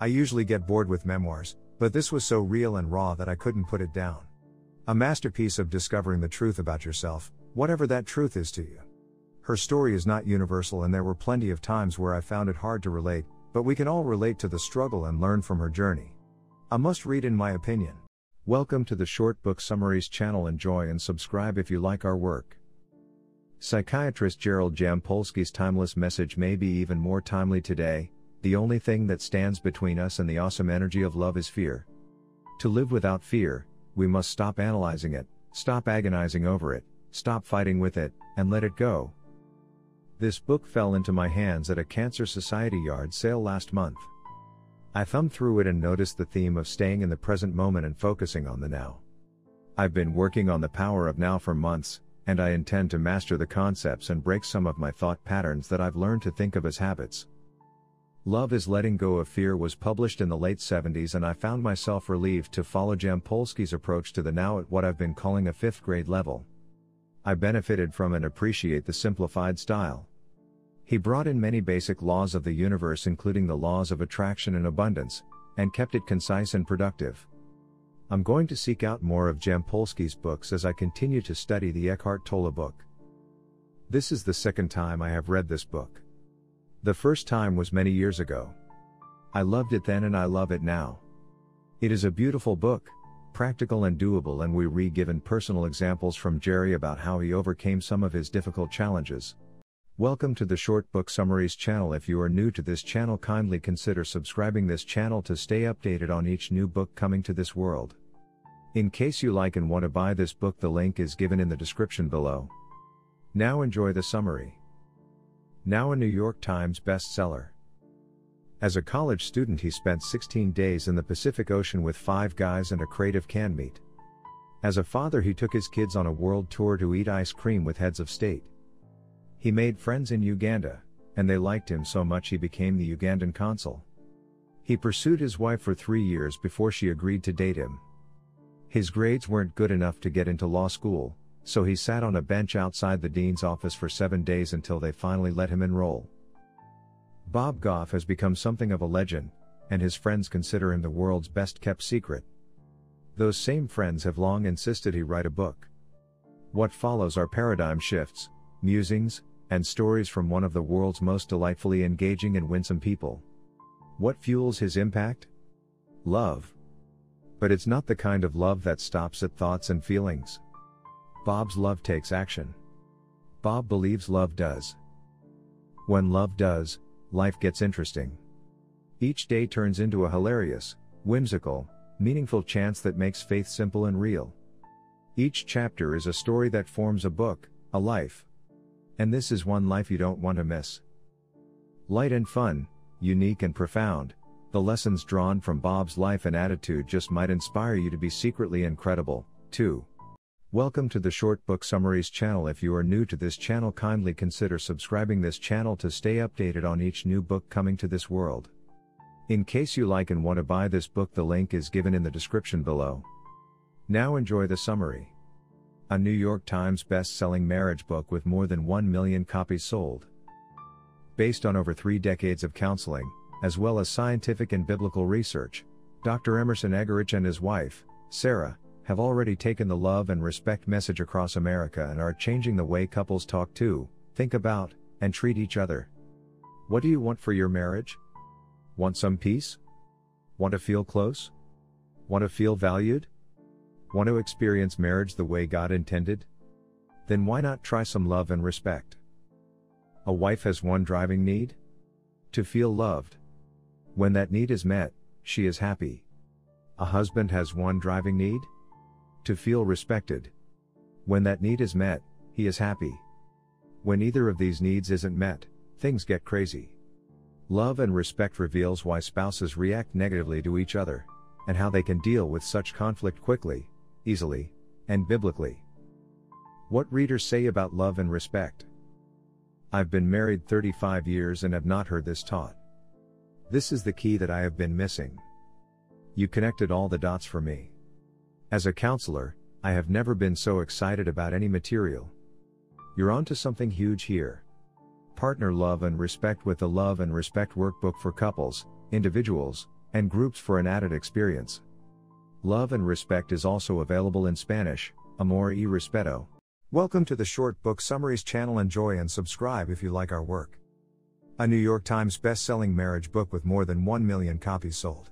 I usually get bored with memoirs, but this was so real and raw that I couldn't put it down. A masterpiece of discovering the truth about yourself, whatever that truth is to you. Her story is not universal, and there were plenty of times where I found it hard to relate, but we can all relate to the struggle and learn from her journey. A must read, in my opinion. Welcome to the Short Book Summaries channel. Enjoy and subscribe if you like our work. Psychiatrist Gerald Jampolsky's timeless message may be even more timely today the only thing that stands between us and the awesome energy of love is fear. To live without fear, we must stop analyzing it, stop agonizing over it, stop fighting with it, and let it go. This book fell into my hands at a Cancer Society yard sale last month. I thumbed through it and noticed the theme of staying in the present moment and focusing on the now. I've been working on the power of now for months, and I intend to master the concepts and break some of my thought patterns that I've learned to think of as habits. Love is Letting Go of Fear was published in the late 70s, and I found myself relieved to follow Jampolsky's approach to the now at what I've been calling a fifth grade level. I benefited from and appreciate the simplified style. He brought in many basic laws of the universe, including the laws of attraction and abundance, and kept it concise and productive. I'm going to seek out more of Jampolsky's books as I continue to study the Eckhart Tolle book. This is the second time I have read this book. The first time was many years ago. I loved it then and I love it now. It is a beautiful book, practical and doable, and we re given personal examples from Jerry about how he overcame some of his difficult challenges. Welcome to the Short Book Summaries channel. If you are new to this channel, kindly consider subscribing this channel to stay updated on each new book coming to this world. In case you like and want to buy this book, the link is given in the description below. Now enjoy the summary. Now a New York Times bestseller. As a college student, he spent 16 days in the Pacific Ocean with five guys and a crate of canned meat. As a father, he took his kids on a world tour to eat ice cream with heads of state. He made friends in Uganda, and they liked him so much he became the Ugandan consul. He pursued his wife for three years before she agreed to date him. His grades weren't good enough to get into law school, so he sat on a bench outside the dean's office for seven days until they finally let him enroll. Bob Goff has become something of a legend, and his friends consider him the world's best kept secret. Those same friends have long insisted he write a book. What follows are paradigm shifts, musings, and stories from one of the world's most delightfully engaging and winsome people. What fuels his impact? Love. But it's not the kind of love that stops at thoughts and feelings. Bob's love takes action. Bob believes love does. When love does, life gets interesting. Each day turns into a hilarious, whimsical, meaningful chance that makes faith simple and real. Each chapter is a story that forms a book, a life. And this is one life you don't want to miss. Light and fun, unique and profound, the lessons drawn from Bob's life and attitude just might inspire you to be secretly incredible, too. Welcome to the Short Book Summaries channel. If you are new to this channel, kindly consider subscribing this channel to stay updated on each new book coming to this world. In case you like and want to buy this book, the link is given in the description below. Now enjoy the summary a New York Times best-selling marriage book with more than 1 million copies sold. Based on over three decades of counseling, as well as scientific and biblical research, Dr. Emerson Eggerichs and his wife, Sarah, have already taken the love and respect message across America and are changing the way couples talk to, think about, and treat each other. What do you want for your marriage? Want some peace? Want to feel close? Want to feel valued? Want to experience marriage the way God intended? Then why not try some love and respect? A wife has one driving need? To feel loved. When that need is met, she is happy. A husband has one driving need? To feel respected. When that need is met, he is happy. When either of these needs isn't met, things get crazy. Love and respect reveals why spouses react negatively to each other, and how they can deal with such conflict quickly, easily, and biblically. What readers say about love and respect. I've been married 35 years and have not heard this taught. This is the key that I have been missing. You connected all the dots for me. As a counselor, I have never been so excited about any material. You're onto something huge here. Partner love and respect with the Love and Respect Workbook for couples, individuals, and groups for an added experience. Love and Respect is also available in Spanish, Amor y Respeto. Welcome to the Short Book Summaries channel. Enjoy and subscribe if you like our work. A New York Times best-selling marriage book with more than 1 million copies sold.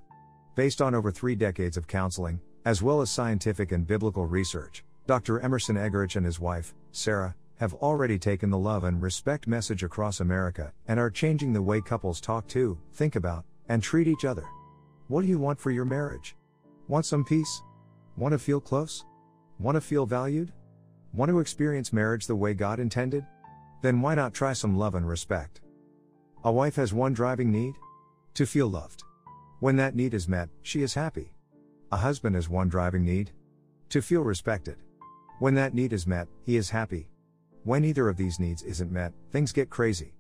Based on over three decades of counseling, as well as scientific and biblical research, Dr. Emerson Eggerichs and his wife, Sarah, have already taken the love and respect message across America and are changing the way couples talk to, think about, and treat each other. What do you want for your marriage? Want some peace? Want to feel close? Want to feel valued? Want to experience marriage the way God intended? Then why not try some love and respect? A wife has one driving need? To feel loved. When that need is met, she is happy. A husband has one driving need? To feel respected. When that need is met, he is happy. When either of these needs isn't met, things get crazy.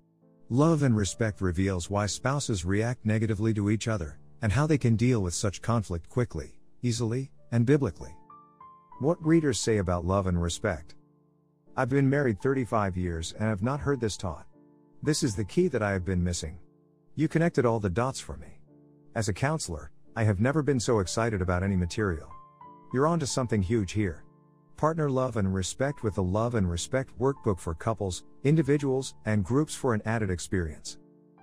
Love and respect reveals why spouses react negatively to each other, and how they can deal with such conflict quickly, easily, and biblically. What readers say about love and respect. I've been married 35 years and have not heard this taught. This is the key that I have been missing. You connected all the dots for me. As a counselor, I have never been so excited about any material. You're onto something huge here. Partner Love and Respect with the Love and Respect Workbook for couples, individuals, and groups for an added experience.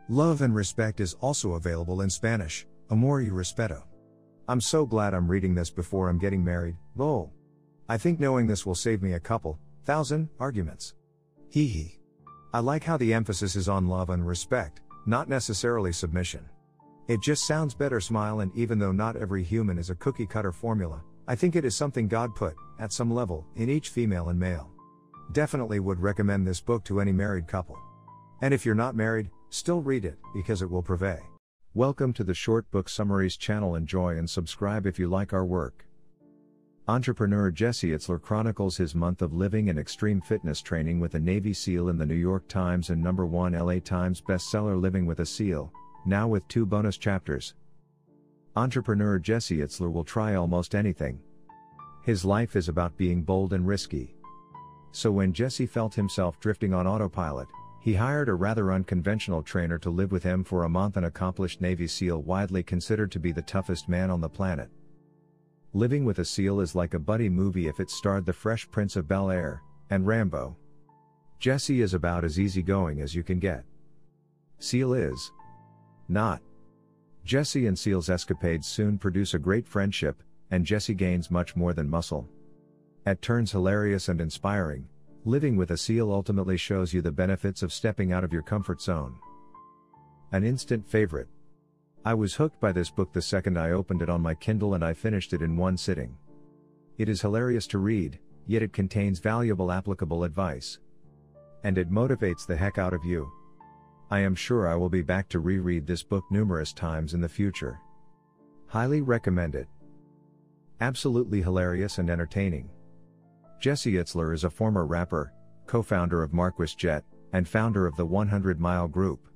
Love and Respect is also available in Spanish, Amor y Respeto. I'm so glad I'm reading this before I'm getting married, lol. I think knowing this will save me a couple, thousand, arguments. Hee hee. I like how the emphasis is on love and respect, not necessarily submission. It just sounds better smile and even though not every human is a cookie cutter formula, I think it is something God put, at some level, in each female and male. Definitely would recommend this book to any married couple. And if you're not married, still read it, because it will prevail. Welcome to the Short Book Summaries channel. Enjoy and subscribe if you like our work. Entrepreneur Jesse Itzler chronicles his month of living in extreme fitness training with a Navy SEAL in the New York Times and number one LA Times bestseller Living with a SEAL, now with two bonus chapters. Entrepreneur Jesse Itzler will try almost anything. His life is about being bold and risky. So when Jesse felt himself drifting on autopilot, he hired a rather unconventional trainer to live with him for a month, an accomplished Navy SEAL widely considered to be the toughest man on the planet. Living with a SEAL is like a buddy movie if it starred the Fresh Prince of Bel Air and Rambo. Jesse is about as easygoing as you can get. SEAL is not. Jesse and SEAL's escapades soon produce a great friendship, and Jesse gains much more than muscle. At turns hilarious and inspiring, living with a SEAL ultimately shows you the benefits of stepping out of your comfort zone. An instant favorite. I was hooked by this book the second I opened it on my Kindle and I finished it in one sitting. It is hilarious to read, yet it contains valuable applicable advice. And it motivates the heck out of you. I am sure I will be back to reread this book numerous times in the future. Highly recommend it. Absolutely hilarious and entertaining. Jesse Itzler is a former rapper, co founder of Marquis Jet, and founder of the 100 Mile Group.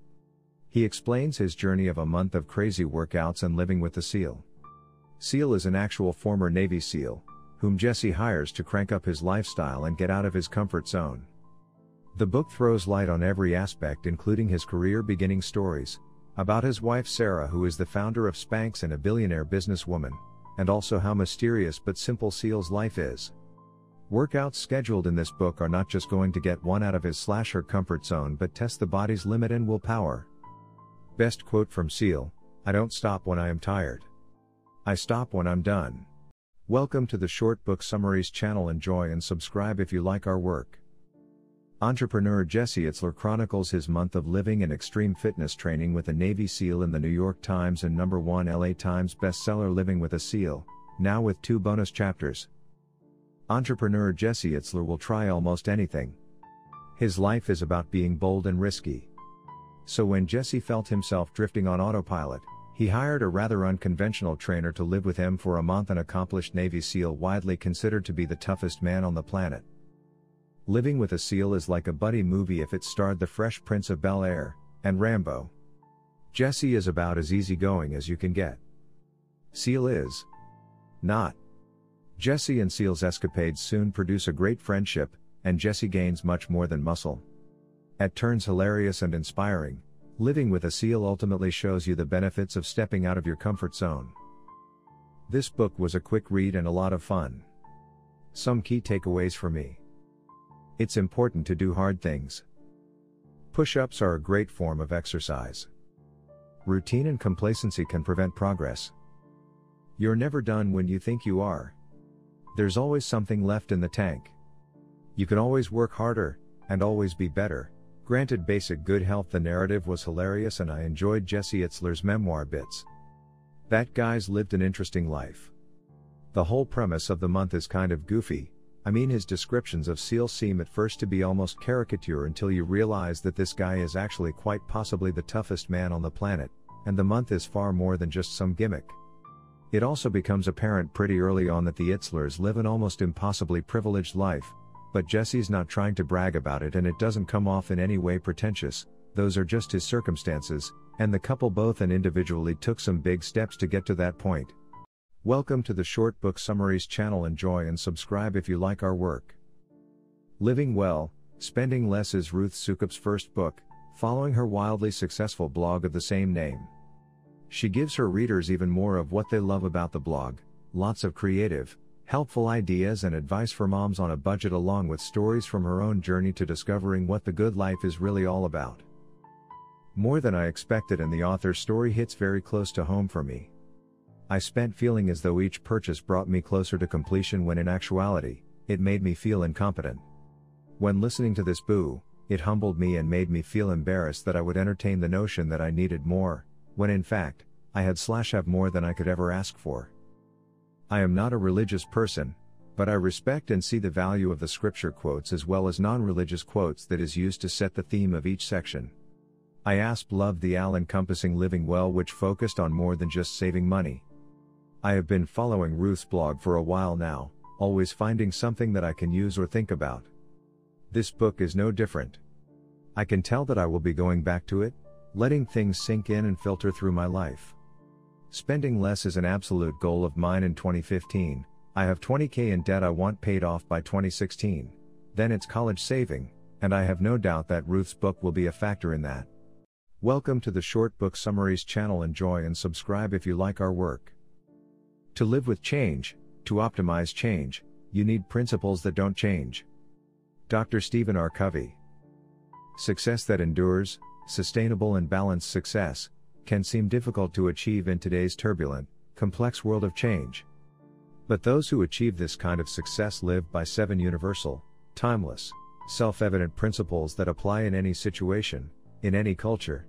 He explains his journey of a month of crazy workouts and living with the SEAL. SEAL is an actual former Navy SEAL, whom Jesse hires to crank up his lifestyle and get out of his comfort zone. The book throws light on every aspect, including his career beginning stories, about his wife Sarah, who is the founder of Spanx and a billionaire businesswoman, and also how mysterious but simple SEAL's life is. Workouts scheduled in this book are not just going to get one out of his slash her comfort zone but test the body's limit and willpower. Best quote from SEAL I don't stop when I am tired. I stop when I'm done. Welcome to the Short Book Summaries channel. Enjoy and subscribe if you like our work. Entrepreneur Jesse Itzler chronicles his month of living in extreme fitness training with a Navy SEAL in the New York Times and number one LA Times bestseller Living with a SEAL, now with two bonus chapters. Entrepreneur Jesse Itzler will try almost anything. His life is about being bold and risky. So when Jesse felt himself drifting on autopilot, he hired a rather unconventional trainer to live with him for a month, an accomplished Navy SEAL widely considered to be the toughest man on the planet. Living with a SEAL is like a buddy movie if it starred the Fresh Prince of Bel Air and Rambo. Jesse is about as easygoing as you can get. SEAL is not. Jesse and SEAL's escapades soon produce a great friendship, and Jesse gains much more than muscle. At turns hilarious and inspiring, living with a SEAL ultimately shows you the benefits of stepping out of your comfort zone. This book was a quick read and a lot of fun. Some key takeaways for me. It's important to do hard things. Push ups are a great form of exercise. Routine and complacency can prevent progress. You're never done when you think you are. There's always something left in the tank. You can always work harder, and always be better. Granted basic good health the narrative was hilarious and I enjoyed Jesse Itzler's memoir bits. That guy's lived an interesting life. The whole premise of the month is kind of goofy, I mean, his descriptions of SEAL seem at first to be almost caricature until you realize that this guy is actually quite possibly the toughest man on the planet, and the month is far more than just some gimmick. It also becomes apparent pretty early on that the Itzlers live an almost impossibly privileged life, but Jesse's not trying to brag about it and it doesn't come off in any way pretentious, those are just his circumstances, and the couple both and individually took some big steps to get to that point. Welcome to the Short Book Summaries channel. Enjoy and subscribe if you like our work. Living Well, Spending Less is Ruth Soukup's first book, following her wildly successful blog of the same name. She gives her readers even more of what they love about the blog lots of creative, helpful ideas and advice for moms on a budget, along with stories from her own journey to discovering what the good life is really all about. More than I expected, and the author's story hits very close to home for me. I spent feeling as though each purchase brought me closer to completion when in actuality, it made me feel incompetent. When listening to this boo, it humbled me and made me feel embarrassed that I would entertain the notion that I needed more, when in fact, I had slash have more than I could ever ask for. I am not a religious person, but I respect and see the value of the scripture quotes as well as non-religious quotes that is used to set the theme of each section. I ASP loved the all-encompassing living well which focused on more than just saving money. I have been following Ruth's blog for a while now, always finding something that I can use or think about. This book is no different. I can tell that I will be going back to it, letting things sink in and filter through my life. Spending less is an absolute goal of mine in 2015. I have 20k in debt I want paid off by 2016. Then it's college saving, and I have no doubt that Ruth's book will be a factor in that. Welcome to the Short Book Summaries channel. Enjoy and subscribe if you like our work. To live with change, to optimize change, you need principles that don't change. Dr. Stephen R. Covey. Success that endures, sustainable and balanced success, can seem difficult to achieve in today's turbulent, complex world of change. But those who achieve this kind of success live by seven universal, timeless, self evident principles that apply in any situation, in any culture,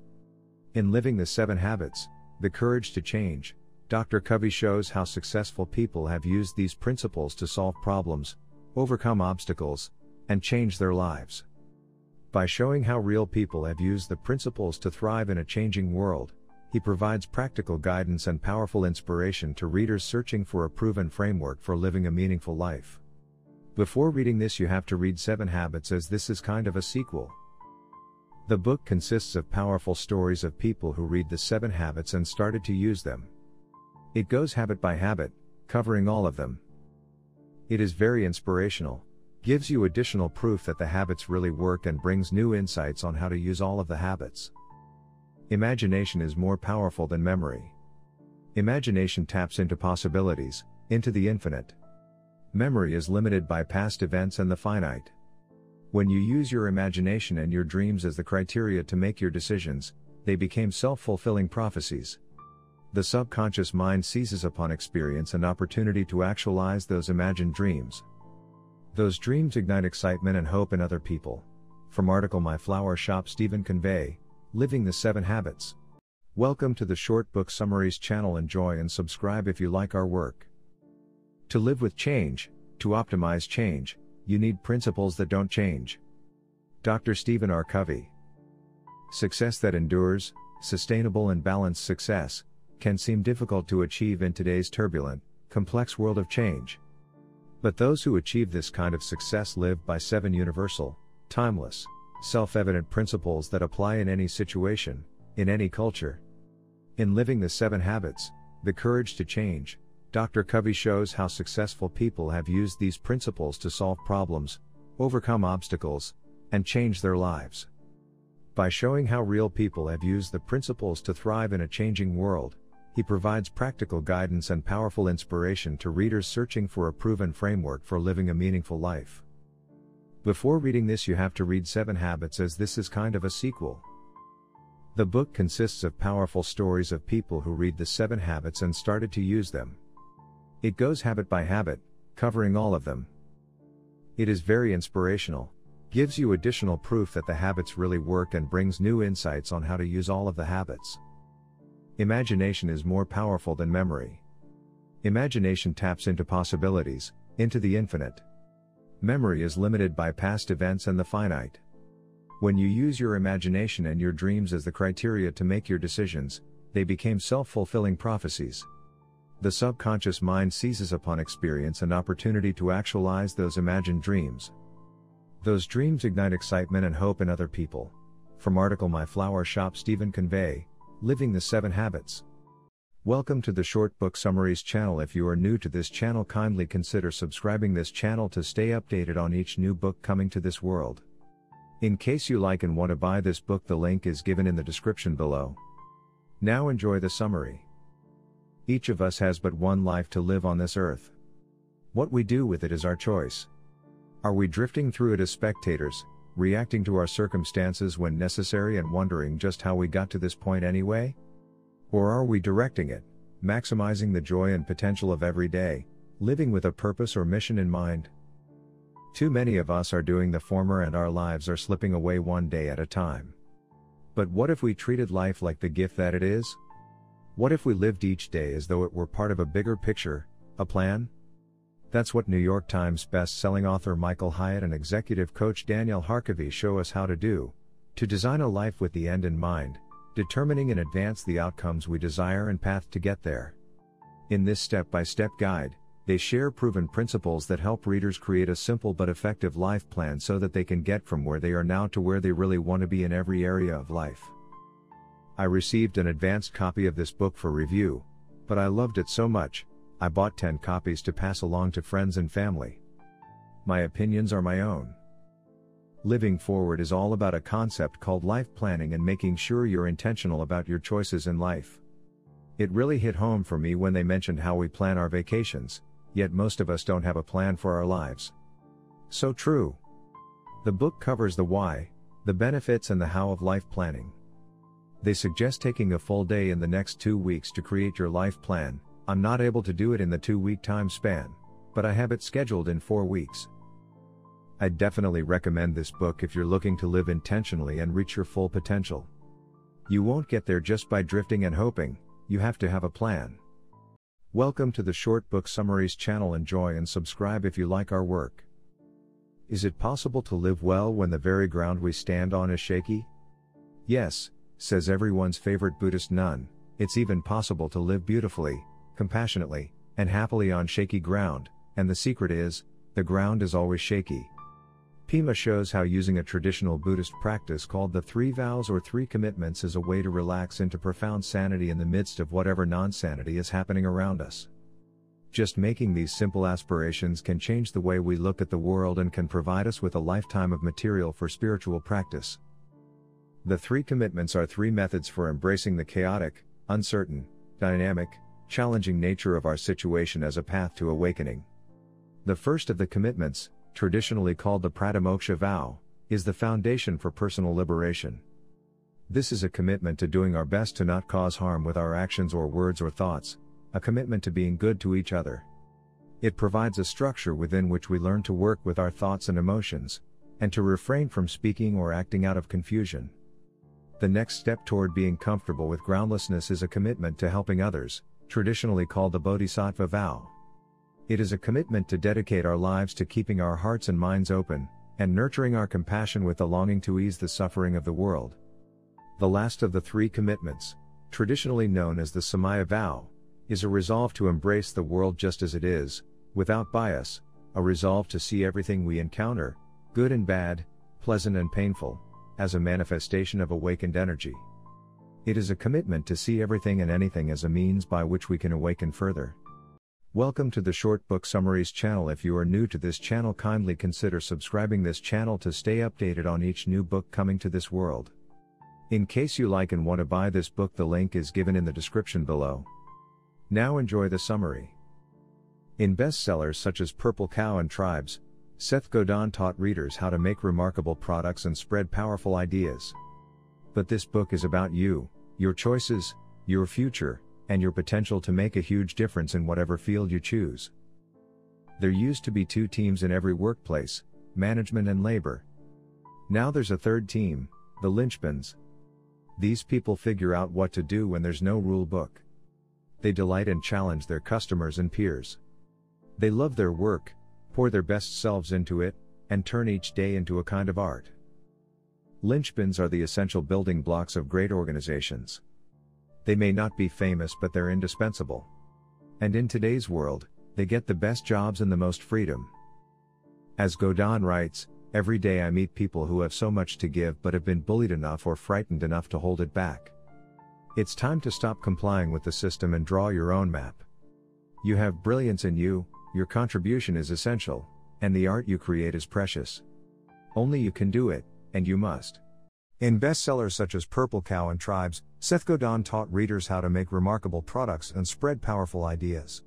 in Living the Seven Habits, The Courage to Change, Dr. Covey shows how successful people have used these principles to solve problems, overcome obstacles, and change their lives. By showing how real people have used the principles to thrive in a changing world, he provides practical guidance and powerful inspiration to readers searching for a proven framework for living a meaningful life. Before reading this, you have to read Seven Habits as this is kind of a sequel. The book consists of powerful stories of people who read the seven habits and started to use them. It goes habit by habit, covering all of them. It is very inspirational, gives you additional proof that the habits really work and brings new insights on how to use all of the habits. Imagination is more powerful than memory. Imagination taps into possibilities, into the infinite. Memory is limited by past events and the finite. When you use your imagination and your dreams as the criteria to make your decisions, they became self fulfilling prophecies. The subconscious mind seizes upon experience and opportunity to actualize those imagined dreams. Those dreams ignite excitement and hope in other people. From article My Flower Shop Stephen Convey, Living the Seven Habits. Welcome to the Short Book Summaries channel. Enjoy and subscribe if you like our work. To live with change, to optimize change, you need principles that don't change. Dr. Stephen R. Covey. Success that endures, sustainable and balanced success, can seem difficult to achieve in today's turbulent, complex world of change. But those who achieve this kind of success live by seven universal, timeless, self evident principles that apply in any situation, in any culture. In Living the Seven Habits, The Courage to Change, Dr. Covey shows how successful people have used these principles to solve problems, overcome obstacles, and change their lives. By showing how real people have used the principles to thrive in a changing world, he provides practical guidance and powerful inspiration to readers searching for a proven framework for living a meaningful life. Before reading this, you have to read Seven Habits as this is kind of a sequel. The book consists of powerful stories of people who read the Seven Habits and started to use them. It goes habit by habit, covering all of them. It is very inspirational, gives you additional proof that the habits really work and brings new insights on how to use all of the habits. Imagination is more powerful than memory. Imagination taps into possibilities, into the infinite. Memory is limited by past events and the finite. When you use your imagination and your dreams as the criteria to make your decisions, they became self fulfilling prophecies. The subconscious mind seizes upon experience and opportunity to actualize those imagined dreams. Those dreams ignite excitement and hope in other people. From article My Flower Shop Stephen Convey, Living the 7 Habits. Welcome to the Short Book Summaries channel. If you are new to this channel, kindly consider subscribing this channel to stay updated on each new book coming to this world. In case you like and want to buy this book, the link is given in the description below. Now enjoy the summary. Each of us has but one life to live on this earth. What we do with it is our choice. Are we drifting through it as spectators, reacting to our circumstances when necessary and wondering just how we got to this point anyway? Or are we directing it, maximizing the joy and potential of every day, living with a purpose or mission in mind? Too many of us are doing the former and our lives are slipping away one day at a time. But what if we treated life like the gift that it is? What if we lived each day as though it were part of a bigger picture, a plan? That's what New York Times best-selling author Michael Hyatt and executive coach Daniel Harkavy show us how to do. To design a life with the end in mind, determining in advance the outcomes we desire and path to get there. In this step-by-step guide, they share proven principles that help readers create a simple but effective life plan so that they can get from where they are now to where they really want to be in every area of life. I received an advanced copy of this book for review, but I loved it so much, I bought 10 copies to pass along to friends and family. My opinions are my own. Living forward is all about a concept called life planning and making sure you're intentional about your choices in life. It really hit home for me when they mentioned how we plan our vacations, yet most of us don't have a plan for our lives. So true. The book covers the why, the benefits, and the how of life planning. They suggest taking a full day in the next two weeks to create your life plan, I'm not able to do it in the two week time span, but I have it scheduled in four weeks. I definitely recommend this book if you're looking to live intentionally and reach your full potential. You won't get there just by drifting and hoping, you have to have a plan. Welcome to the Short Book Summaries channel. Enjoy and subscribe if you like our work. Is it possible to live well when the very ground we stand on is shaky? Yes, says everyone's favorite Buddhist nun, it's even possible to live beautifully, compassionately, and happily on shaky ground, and the secret is, the ground is always shaky. Pema shows how using a traditional Buddhist practice called the Three Vows or Three Commitments is a way to relax into profound sanity in the midst of whatever non-sanity is happening around us. Just making these simple aspirations can change the way we look at the world and can provide us with a lifetime of material for spiritual practice. The three commitments are three methods for embracing the chaotic, uncertain, dynamic, challenging nature of our situation as a path to awakening. The first of the commitments, traditionally called the Pratimoksha vow, is the foundation for personal liberation. This is a commitment to doing our best to not cause harm with our actions or words or thoughts, a commitment to being good to each other. It provides a structure within which we learn to work with our thoughts and emotions, and to refrain from speaking or acting out of confusion. The next step toward being comfortable with groundlessness is a commitment to helping others, traditionally called the Bodhisattva vow. It is a commitment to dedicate our lives to keeping our hearts and minds open, and nurturing our compassion with the longing to ease the suffering of the world. The last of the three commitments, traditionally known as the Samaya vow, is a resolve to embrace the world just as it is, without bias, a resolve to see everything we encounter, good and bad, pleasant and painful, as a manifestation of awakened energy. It is a commitment to see everything and anything as a means by which we can awaken further. Welcome to the Short Book Summaries channel. If you are new to this channel, kindly consider subscribing this channel to stay updated on each new book coming to this world. In case you like and want to buy this book, the link is given in the description below. Now enjoy the summary. In bestsellers such as Purple Cow and Tribes, Seth Godin taught readers how to make remarkable products and spread powerful ideas. But this book is about you, your choices, your future, and your potential to make a huge difference in whatever field you choose. There used to be two teams in every workplace management and labor. Now there's a third team, the linchpins. These people figure out what to do when there's no rule book. They delight and challenge their customers and peers. They love their work, pour their best selves into it, and turn each day into a kind of art. Linchpins are the essential building blocks of great organizations. They may not be famous, but they're indispensable. And in today's world, they get the best jobs and the most freedom. As Godin writes, Every day I meet people who have so much to give but have been bullied enough or frightened enough to hold it back. It's time to stop complying with the system and draw your own map. You have brilliance in you, your contribution is essential, and the art you create is precious. Only you can do it, and you must. In bestsellers such as Purple Cow and Tribes, Seth Godin taught readers how to make remarkable products and spread powerful ideas.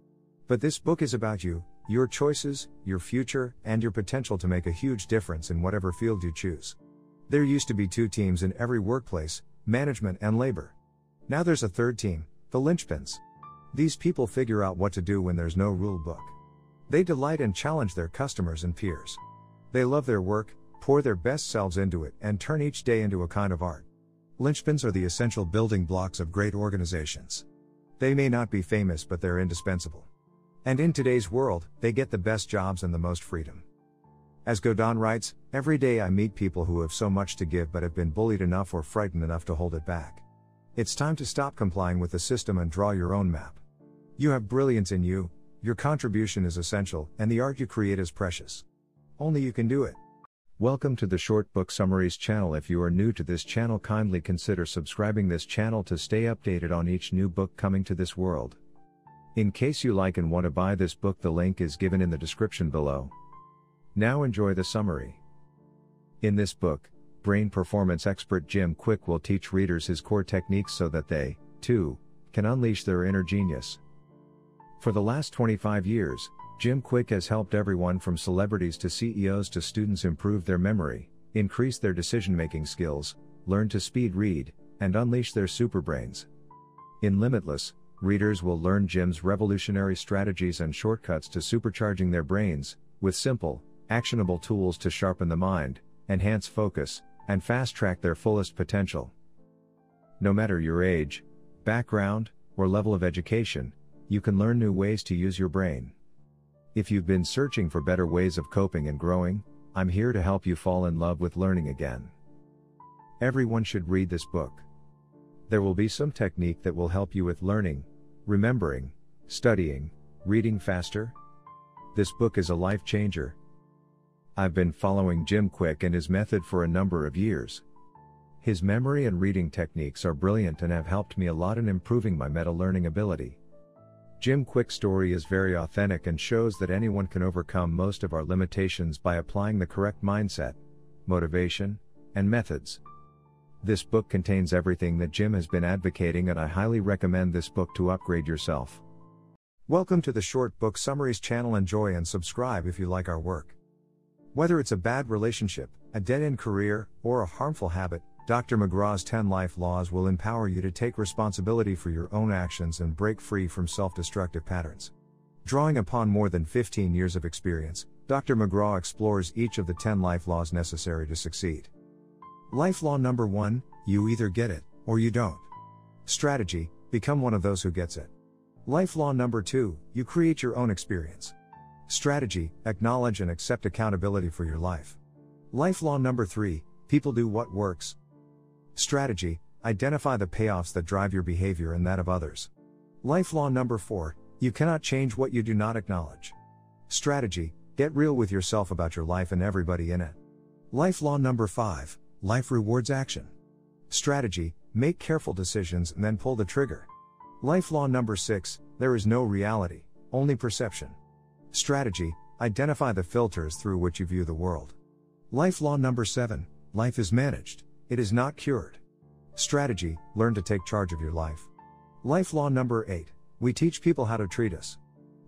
But this book is about you, your choices, your future, and your potential to make a huge difference in whatever field you choose. There used to be two teams in every workplace management and labor. Now there's a third team, the linchpins. These people figure out what to do when there's no rule book. They delight and challenge their customers and peers. They love their work, pour their best selves into it, and turn each day into a kind of art. Linchpins are the essential building blocks of great organizations. They may not be famous, but they're indispensable. And in today's world, they get the best jobs and the most freedom. As Godin writes, every day I meet people who have so much to give but have been bullied enough or frightened enough to hold it back. It's time to stop complying with the system and draw your own map. You have brilliance in you, your contribution is essential, and the art you create is precious. Only you can do it. Welcome to the Short Book Summaries channel. If you are new to this channel, kindly consider subscribing this channel to stay updated on each new book coming to this world. In case you like and want to buy this book, the link is given in the description below. Now enjoy the summary. In this book, brain performance expert Jim Kwik will teach readers his core techniques so that they, too, can unleash their inner genius. For the last 25 years, Jim Kwik has helped everyone from celebrities to CEOs to students improve their memory, increase their decision making skills, learn to speed read, and unleash their superbrains. In Limitless, readers will learn Jim's revolutionary strategies and shortcuts to supercharging their brains, with simple, actionable tools to sharpen the mind, enhance focus, and fast track their fullest potential. No matter your age, background, or level of education, you can learn new ways to use your brain. If you've been searching for better ways of coping and growing, I'm here to help you fall in love with learning again. Everyone should read this book. There will be some technique that will help you with learning, remembering, studying, reading faster. This book is a life changer. I've been following Jim Kwik and his method for a number of years. His memory and reading techniques are brilliant and have helped me a lot in improving my meta learning ability. Jim Kwik's story is very authentic and shows that anyone can overcome most of our limitations by applying the correct mindset, motivation, and methods. This book contains everything that Jim has been advocating, and I highly recommend this book to upgrade yourself. Welcome to the Short Book Summaries channel. Enjoy and subscribe if you like our work. Whether it's a bad relationship, a dead end career, or a harmful habit, Dr. McGraw's 10 life laws will empower you to take responsibility for your own actions and break free from self destructive patterns. Drawing upon more than 15 years of experience, Dr. McGraw explores each of the 10 life laws necessary to succeed. Life law number 1 you either get it, or you don't. Strategy become one of those who gets it. Life law number 2 you create your own experience. Strategy acknowledge and accept accountability for your life. Life law number 3 people do what works, Strategy Identify the payoffs that drive your behavior and that of others. Life law number 4 You cannot change what you do not acknowledge. Strategy Get real with yourself about your life and everybody in it. Life law number 5 Life rewards action. Strategy Make careful decisions and then pull the trigger. Life law number 6 There is no reality, only perception. Strategy Identify the filters through which you view the world. Life law number 7 Life is managed. It is not cured. Strategy Learn to take charge of your life. Life law number 8 We teach people how to treat us.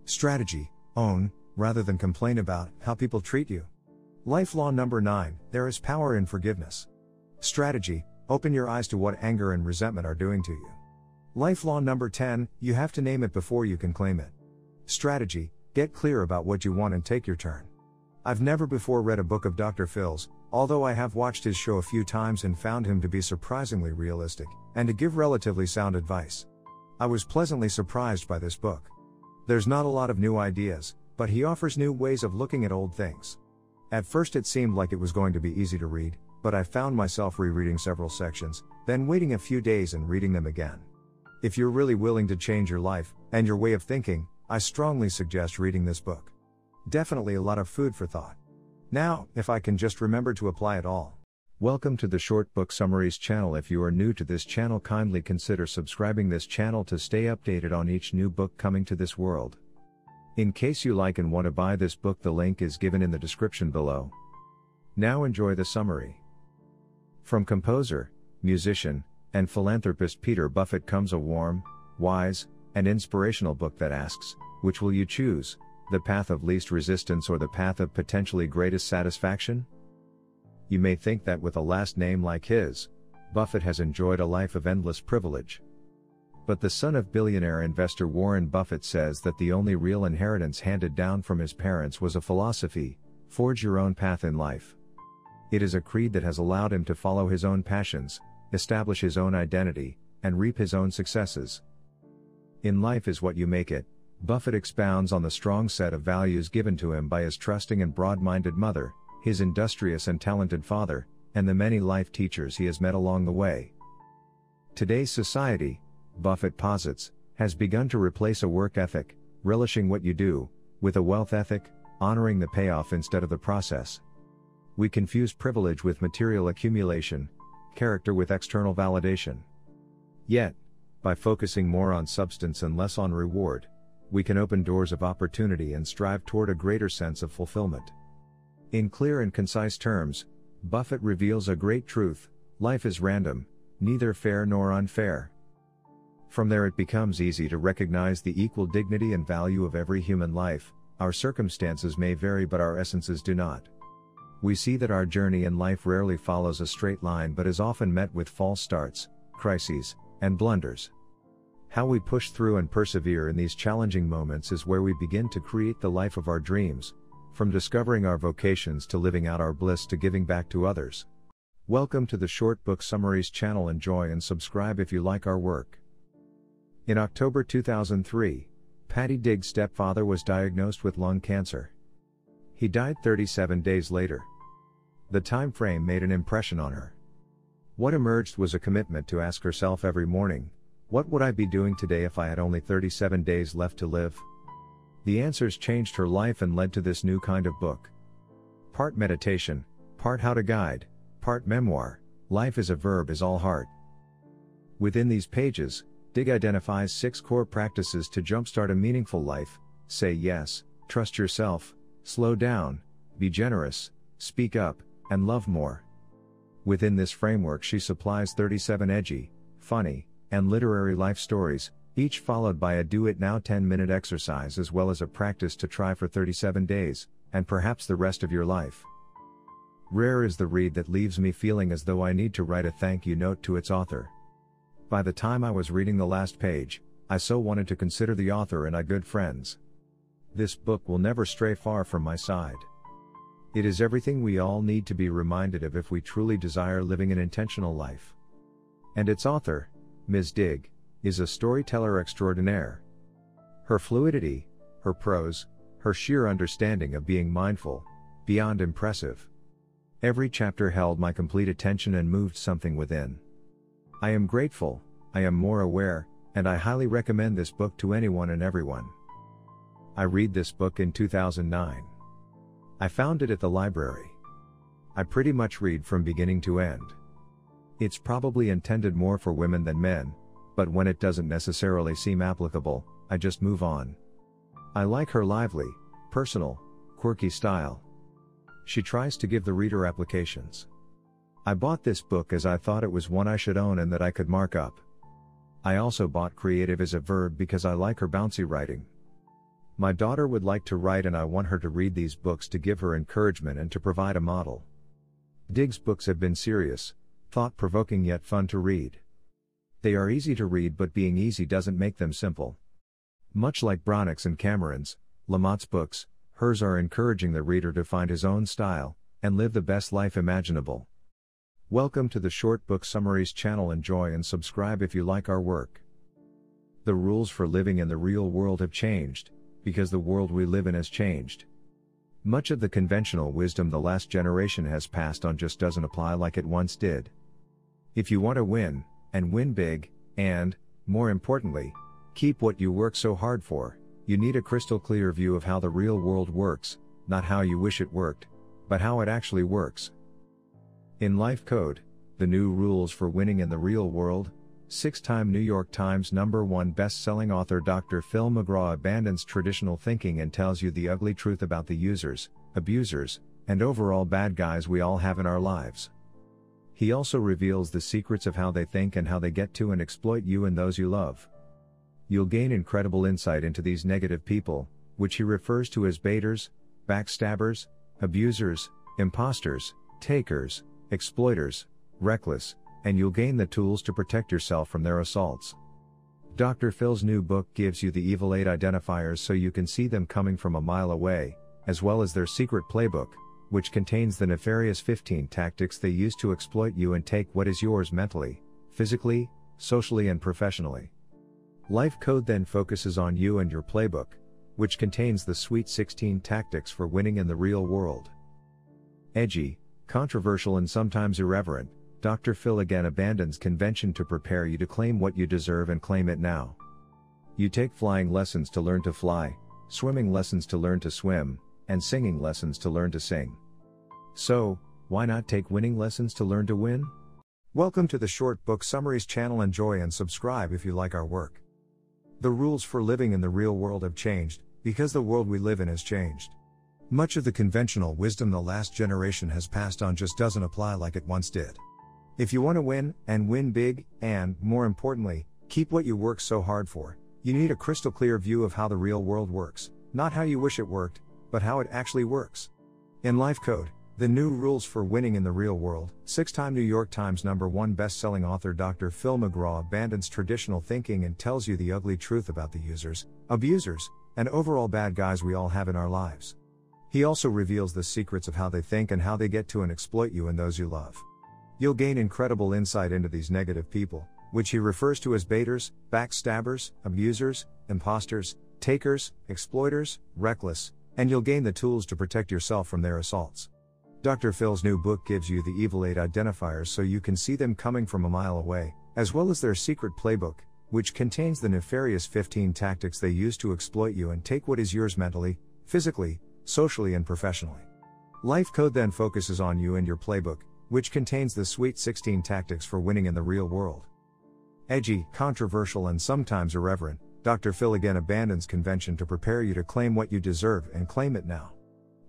Strategy Own, rather than complain about, how people treat you. Life law number 9 There is power in forgiveness. Strategy Open your eyes to what anger and resentment are doing to you. Life law number 10 You have to name it before you can claim it. Strategy Get clear about what you want and take your turn. I've never before read a book of Dr. Phil's, although I have watched his show a few times and found him to be surprisingly realistic, and to give relatively sound advice. I was pleasantly surprised by this book. There's not a lot of new ideas, but he offers new ways of looking at old things. At first, it seemed like it was going to be easy to read, but I found myself rereading several sections, then waiting a few days and reading them again. If you're really willing to change your life and your way of thinking, I strongly suggest reading this book. Definitely a lot of food for thought. Now, if I can just remember to apply it all. Welcome to the Short Book Summaries channel. If you are new to this channel, kindly consider subscribing this channel to stay updated on each new book coming to this world. In case you like and want to buy this book, the link is given in the description below. Now enjoy the summary. From composer, musician, and philanthropist Peter Buffett comes a warm, wise, and inspirational book that asks, which will you choose, the path of least resistance or the path of potentially greatest satisfaction? You may think that with a last name like his, Buffett has enjoyed a life of endless privilege. But the son of billionaire investor Warren Buffett says that the only real inheritance handed down from his parents was a philosophy forge your own path in life. It is a creed that has allowed him to follow his own passions, establish his own identity, and reap his own successes. In life is what you make it, Buffett expounds on the strong set of values given to him by his trusting and broad minded mother, his industrious and talented father, and the many life teachers he has met along the way. Today's society, Buffett posits, has begun to replace a work ethic, relishing what you do, with a wealth ethic, honoring the payoff instead of the process. We confuse privilege with material accumulation, character with external validation. Yet, by focusing more on substance and less on reward, we can open doors of opportunity and strive toward a greater sense of fulfillment. In clear and concise terms, Buffett reveals a great truth life is random, neither fair nor unfair. From there, it becomes easy to recognize the equal dignity and value of every human life. Our circumstances may vary, but our essences do not. We see that our journey in life rarely follows a straight line but is often met with false starts, crises, and blunders. How we push through and persevere in these challenging moments is where we begin to create the life of our dreams, from discovering our vocations to living out our bliss to giving back to others. Welcome to the Short Book Summaries channel. Enjoy and subscribe if you like our work. In October 2003, Patti Digh's stepfather was diagnosed with lung cancer. He died 37 days later. The time frame made an impression on her. What emerged was a commitment to ask herself every morning, what would I be doing today if I had only 37 days left to live? The answers changed her life and led to this new kind of book. Part meditation, part how to guide, part memoir, life is a verb is all heart. Within these pages, Digh identifies six core practices to jumpstart a meaningful life say yes, trust yourself, slow down, be generous, speak up, and love more. Within this framework, she supplies 37 edgy, funny, and literary life stories, each followed by a do it now 10 minute exercise as well as a practice to try for 37 days, and perhaps the rest of your life. Rare is the read that leaves me feeling as though I need to write a thank you note to its author. By the time I was reading the last page, I so wanted to consider the author and I good friends. This book will never stray far from my side. It is everything we all need to be reminded of if we truly desire living an intentional life. And its author, Ms. Digh, is a storyteller extraordinaire. Her fluidity, her prose, her sheer understanding of being mindful, beyond impressive. Every chapter held my complete attention and moved something within. I am grateful, I am more aware, and I highly recommend this book to anyone and everyone. I read this book in 2009. I found it at the library. I pretty much read from beginning to end. It's probably intended more for women than men, but when it doesn't necessarily seem applicable, I just move on. I like her lively, personal, quirky style. She tries to give the reader applications. I bought this book as I thought it was one I should own and that I could mark up. I also bought creative as a verb because I like her bouncy writing. My daughter would like to write and I want her to read these books to give her encouragement and to provide a model. Digh's books have been serious, thought provoking yet fun to read. They are easy to read, but being easy doesn't make them simple. Much like Brannock's and Cameron's, Lamott's books, hers are encouraging the reader to find his own style and live the best life imaginable. Welcome to the Short Book Summaries channel. Enjoy and subscribe if you like our work. The rules for living in the real world have changed, because the world we live in has changed. Much of the conventional wisdom the last generation has passed on just doesn't apply like it once did. If you want to win, and win big, and, more importantly, keep what you work so hard for, you need a crystal clear view of how the real world works, not how you wish it worked. but how it actually works. In Life Code, the new rules for winning in the real world, six time New York Times number one best selling author Dr. Phil McGraw abandons traditional thinking and tells you the ugly truth about the users, abusers, and overall bad guys we all have in our lives. He also reveals the secrets of how they think and how they get to and exploit you and those you love. You'll gain incredible insight into these negative people, which he refers to as baiters, backstabbers, abusers, imposters, takers, exploiters, reckless, and you'll gain the tools to protect yourself from their assaults. Dr. Phil's new book gives you the Evil 8 identifiers so you can see them coming from a mile away, as well as their secret playbook, which contains the nefarious 15 tactics they use to exploit you and take what is yours mentally, physically, socially, and professionally. Life Code then focuses on you and your playbook, which contains the sweet 16 tactics for winning in the real world. Edgy, controversial, and sometimes irreverent, Dr. Phil again abandons convention to prepare you to claim what you deserve and claim it now. You take flying lessons to learn to fly, swimming lessons to learn to swim, and singing lessons to learn to sing. So, why not take winning lessons to learn to win? Welcome to the Short Book Summaries channel. Enjoy and subscribe if you like our work. The rules for living in the real world have changed, because the world we live in has changed. Much of the conventional wisdom the last generation has passed on just doesn't apply like it once did. If you want to win, and win big, and, more importantly, keep what you work so hard for, you need a crystal clear view of how the real world works, not how you wish it worked, but how it actually works. In Life Code, the new rules for winning in the real world, six time New York Times number one best selling author Dr. Phil McGraw abandons traditional thinking and tells you the ugly truth about the users, abusers, and overall bad guys we all have in our lives. He also reveals the secrets of how they think and how they get to and exploit you and those you love. You'll gain incredible insight into these negative people, which he refers to as baiters, backstabbers, abusers, imposters, takers, exploiters, reckless, and you'll gain the tools to protect yourself from their assaults. Dr. Phil's new book gives you the Evil 8 identifiers so you can see them coming from a mile away, as well as their secret playbook, which contains the nefarious 15 tactics they use to exploit you and take what is yours mentally, physically, socially, and professionally. Life Code then focuses on you and your playbook, which contains the sweet 16 tactics for winning in the real world. Edgy, controversial, and sometimes irreverent, Dr. Phil again abandons convention to prepare you to claim what you deserve and claim it now.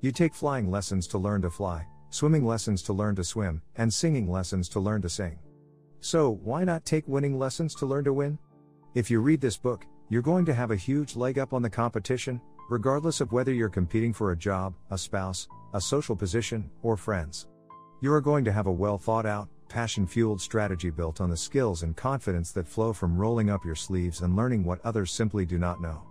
You take flying lessons to learn to fly, swimming lessons to learn to swim, and singing lessons to learn to sing. So, why not take winning lessons to learn to win? If you read this book, you're going to have a huge leg up on the competition, regardless of whether you're competing for a job, a spouse, a social position, or friends. You are going to have a well thought out, passion fueled strategy built on the skills and confidence that flow from rolling up your sleeves and learning what others simply do not know.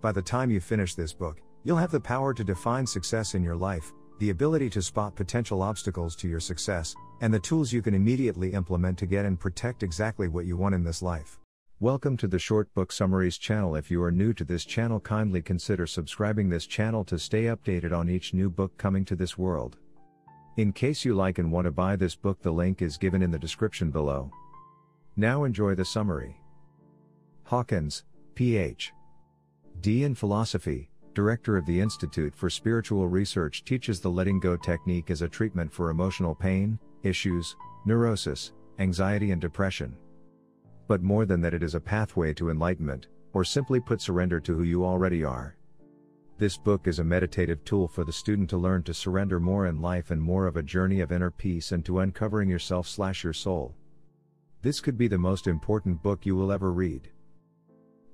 By the time you finish this book, you'll have the power to define success in your life, the ability to spot potential obstacles to your success, and the tools you can immediately implement to get and protect exactly what you want in this life. Welcome to the Short Book Summaries channel. If you are new to this channel, kindly consider subscribing this channel to stay updated on each new book coming to this world. In case you like and want to buy this book, the link is given in the description below. Now enjoy the summary. Hawkins, Ph. D. in Philosophy, Director of the Institute for Spiritual Research, teaches the letting go technique as a treatment for emotional pain, issues, neurosis, anxiety, and depression. But more than that, it is a pathway to enlightenment, or simply put, surrender to who you already are. This book is a meditative tool for the student to learn to surrender more in life and more of a journey of inner peace and to uncovering yourself slash your soul. This could be the most important book you will ever read.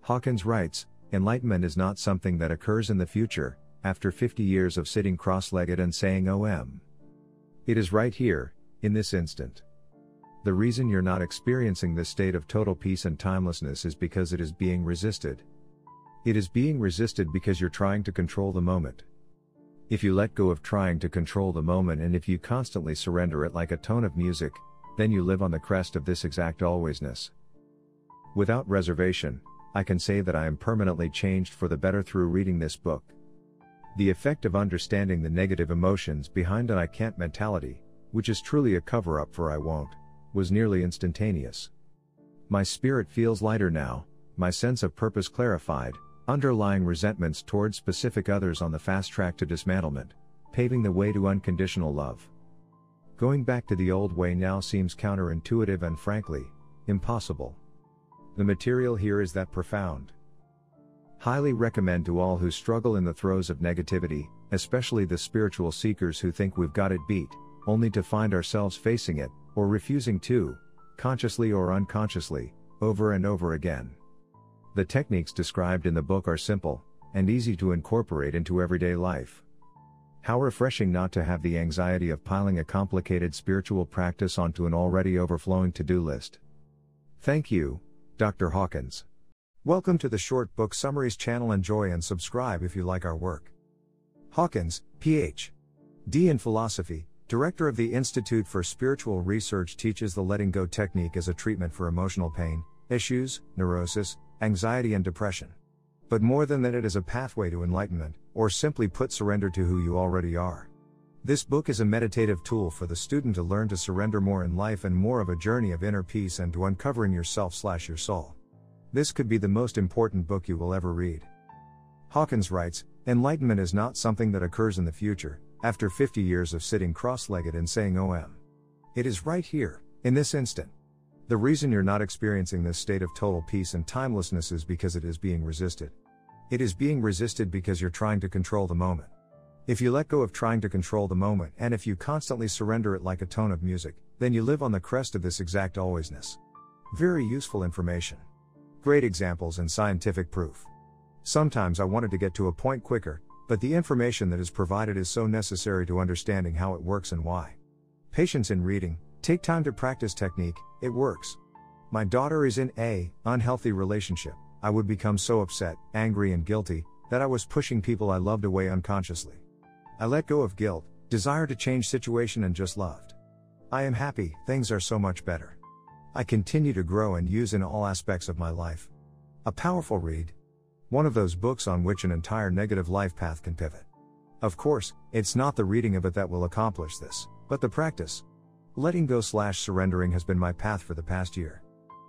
Hawkins writes, Enlightenment is not something that occurs in the future, after 50 years of sitting cross legged and saying OM. It is right here, in this instant. The reason you're not experiencing this state of total peace and timelessness is because it is being resisted. It is being resisted because you're trying to control the moment. If you let go of trying to control the moment and if you constantly surrender it like a tone of music, then you live on the crest of this exact alwaysness. Without reservation, I can say that I am permanently changed for the better through reading this book. The effect of understanding the negative emotions behind an I can't mentality, which is truly a cover up for I won't, was nearly instantaneous. My spirit feels lighter now, my sense of purpose clarified, underlying resentments towards specific others on the fast track to dismantlement, paving the way to unconditional love. Going back to the old way now seems counterintuitive and frankly, impossible. The material here is that profound. Highly recommend to all who struggle in the throes of negativity, especially the spiritual seekers who think we've got it beat, only to find ourselves facing it, or refusing to, consciously or unconsciously, over and over again. The techniques described in the book are simple, and easy to incorporate into everyday life. How refreshing not to have the anxiety of piling a complicated spiritual practice onto an already overflowing to do list. Thank you, Dr. Hawkins. Welcome to the Short Book Summaries channel. Enjoy and subscribe if you like our work. Hawkins, Ph.D. in Philosophy, Director of the Institute for Spiritual Research, teaches the letting go technique as a treatment for emotional pain, issues, neurosis, anxiety, and depression. But more than that, it is a pathway to enlightenment, or simply put, surrender to who you already are. This book is a meditative tool for the student to learn to surrender more in life and more of a journey of inner peace and to uncovering yourself slash your soul. This could be the most important book you will ever read. Hawkins writes, Enlightenment is not something that occurs in the future, after 50 years of sitting cross legged and saying OM. It is right here, in this instant. The reason you're not experiencing this state of total peace and timelessness is because it is being resisted. It is being resisted because you're trying to control the moment. If you let go of trying to control the moment and if you constantly surrender it like a tone of music, then you live on the crest of this exact alwaysness. Very useful information. Great examples and scientific proof. Sometimes I wanted to get to a point quicker, but the information that is provided is so necessary to understanding how it works and why. Patience in reading, take time to practice technique, it works. My daughter is in a unhealthy relationship. I would become so upset, angry and guilty that I was pushing people I loved away unconsciously. I let go of guilt, desire to change situation and just loved. I am happy, things are so much better. I continue to grow and use in all aspects of my life. A powerful read. One of those books on which an entire negative life path can pivot. Of course, it's not the reading of it that will accomplish this, but the practice. Letting go slash surrendering has been my path for the past year.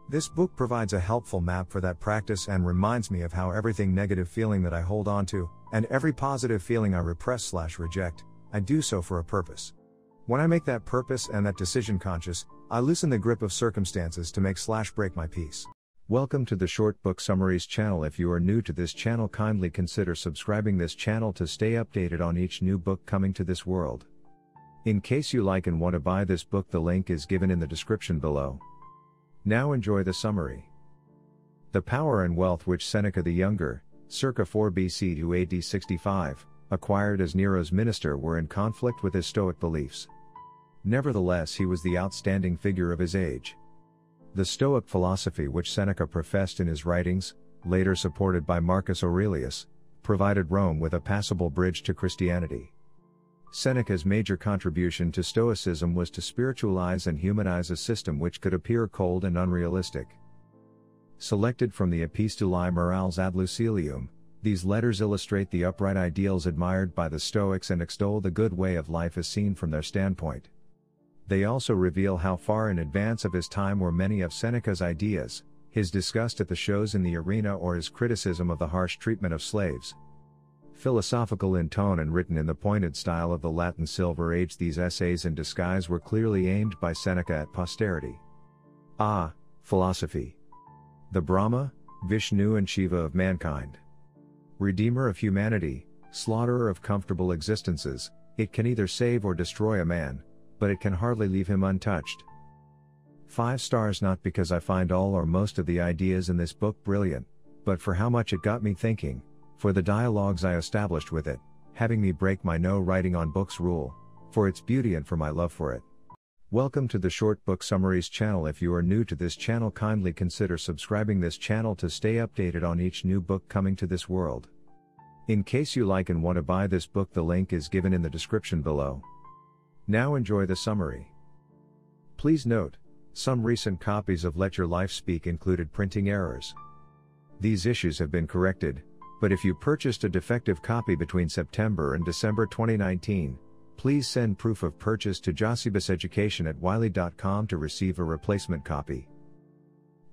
This book provides a helpful map for that practice and reminds me of how everything negative feeling that I hold on to, and every positive feeling I repress slash reject, I do so for a purpose. When I make that purpose and that decision conscious, I loosen the grip of circumstances to make slash break my peace. Welcome to the Short Book Summaries channel. If you are new to this channel, kindly consider subscribing this channel to stay updated on each new book coming to this world. In case you like and want to buy this book, the link is given in the description below. Now enjoy the summary. The power and wealth which Seneca the Younger, circa 4 BC to AD 65, acquired as Nero's minister were in conflict with his Stoic beliefs. Nevertheless, he was the outstanding figure of his age. The Stoic philosophy which Seneca professed in his writings, later supported by Marcus Aurelius, provided Rome with a passable bridge to Christianity. Seneca's major contribution to Stoicism was to spiritualize and humanize a system which could appear cold and unrealistic. Selected from the Epistulae Morales ad Lucilium, these letters illustrate the upright ideals admired by the Stoics and extol the good way of life as seen from their standpoint. They also reveal how far in advance of his time were many of Seneca's ideas, his disgust at the shows in the arena or his criticism of the harsh treatment of slaves. Philosophical in tone and written in the pointed style of the Latin Silver Age, these essays in disguise were clearly aimed by Seneca at posterity. Ah, philosophy. The Brahma, Vishnu, and Shiva of mankind. Redeemer of humanity, slaughterer of comfortable existences, it can either save or destroy a man, but it can hardly leave him untouched. 5 stars not because I find all or most of the ideas in this book brilliant, but for how much it got me thinking, for the dialogues I established with it, having me break my no writing on books rule, for its beauty and for my love for it. Welcome to the Short Book Summaries channel. If you are new to this channel, kindly consider subscribing this channel to stay updated on each new book coming to this world. In case you like and want to buy this book, the link is given in the description below. Now enjoy the summary. Please note, some recent copies of Let Your Life Speak included printing errors. These issues have been corrected, but if you purchased a defective copy between September and December 2019, please send proof of purchase to josseybasseducation at wiley.com to receive a replacement copy.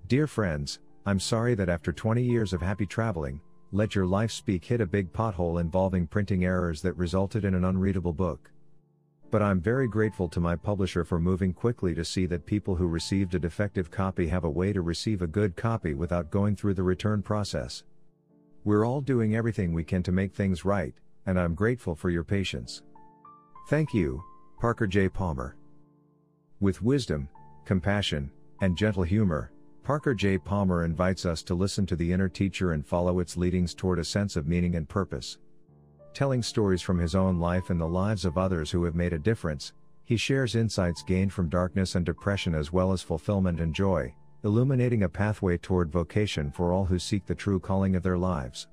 Dear friends, I'm sorry that after 20 years of happy traveling, Let Your Life Speak hit a big pothole involving printing errors that resulted in an unreadable book. But I'm very grateful to my publisher for moving quickly to see that people who received a defective copy have a way to receive a good copy without going through the return process. We're all doing everything we can to make things right, and I'm grateful for your patience. Thank you, Parker J. Palmer. With wisdom, compassion, and gentle humor, Parker J. Palmer invites us to listen to the inner teacher and follow its leadings toward a sense of meaning and purpose. Telling stories from his own life and the lives of others who have made a difference, he shares insights gained from darkness and depression as well as fulfillment and joy, illuminating a pathway toward vocation for all who seek the true calling of their lives.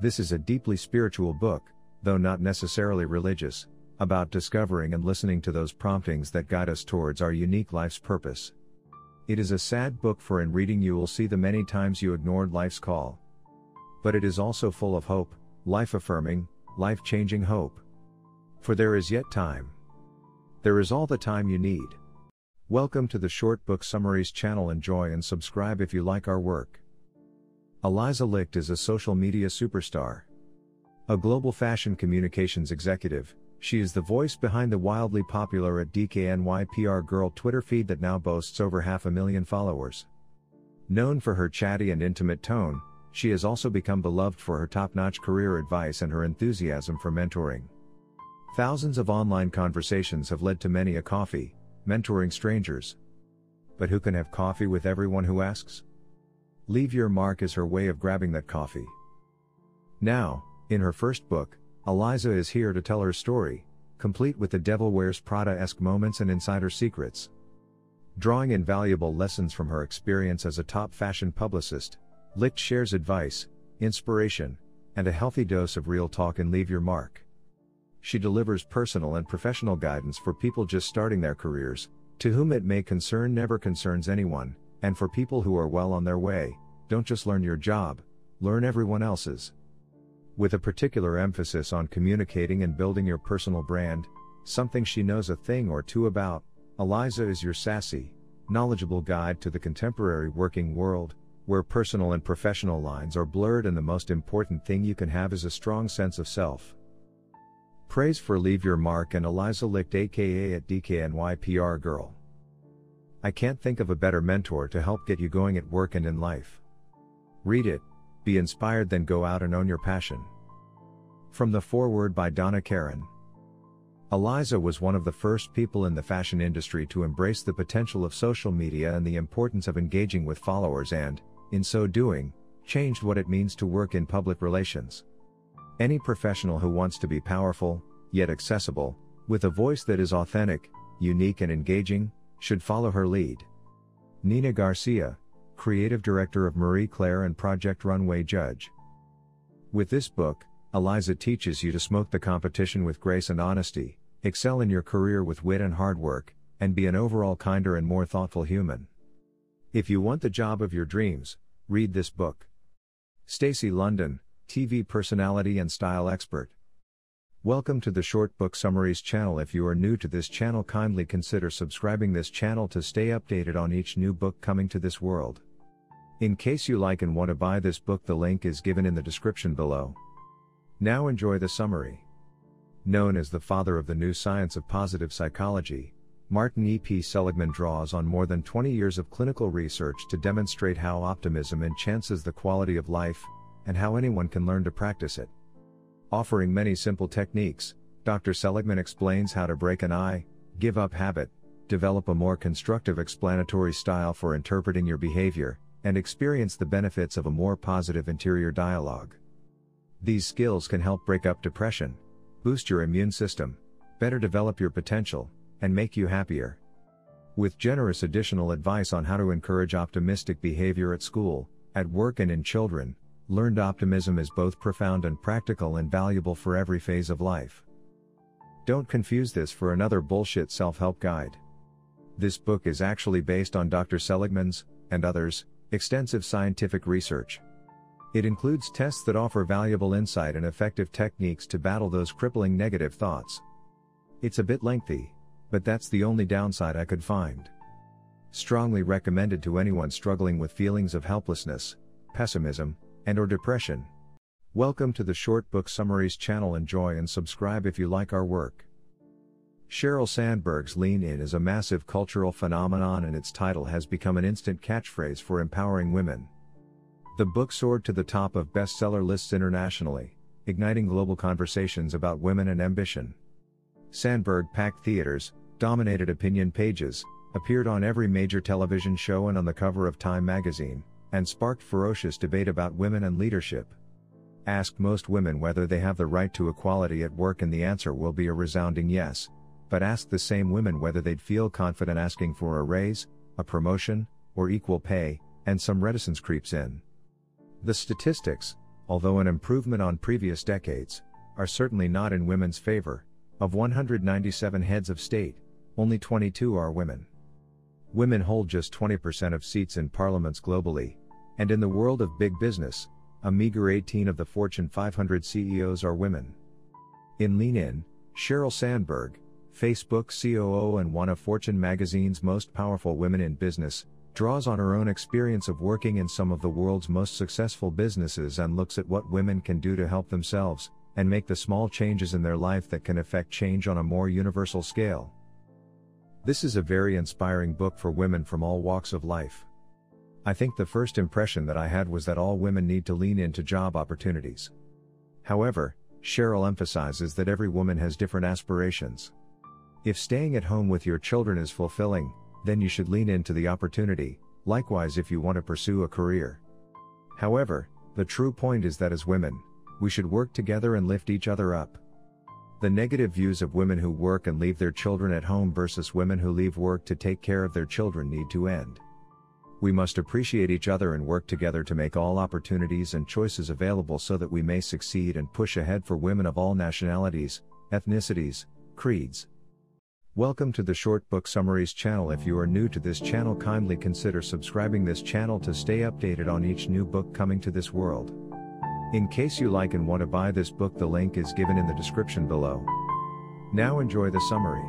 This is a deeply spiritual book, though not necessarily religious, about discovering and listening to those promptings that guide us towards our unique life's purpose. It is a sad book for in reading you will see the many times you ignored life's call. But it is also full of hope, life affirming, life changing hope. For there is yet time. There is all the time you need. Welcome to the Short Book Summaries channel. Enjoy and subscribe if you like our work. Eliza Licht is a social media superstar. A global fashion communications executive, she is the voice behind the wildly popular at DKNY PR Girl Twitter feed that now boasts over half a million followers. Known for her chatty and intimate tone, she has also become beloved for her top notch career advice and her enthusiasm for mentoring. Thousands of online conversations have led to many a coffee, mentoring strangers. But who can have coffee with everyone who asks? Leave Your Mark is her way of grabbing that coffee. Now, in her first book, Aliza is here to tell her story, complete with the Devil Wears Prada esque moments and insider secrets. Drawing invaluable lessons from her experience as a top fashion publicist, Licht shares advice, inspiration, and a healthy dose of real talk and leave your mark. She delivers personal and professional guidance for people just starting their careers, to whom it may concern never concerns anyone, and for people who are well on their way, don't just learn your job, learn everyone else's. With a particular emphasis on communicating and building your personal brand, something she knows a thing or two about, Aliza is your sassy, knowledgeable guide to the contemporary working world, where personal and professional lines are blurred and the most important thing you can have is a strong sense of self. Praise for Leave Your Mark and Aliza Licht aka at DKNY PR Girl. I can't think of a better mentor to help get you going at work and in life. Read it, be inspired then go out and own your passion. From the foreword by Donna Karan. Aliza was one of the first people in the fashion industry to embrace the potential of social media and the importance of engaging with followers and, in so doing, changed what it means to work in public relations. Any professional who wants to be powerful, yet accessible, with a voice that is authentic, unique, and engaging, should follow her lead. Nina Garcia, Creative Director of Marie Claire and Project Runway Judge. With this book, Aliza teaches you to smoke the competition with grace and honesty, excel in your career with wit and hard work, and be an overall kinder and more thoughtful human. If you want the job of your dreams, read this book. Stacy London, TV personality and style expert. Welcome to the Short Book Summaries channel. If you are new to this channel, kindly consider subscribing this channel to stay updated on each new book coming to this world. In case you like and want to buy this book, the link is given in the description below. Now enjoy the summary. Known as the father of the new science of positive psychology, Martin E. P. Seligman draws on more than 20 years of clinical research to demonstrate how optimism enhances the quality of life, and how anyone can learn to practice it. Offering many simple techniques, Dr. Seligman explains how to break an eye, give up habit, develop a more constructive explanatory style for interpreting your behavior, and experience the benefits of a more positive interior dialogue. These skills can help break up depression, boost your immune system, better develop your potential, and make you happier. With generous additional advice on how to encourage optimistic behavior at school, at work, and in children, learned optimism is both profound and practical and valuable for every phase of life. Don't confuse this for another bullshit self help guide. This book is actually based on Dr. Seligman's, and others, extensive scientific research. It includes tests that offer valuable insight and effective techniques to battle those crippling negative thoughts. It's a bit lengthy, but that's the only downside I could find. Strongly recommended to anyone struggling with feelings of helplessness, pessimism, and or depression. Welcome to the Short Book Summaries channel. Enjoy and subscribe if you like our work. Sheryl Sandberg's Lean In is a massive cultural phenomenon and its title has become an instant catchphrase for empowering women. The book soared to the top of bestseller lists internationally, igniting global conversations about women and ambition. Sandberg packed theaters, dominated opinion pages, appeared on every major television show and on the cover of Time magazine, and sparked ferocious debate about women and leadership. Ask most women whether they have the right to equality at work, and the answer will be a resounding yes. But ask the same women whether they'd feel confident asking for a raise, a promotion, or equal pay, and some reticence creeps in. The statistics, although an improvement on previous decades, are certainly not in women's favor. Of 197 heads of state, only 22 are women. Women hold just 20% of seats in parliaments globally, and in the world of big business, a meager 18 of the Fortune 500 CEOs are women. In Lean In, Sheryl Sandberg, Facebook COO and one of Fortune magazine's most powerful women in business, draws on her own experience of working in some of the world's most successful businesses and looks at what women can do to help themselves and make the small changes in their life that can affect change on a more universal scale. This is a very inspiring book for women from all walks of life. I think the first impression that I had was that all women need to lean into job opportunities. However, Sheryl emphasizes that every woman has different aspirations. If staying at home with your children is fulfilling, then you should lean into the opportunity, likewise, if you want to pursue a career. However, the true point is that as women, we should work together and lift each other up. The negative views of women who work and leave their children at home versus women who leave work to take care of their children need to end. We must appreciate each other and work together to make all opportunities and choices available so that we may succeed and push ahead for women of all nationalities, ethnicities, creeds, Welcome to the Short Book Summaries channel. If you are new to this channel, kindly consider subscribing this channel to stay updated on each new book coming to this world. In case you like and want to buy this book, the link is given in the description below. Now enjoy the summary.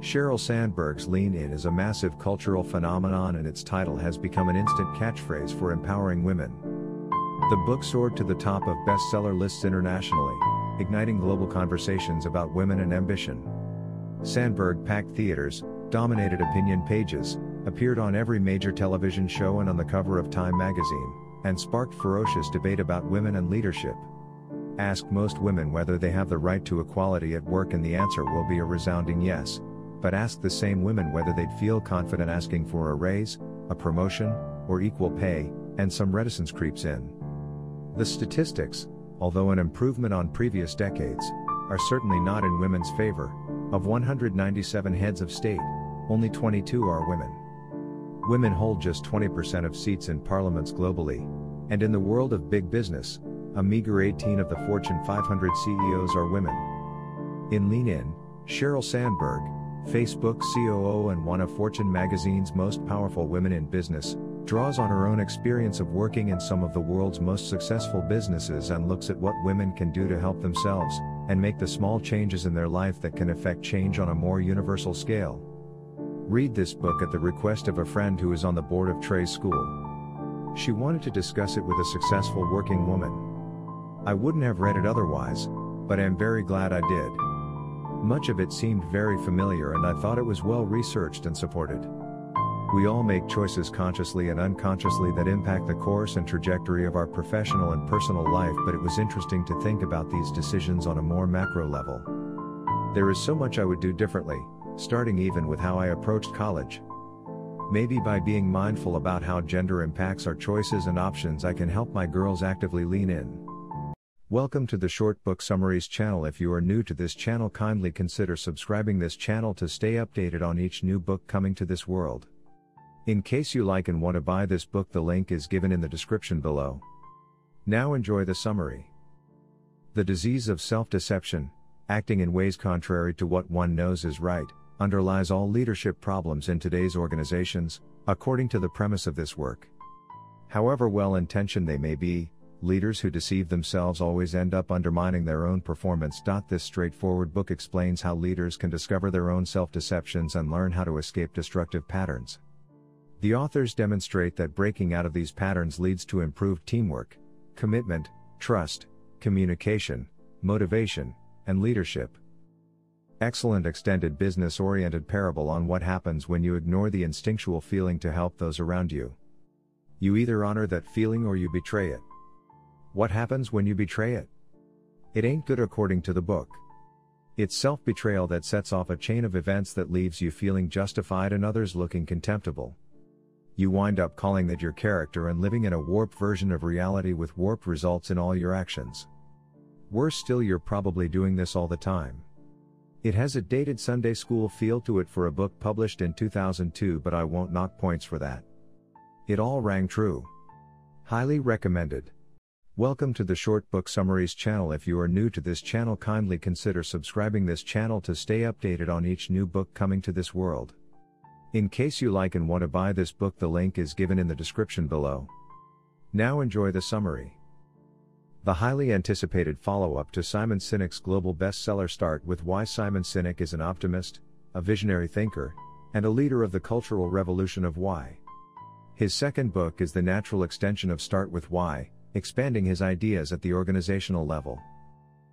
Sheryl Sandberg's Lean In is a massive cultural phenomenon and its title has become an instant catchphrase for empowering women. The book soared to the top of bestseller lists internationally, igniting global conversations about women and ambition. Sandberg packed theaters, dominated opinion pages, appeared on every major television show and on the cover of Time magazine, and sparked ferocious debate about women and leadership. Ask most women whether they have the right to equality at work, and the answer will be a resounding yes. But ask the same women whether they'd feel confident asking for a raise, a promotion, or equal pay, and some reticence creeps in. The statistics, although an improvement on previous decades, are certainly not in women's favor, of 197 heads of state, only 22 are women. Women hold just 20% of seats in parliaments globally, and in the world of big business, a meager 18 of the Fortune 500 CEOs are women. In Lean In, Sheryl Sandberg, Facebook COO and one of Fortune magazine's most powerful women in business, draws on her own experience of working in some of the world's most successful businesses and looks at what women can do to help themselves and make the small changes in their life that can affect change on a more universal scale. Read this book at the request of a friend who is on the board of Trey's school. She wanted to discuss it with a successful working woman. I wouldn't have read it otherwise, but am very glad I did. Much of it seemed very familiar and I thought it was well researched and supported. We all make choices consciously and unconsciously that impact the course and trajectory of our professional and personal life, but it was interesting to think about these decisions on a more macro level. There is so much I would do differently, starting even with how I approached college. Maybe by being mindful about how gender impacts our choices and options, I can help my girls actively lean in. Welcome to the Short Book Summaries channel. If you are new to this channel, kindly consider subscribing this channel to stay updated on each new book coming to this world. In case you like and want to buy this book, the link is given in the description below. Now enjoy the summary. The disease of self deception, acting in ways contrary to what one knows is right, underlies all leadership problems in today's organizations, according to the premise of this work. However well intentioned they may be, leaders who deceive themselves always end up undermining their own performance. This straightforward book explains how leaders can discover their own self deceptions and learn how to escape destructive patterns. The authors demonstrate that breaking out of these patterns leads to improved teamwork, commitment, trust, communication, motivation, and leadership. Excellent extended business oriented parable on what happens when you ignore the instinctual feeling to help those around you. You either honor that feeling or you betray it. What happens when you betray it? It ain't good according to the book. It's self betrayal that sets off a chain of events that leaves you feeling justified and others looking contemptible. You wind up calling that your character and living in a warped version of reality with warped results in all your actions. Worse still, you're probably doing this all the time. It has a dated Sunday school feel to it for a book published in 2002, but I won't knock points for that. It all rang true. Highly recommended. Welcome to the Short Book Summaries channel. If you are new to this channel, kindly consider subscribing this channel to stay updated on each new book coming to this world. In case you like and want to buy this book, the link is given in the description below. Now enjoy the summary. The highly anticipated follow up to Simon Sinek's global bestseller Start with Why Simon Sinek is an optimist, a visionary thinker, and a leader of the cultural revolution of why. His second book is the natural extension of Start with Why, expanding his ideas at the organizational level.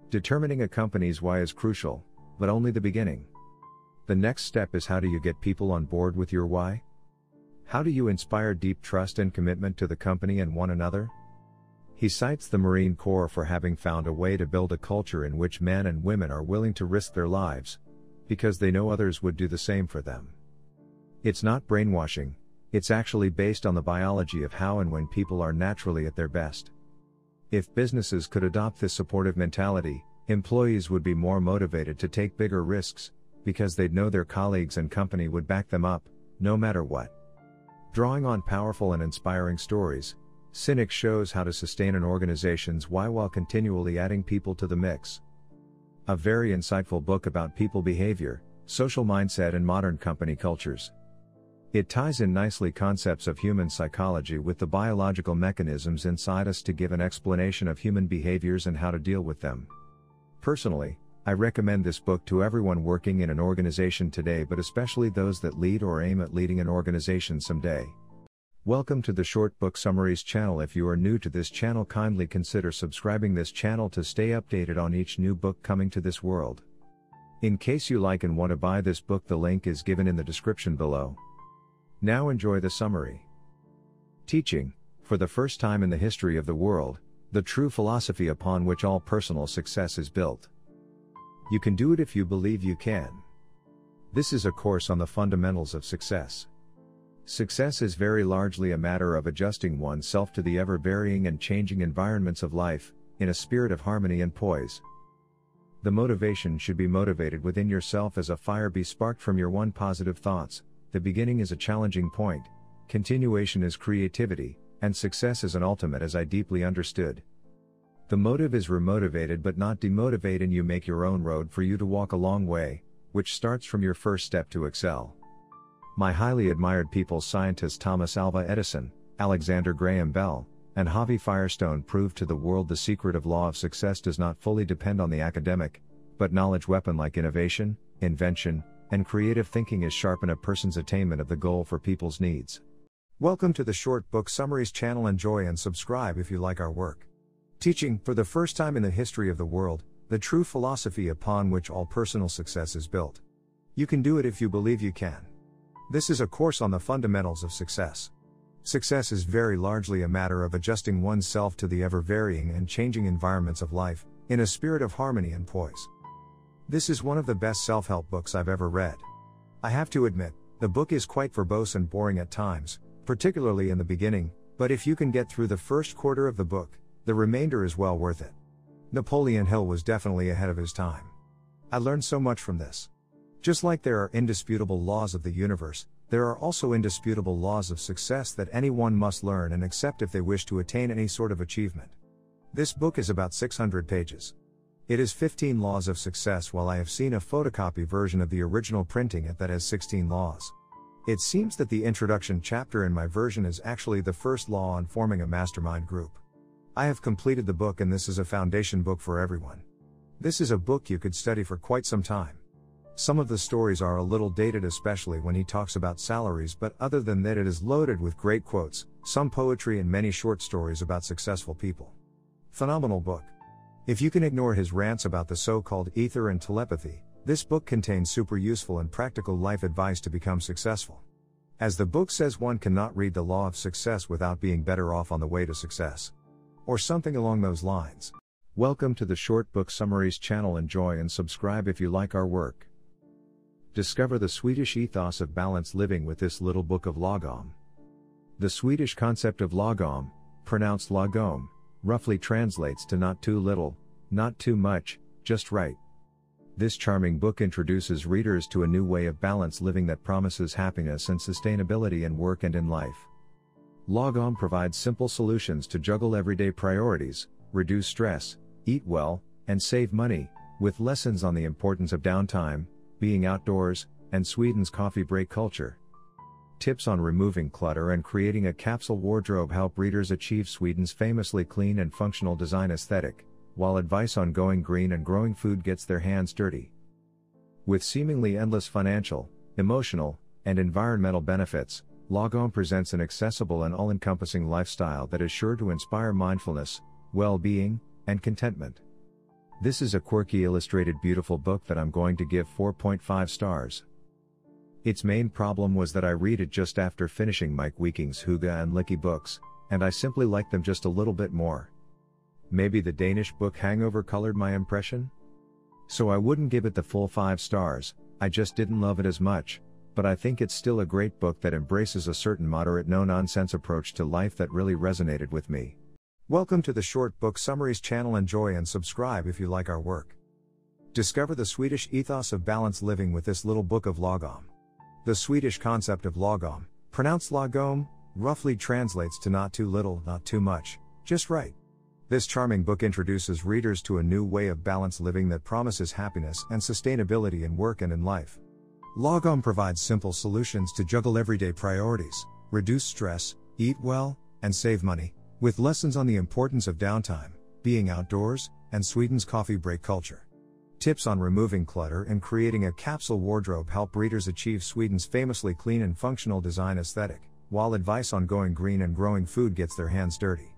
Determining a company's why is crucial, but only the beginning. The next step is how do you get people on board with your why? How do you inspire deep trust and commitment to the company and one another? He cites the Marine Corps for having found a way to build a culture in which men and women are willing to risk their lives, because they know others would do the same for them. It's not brainwashing, it's actually based on the biology of how and when people are naturally at their best. If businesses could adopt this supportive mentality, employees would be more motivated to take bigger risks, because they'd know their colleagues and company would back them up, no matter what. Drawing on powerful and inspiring stories, Sinek shows how to sustain an organization's why while continually adding people to the mix. A very insightful book about people behavior, social mindset, and modern company cultures. It ties in nicely concepts of human psychology with the biological mechanisms inside us to give an explanation of human behaviors and how to deal with them. Personally, I recommend this book to everyone working in an organization today, but especially those that lead or aim at leading an organization someday. Welcome to the Short Book Summaries channel. If you are new to this channel, kindly consider subscribing this channel to stay updated on each new book coming to this world. In case you like and want to buy this book, the link is given in the description below. Now enjoy the summary. Teaching, for the first time in the history of the world, the true philosophy upon which all personal success is built. You can do it if you believe you can. This is a course on the fundamentals of success. Success is very largely a matter of adjusting oneself to the ever varying and changing environments of life, in a spirit of harmony and poise. The motivation should be motivated within yourself as a fire be sparked from your one positive thoughts. The beginning is a challenging point, continuation is creativity, and success is an ultimate as I deeply understood. The motive is remotivated but not demotivate, and you make your own road for you to walk a long way, which starts from your first step to excel. My highly admired people scientists Thomas Alva Edison, Alexander Graham Bell, and Harvey Firestone proved to the world the secret of law of success does not fully depend on the academic, but knowledge weapon like innovation, invention, and creative thinking is sharpen a person's attainment of the goal for people's needs. Welcome to the Short Book Summaries channel. Enjoy and subscribe if you like our work. Teaching, for the first time in the history of the world, the true philosophy upon which all personal success is built. You can do it if you believe you can. This is a course on the fundamentals of success. Success is very largely a matter of adjusting oneself to the ever varying and changing environments of life, in a spirit of harmony and poise. This is one of the best self help books I've ever read. I have to admit, the book is quite verbose and boring at times, particularly in the beginning, but if you can get through the first quarter of the book, the remainder is well worth it. Napoleon Hill was definitely ahead of his time. I learned so much from this. Just like there are indisputable laws of the universe, there are also indisputable laws of success that anyone must learn and accept if they wish to attain any sort of achievement. This book is about 600 pages. It is 15 laws of success, while I have seen a photocopy version of the original printing that has 16 laws. It seems that the introduction chapter in my version is actually the first law on forming a mastermind group. I have completed the book, and this is a foundation book for everyone. This is a book you could study for quite some time. Some of the stories are a little dated, especially when he talks about salaries, but other than that, it is loaded with great quotes, some poetry, and many short stories about successful people. Phenomenal book. If you can ignore his rants about the so called ether and telepathy, this book contains super useful and practical life advice to become successful. As the book says, one cannot read the law of success without being better off on the way to success. Or something along those lines. Welcome to the Short Book Summaries channel. Enjoy and subscribe if you like our work. Discover the Swedish ethos of balanced living with this little book of Lagom. The Swedish concept of lagom, pronounced lagom, roughly translates to not too little, not too much, just right. This charming book introduces readers to a new way of balanced living that promises happiness and sustainability in work and in life. Lagom provides simple solutions to juggle everyday priorities, reduce stress, eat well, and save money, with lessons on the importance of downtime, being outdoors, and Sweden's coffee break culture. Tips on removing clutter and creating a capsule wardrobe help readers achieve Sweden's famously clean and functional design aesthetic while advice on going green and growing food gets their hands dirty. With seemingly endless financial, emotional, and environmental benefits, Lagom presents an accessible and all encompassing lifestyle that is sure to inspire mindfulness, well being, and contentment. This is a quirky illustrated beautiful book that I'm going to give 4.5 stars. Its main problem was that I read it just after finishing Meik Wiking's Hygge and Lykke books, and I simply like them just a little bit more. Maybe the Danish book Hangover colored my impression? So I wouldn't give it the full 5 stars, I just didn't love it as much, but I think it's still a great book that embraces a certain moderate no nonsense approach to life that really resonated with me. Welcome to the Short Book Summaries channel. Enjoy and subscribe if you like our work. Discover the Swedish ethos of balanced living with this little book of Lagom. The Swedish concept of Lagom, pronounced Lagom, roughly translates to not too little, not too much, just right. This charming book introduces readers to a new way of balanced living that promises happiness and sustainability in work and in life. Lagom provides simple solutions to juggle everyday priorities, reduce stress, eat well, and save money, with lessons on the importance of downtime, being outdoors, and Sweden's coffee break culture. Tips on removing clutter and creating a capsule wardrobe help readers achieve Sweden's famously clean and functional design aesthetic, while advice on going green and growing food gets their hands dirty.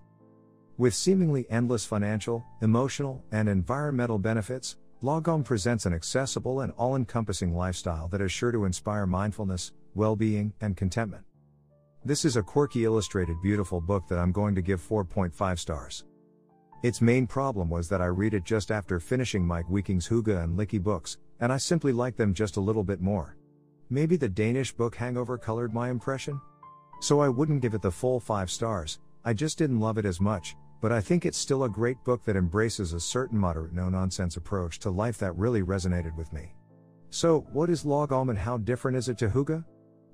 With seemingly endless financial, emotional, and environmental benefits, Lagom presents an accessible and all encompassing lifestyle that is sure to inspire mindfulness, well being, and contentment. This is a quirky illustrated beautiful book that I'm going to give 4.5 stars. Its main problem was that I read it just after finishing Meik Wiking's Hygge and Lykke books, and I simply like them just a little bit more. Maybe the Danish book Hangover colored my impression? So I wouldn't give it the full 5 stars, I just didn't love it as much, but I think it's still a great book that embraces a certain moderate no nonsense approach to life that really resonated with me. So, what is Lagom and how different is it to hygge?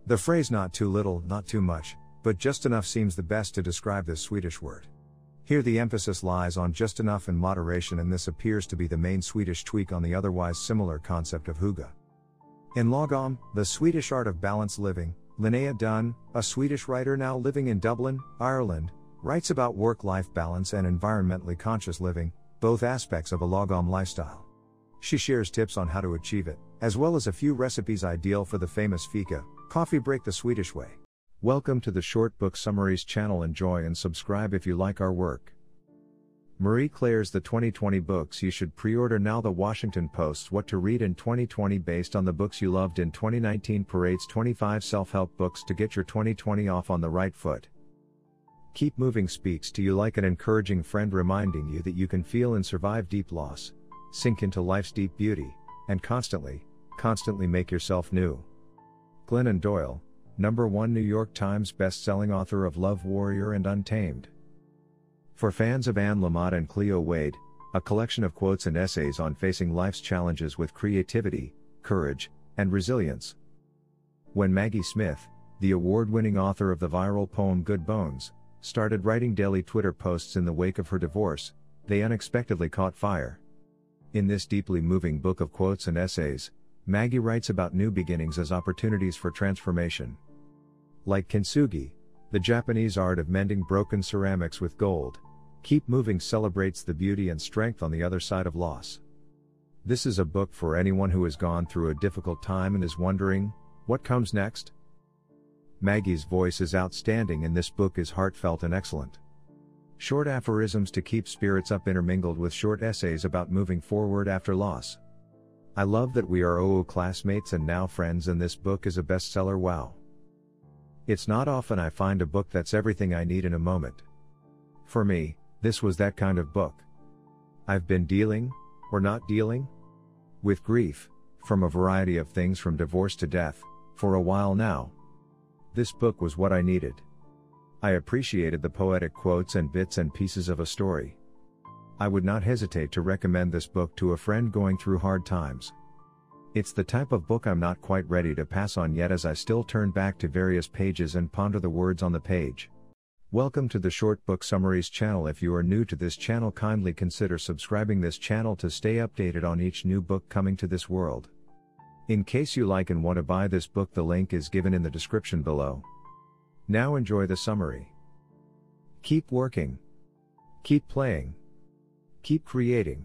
The phrase not too little, not too much, but just enough seems the best to describe this Swedish word. Here the emphasis lies on just enough and moderation, and this appears to be the main Swedish tweak on the otherwise similar concept of hygge. In Lagom, the Swedish art of balanced living, Linnea Dunn, a Swedish writer now living in Dublin, Ireland, writes about work life balance and environmentally conscious living, both aspects of a lagom lifestyle. She shares tips on how to achieve it, as well as a few recipes ideal for the famous fika, coffee break the Swedish way. Welcome to the Short Book Summaries channel. Enjoy and subscribe if you like our work. Marie Claire's The 2020 Books You Should Pre Order Now. The Washington Post's What to Read in 2020 based on the books you loved in 2019 parades 25 self help books to get your 2020 off on the right foot. Keep Moving speaks to you like an encouraging friend reminding you that you can feel and survive deep loss, sink into life's deep beauty, and constantly, constantly make yourself new. Glennon Doyle, number one New York Times best-selling author of Love Warrior and Untamed. For fans of Anne Lamott and Cleo Wade, a collection of quotes and essays on facing life's challenges with creativity, courage, and resilience. When Maggie Smith, the award winning author of the viral poem Good Bones, started writing daily Twitter posts in the wake of her divorce, they unexpectedly caught fire. In this deeply moving book of quotes and essays, Maggie writes about new beginnings as opportunities for transformation. Like kintsugi, the Japanese art of mending broken ceramics with gold, Keep Moving celebrates the beauty and strength on the other side of loss. This is a book for anyone who has gone through a difficult time and is wondering, what comes next? Maggie's voice is outstanding and this book is heartfelt and excellent. Short aphorisms to keep spirits up intermingled with short essays about moving forward after loss. I love that we are OO classmates and now friends, and this book is a bestseller. Wow. It's not often I find a book that's everything I need in a moment. For me, this was that kind of book. I've been dealing, or not dealing, with grief, from a variety of things from divorce to death, for a while now. This book was what I needed. I appreciated the poetic quotes and bits and pieces of a story. I would not hesitate to recommend this book to a friend going through hard times. It's the type of book I'm not quite ready to pass on yet as I still turn back to various pages and ponder the words on the page. Welcome to the Short Book Summaries channel. If you are new to this channel, kindly consider subscribing this channel to stay updated on each new book coming to this world. In case you like and want to buy this book, the link is given in the description below. Now enjoy the summary. Keep working. Keep playing. Keep creating.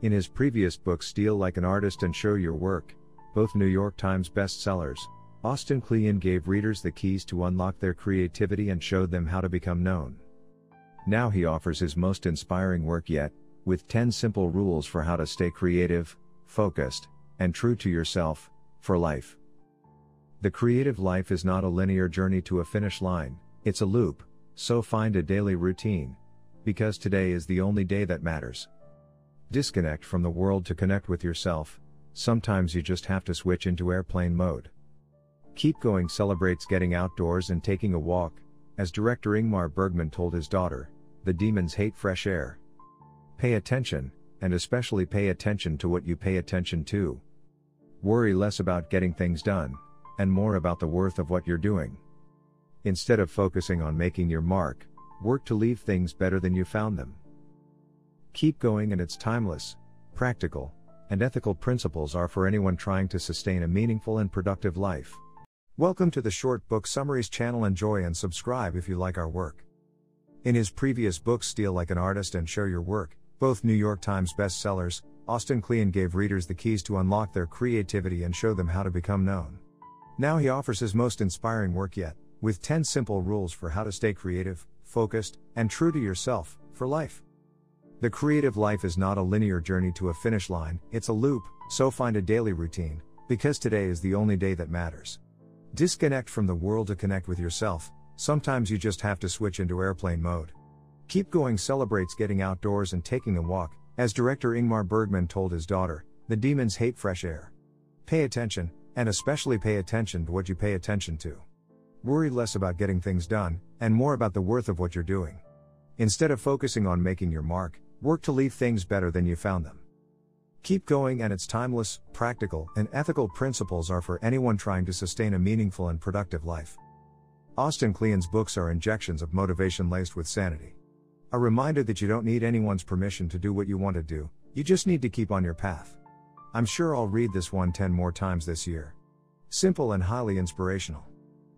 In his previous book Steal Like an Artist and Show Your Work, both New York Times bestsellers, Austin Kleon gave readers the keys to unlock their creativity and showed them how to become known. Now he offers his most inspiring work yet, with 10 simple rules for how to stay creative, focused, and true to yourself, for life. The creative life is not a linear journey to a finish line, it's a loop, so find a daily routine. Because today is the only day that matters. Disconnect from the world to connect with yourself, sometimes you just have to switch into airplane mode. Keep Going celebrates getting outdoors and taking a walk, as director Ingmar Bergman told his daughter, the demons hate fresh air. Pay attention, and especially pay attention to what you pay attention to. Worry less about getting things done, and more about the worth of what you're doing. Instead of focusing on making your mark, work to leave things better than you found them. Keep going and its timeless, practical, and ethical principles are for anyone trying to sustain a meaningful and productive life. Welcome to the Short Book Summaries channel. Enjoy and subscribe if you like our work. In his previous book Steal Like an Artist and Show Your Work, both New York Times bestsellers, Austin Kleon gave readers the keys to unlock their creativity and show them how to become known. Now he offers his most inspiring work yet, with 10 simple rules for how to stay creative, focused, and true to yourself, for life. The creative life is not a linear journey to a finish line, it's a loop, so find a daily routine, because today is the only day that matters. Disconnect from the world to connect with yourself, sometimes you just have to switch into airplane mode. Keep Going celebrates getting outdoors and taking a walk, as director Ingmar Bergman told his daughter, the demons hate fresh air. Pay attention, and especially pay attention to what you pay attention to. Worry less about getting things done, and more about the worth of what you're doing. Instead of focusing on making your mark, work to leave things better than you found them. Keep going and its timeless, practical, and ethical principles are for anyone trying to sustain a meaningful and productive life. Austin Kleon's books are injections of motivation laced with sanity. A reminder that you don't need anyone's permission to do what you want to do, you just need to keep on your path. I'm sure I'll read this one 10 more times this year. Simple and highly inspirational.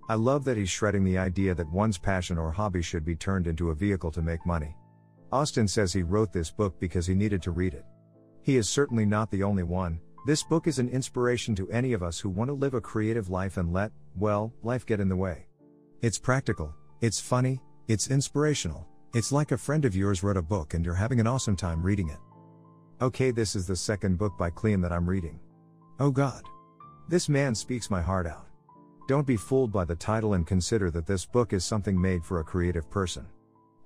I love that he's shredding the idea that one's passion or hobby should be turned into a vehicle to make money. Austin says he wrote this book because he needed to read it. He is certainly not the only one, this book is an inspiration to any of us who want to live a creative life and let, well, life get in the way. It's practical, it's funny, it's inspirational, it's like a friend of yours wrote a book and you're having an awesome time reading it. Okay, this is the second book by Kleon that I'm reading. Oh God. This man speaks my heart out. Don't be fooled by the title and consider that this book is something made for a creative person.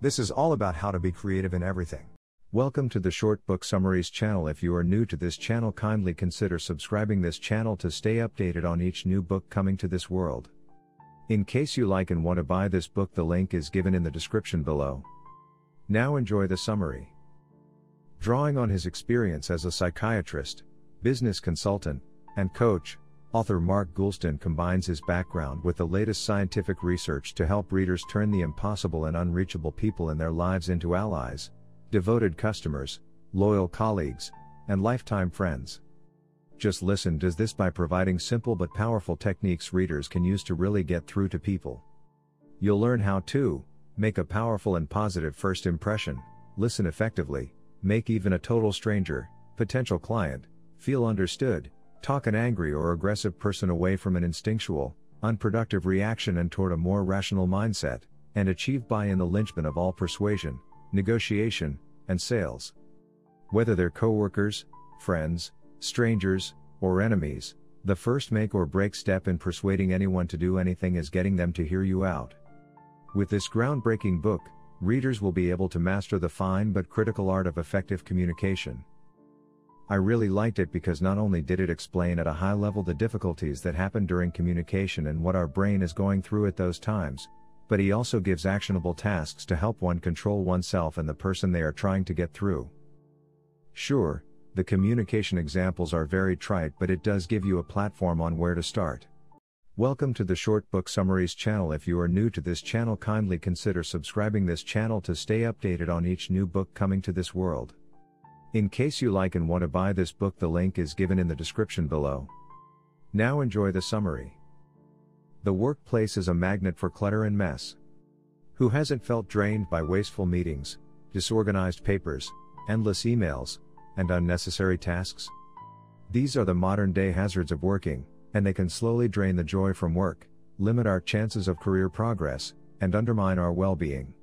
This is all about how to be creative in everything. Welcome to the Short Book Summaries channel. If you are new to this channel, kindly consider subscribing this channel to stay updated on each new book coming to this world. In case you like and want to buy this book, the link is given in the description below. Now enjoy the summary. Drawing on his experience as a psychiatrist, business consultant, and coach, author Mark Goulston combines his background with the latest scientific research to help readers turn the impossible and unreachable people in their lives into allies, devoted customers, loyal colleagues, and lifetime friends. Just listen does this by providing simple but powerful techniques readers can use to really get through to people. You'll learn how to make a powerful and positive first impression, listen effectively, make even a total stranger, potential client, feel understood, talk an angry or aggressive person away from an instinctual, unproductive reaction and toward a more rational mindset, and achieve buy in the linchpin of all persuasion, negotiation, and sales. Whether they're coworkers, friends, strangers, or enemies, the first make or break step in persuading anyone to do anything is getting them to hear you out. With this groundbreaking book, readers will be able to master the fine but critical art of effective communication. I really liked it because not only did it explain at a high level the difficulties that happen during communication and what our brain is going through at those times, but he also gives actionable tasks to help one control oneself and the person they are trying to get through. Sure, the communication examples are very trite, but it does give you a platform on where to start. Welcome to the Short Book Summaries channel. If you are new to this channel, kindly consider subscribing this channel to stay updated on each new book coming to this world. In case you like and want to buy this book, the link is given in the description below. Now enjoy the summary. The workplace is a magnet for clutter and mess. Who hasn't felt drained by wasteful meetings, disorganized papers, endless emails, and unnecessary tasks? These are the modern day hazards of working, and they can slowly drain the joy from work, limit our chances of career progress, and undermine our well being.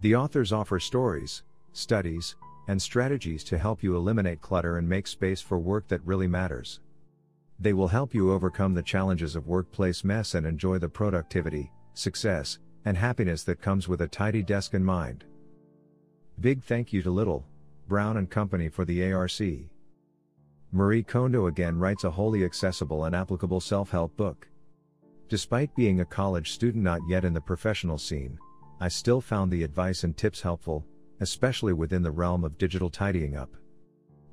The authors offer stories, studies, and strategies to help you eliminate clutter and make space for work that really matters. They will help you overcome the challenges of workplace mess and enjoy the productivity, success, and happiness that comes with a tidy desk and mind. Big thank you to Little, Brown and Company for the ARC. Marie Kondo again writes a wholly accessible and applicable self-help book. Despite being a college student not yet in the professional scene, I still found the advice and tips helpful, especially within the realm of digital tidying up.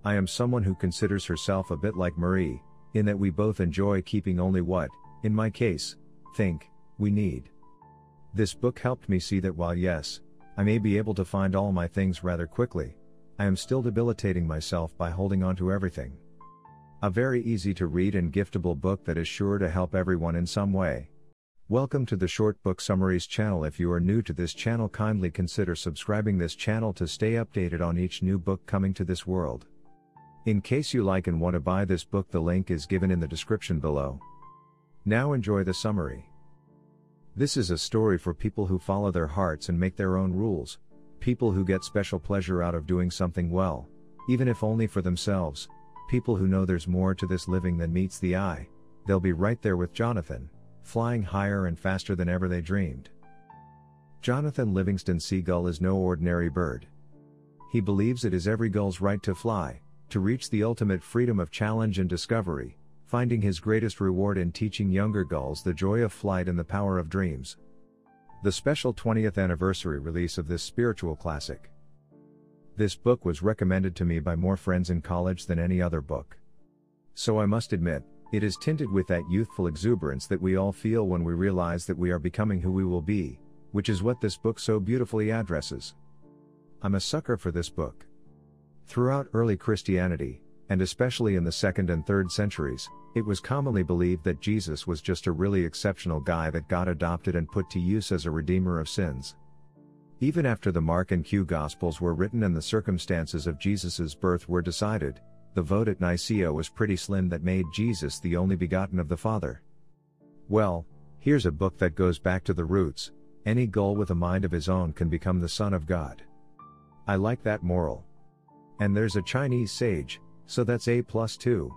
I am someone who considers herself a bit like Marie, in that we both enjoy keeping only what, in my case, think, we need. This book helped me see that while yes, I may be able to find all my things rather quickly, I am still debilitating myself by holding on to everything. A very easy to read and giftable book that is sure to help everyone in some way. Welcome to the Short Book Summaries channel. If you are new to this channel, kindly consider subscribing this channel to stay updated on each new book coming to this world. In case you like and want to buy this book, the link is given in the description below. Now enjoy the summary. This is a story for people who follow their hearts and make their own rules, people who get special pleasure out of doing something well, even if only for themselves, people who know there's more to this living than meets the eye, they'll be right there with Jonathan flying higher and faster than ever they dreamed. Jonathan Livingston Seagull is no ordinary bird. He believes it is every gull's right to fly, to reach the ultimate freedom of challenge and discovery, finding his greatest reward in teaching younger gulls the joy of flight and the power of dreams. The special 20th anniversary release of this spiritual classic. This book was recommended to me by more friends in college than any other book. So I must admit, it is tinted with that youthful exuberance that we all feel when we realize that we are becoming who we will be, which is what this book so beautifully addresses. I'm a sucker for this book. Throughout early Christianity, and especially in the second and third centuries, it was commonly believed that Jesus was just a really exceptional guy that God adopted and put to use as a redeemer of sins. Even after the Mark and Q Gospels were written and the circumstances of Jesus' birth were decided, the vote at Nicaea was pretty slim that made Jesus the only begotten of the Father. Well, here's a book that goes back to the roots any gull with a mind of his own can become the Son of God. I like that moral. And there's a Chinese sage, so that's A plus 2.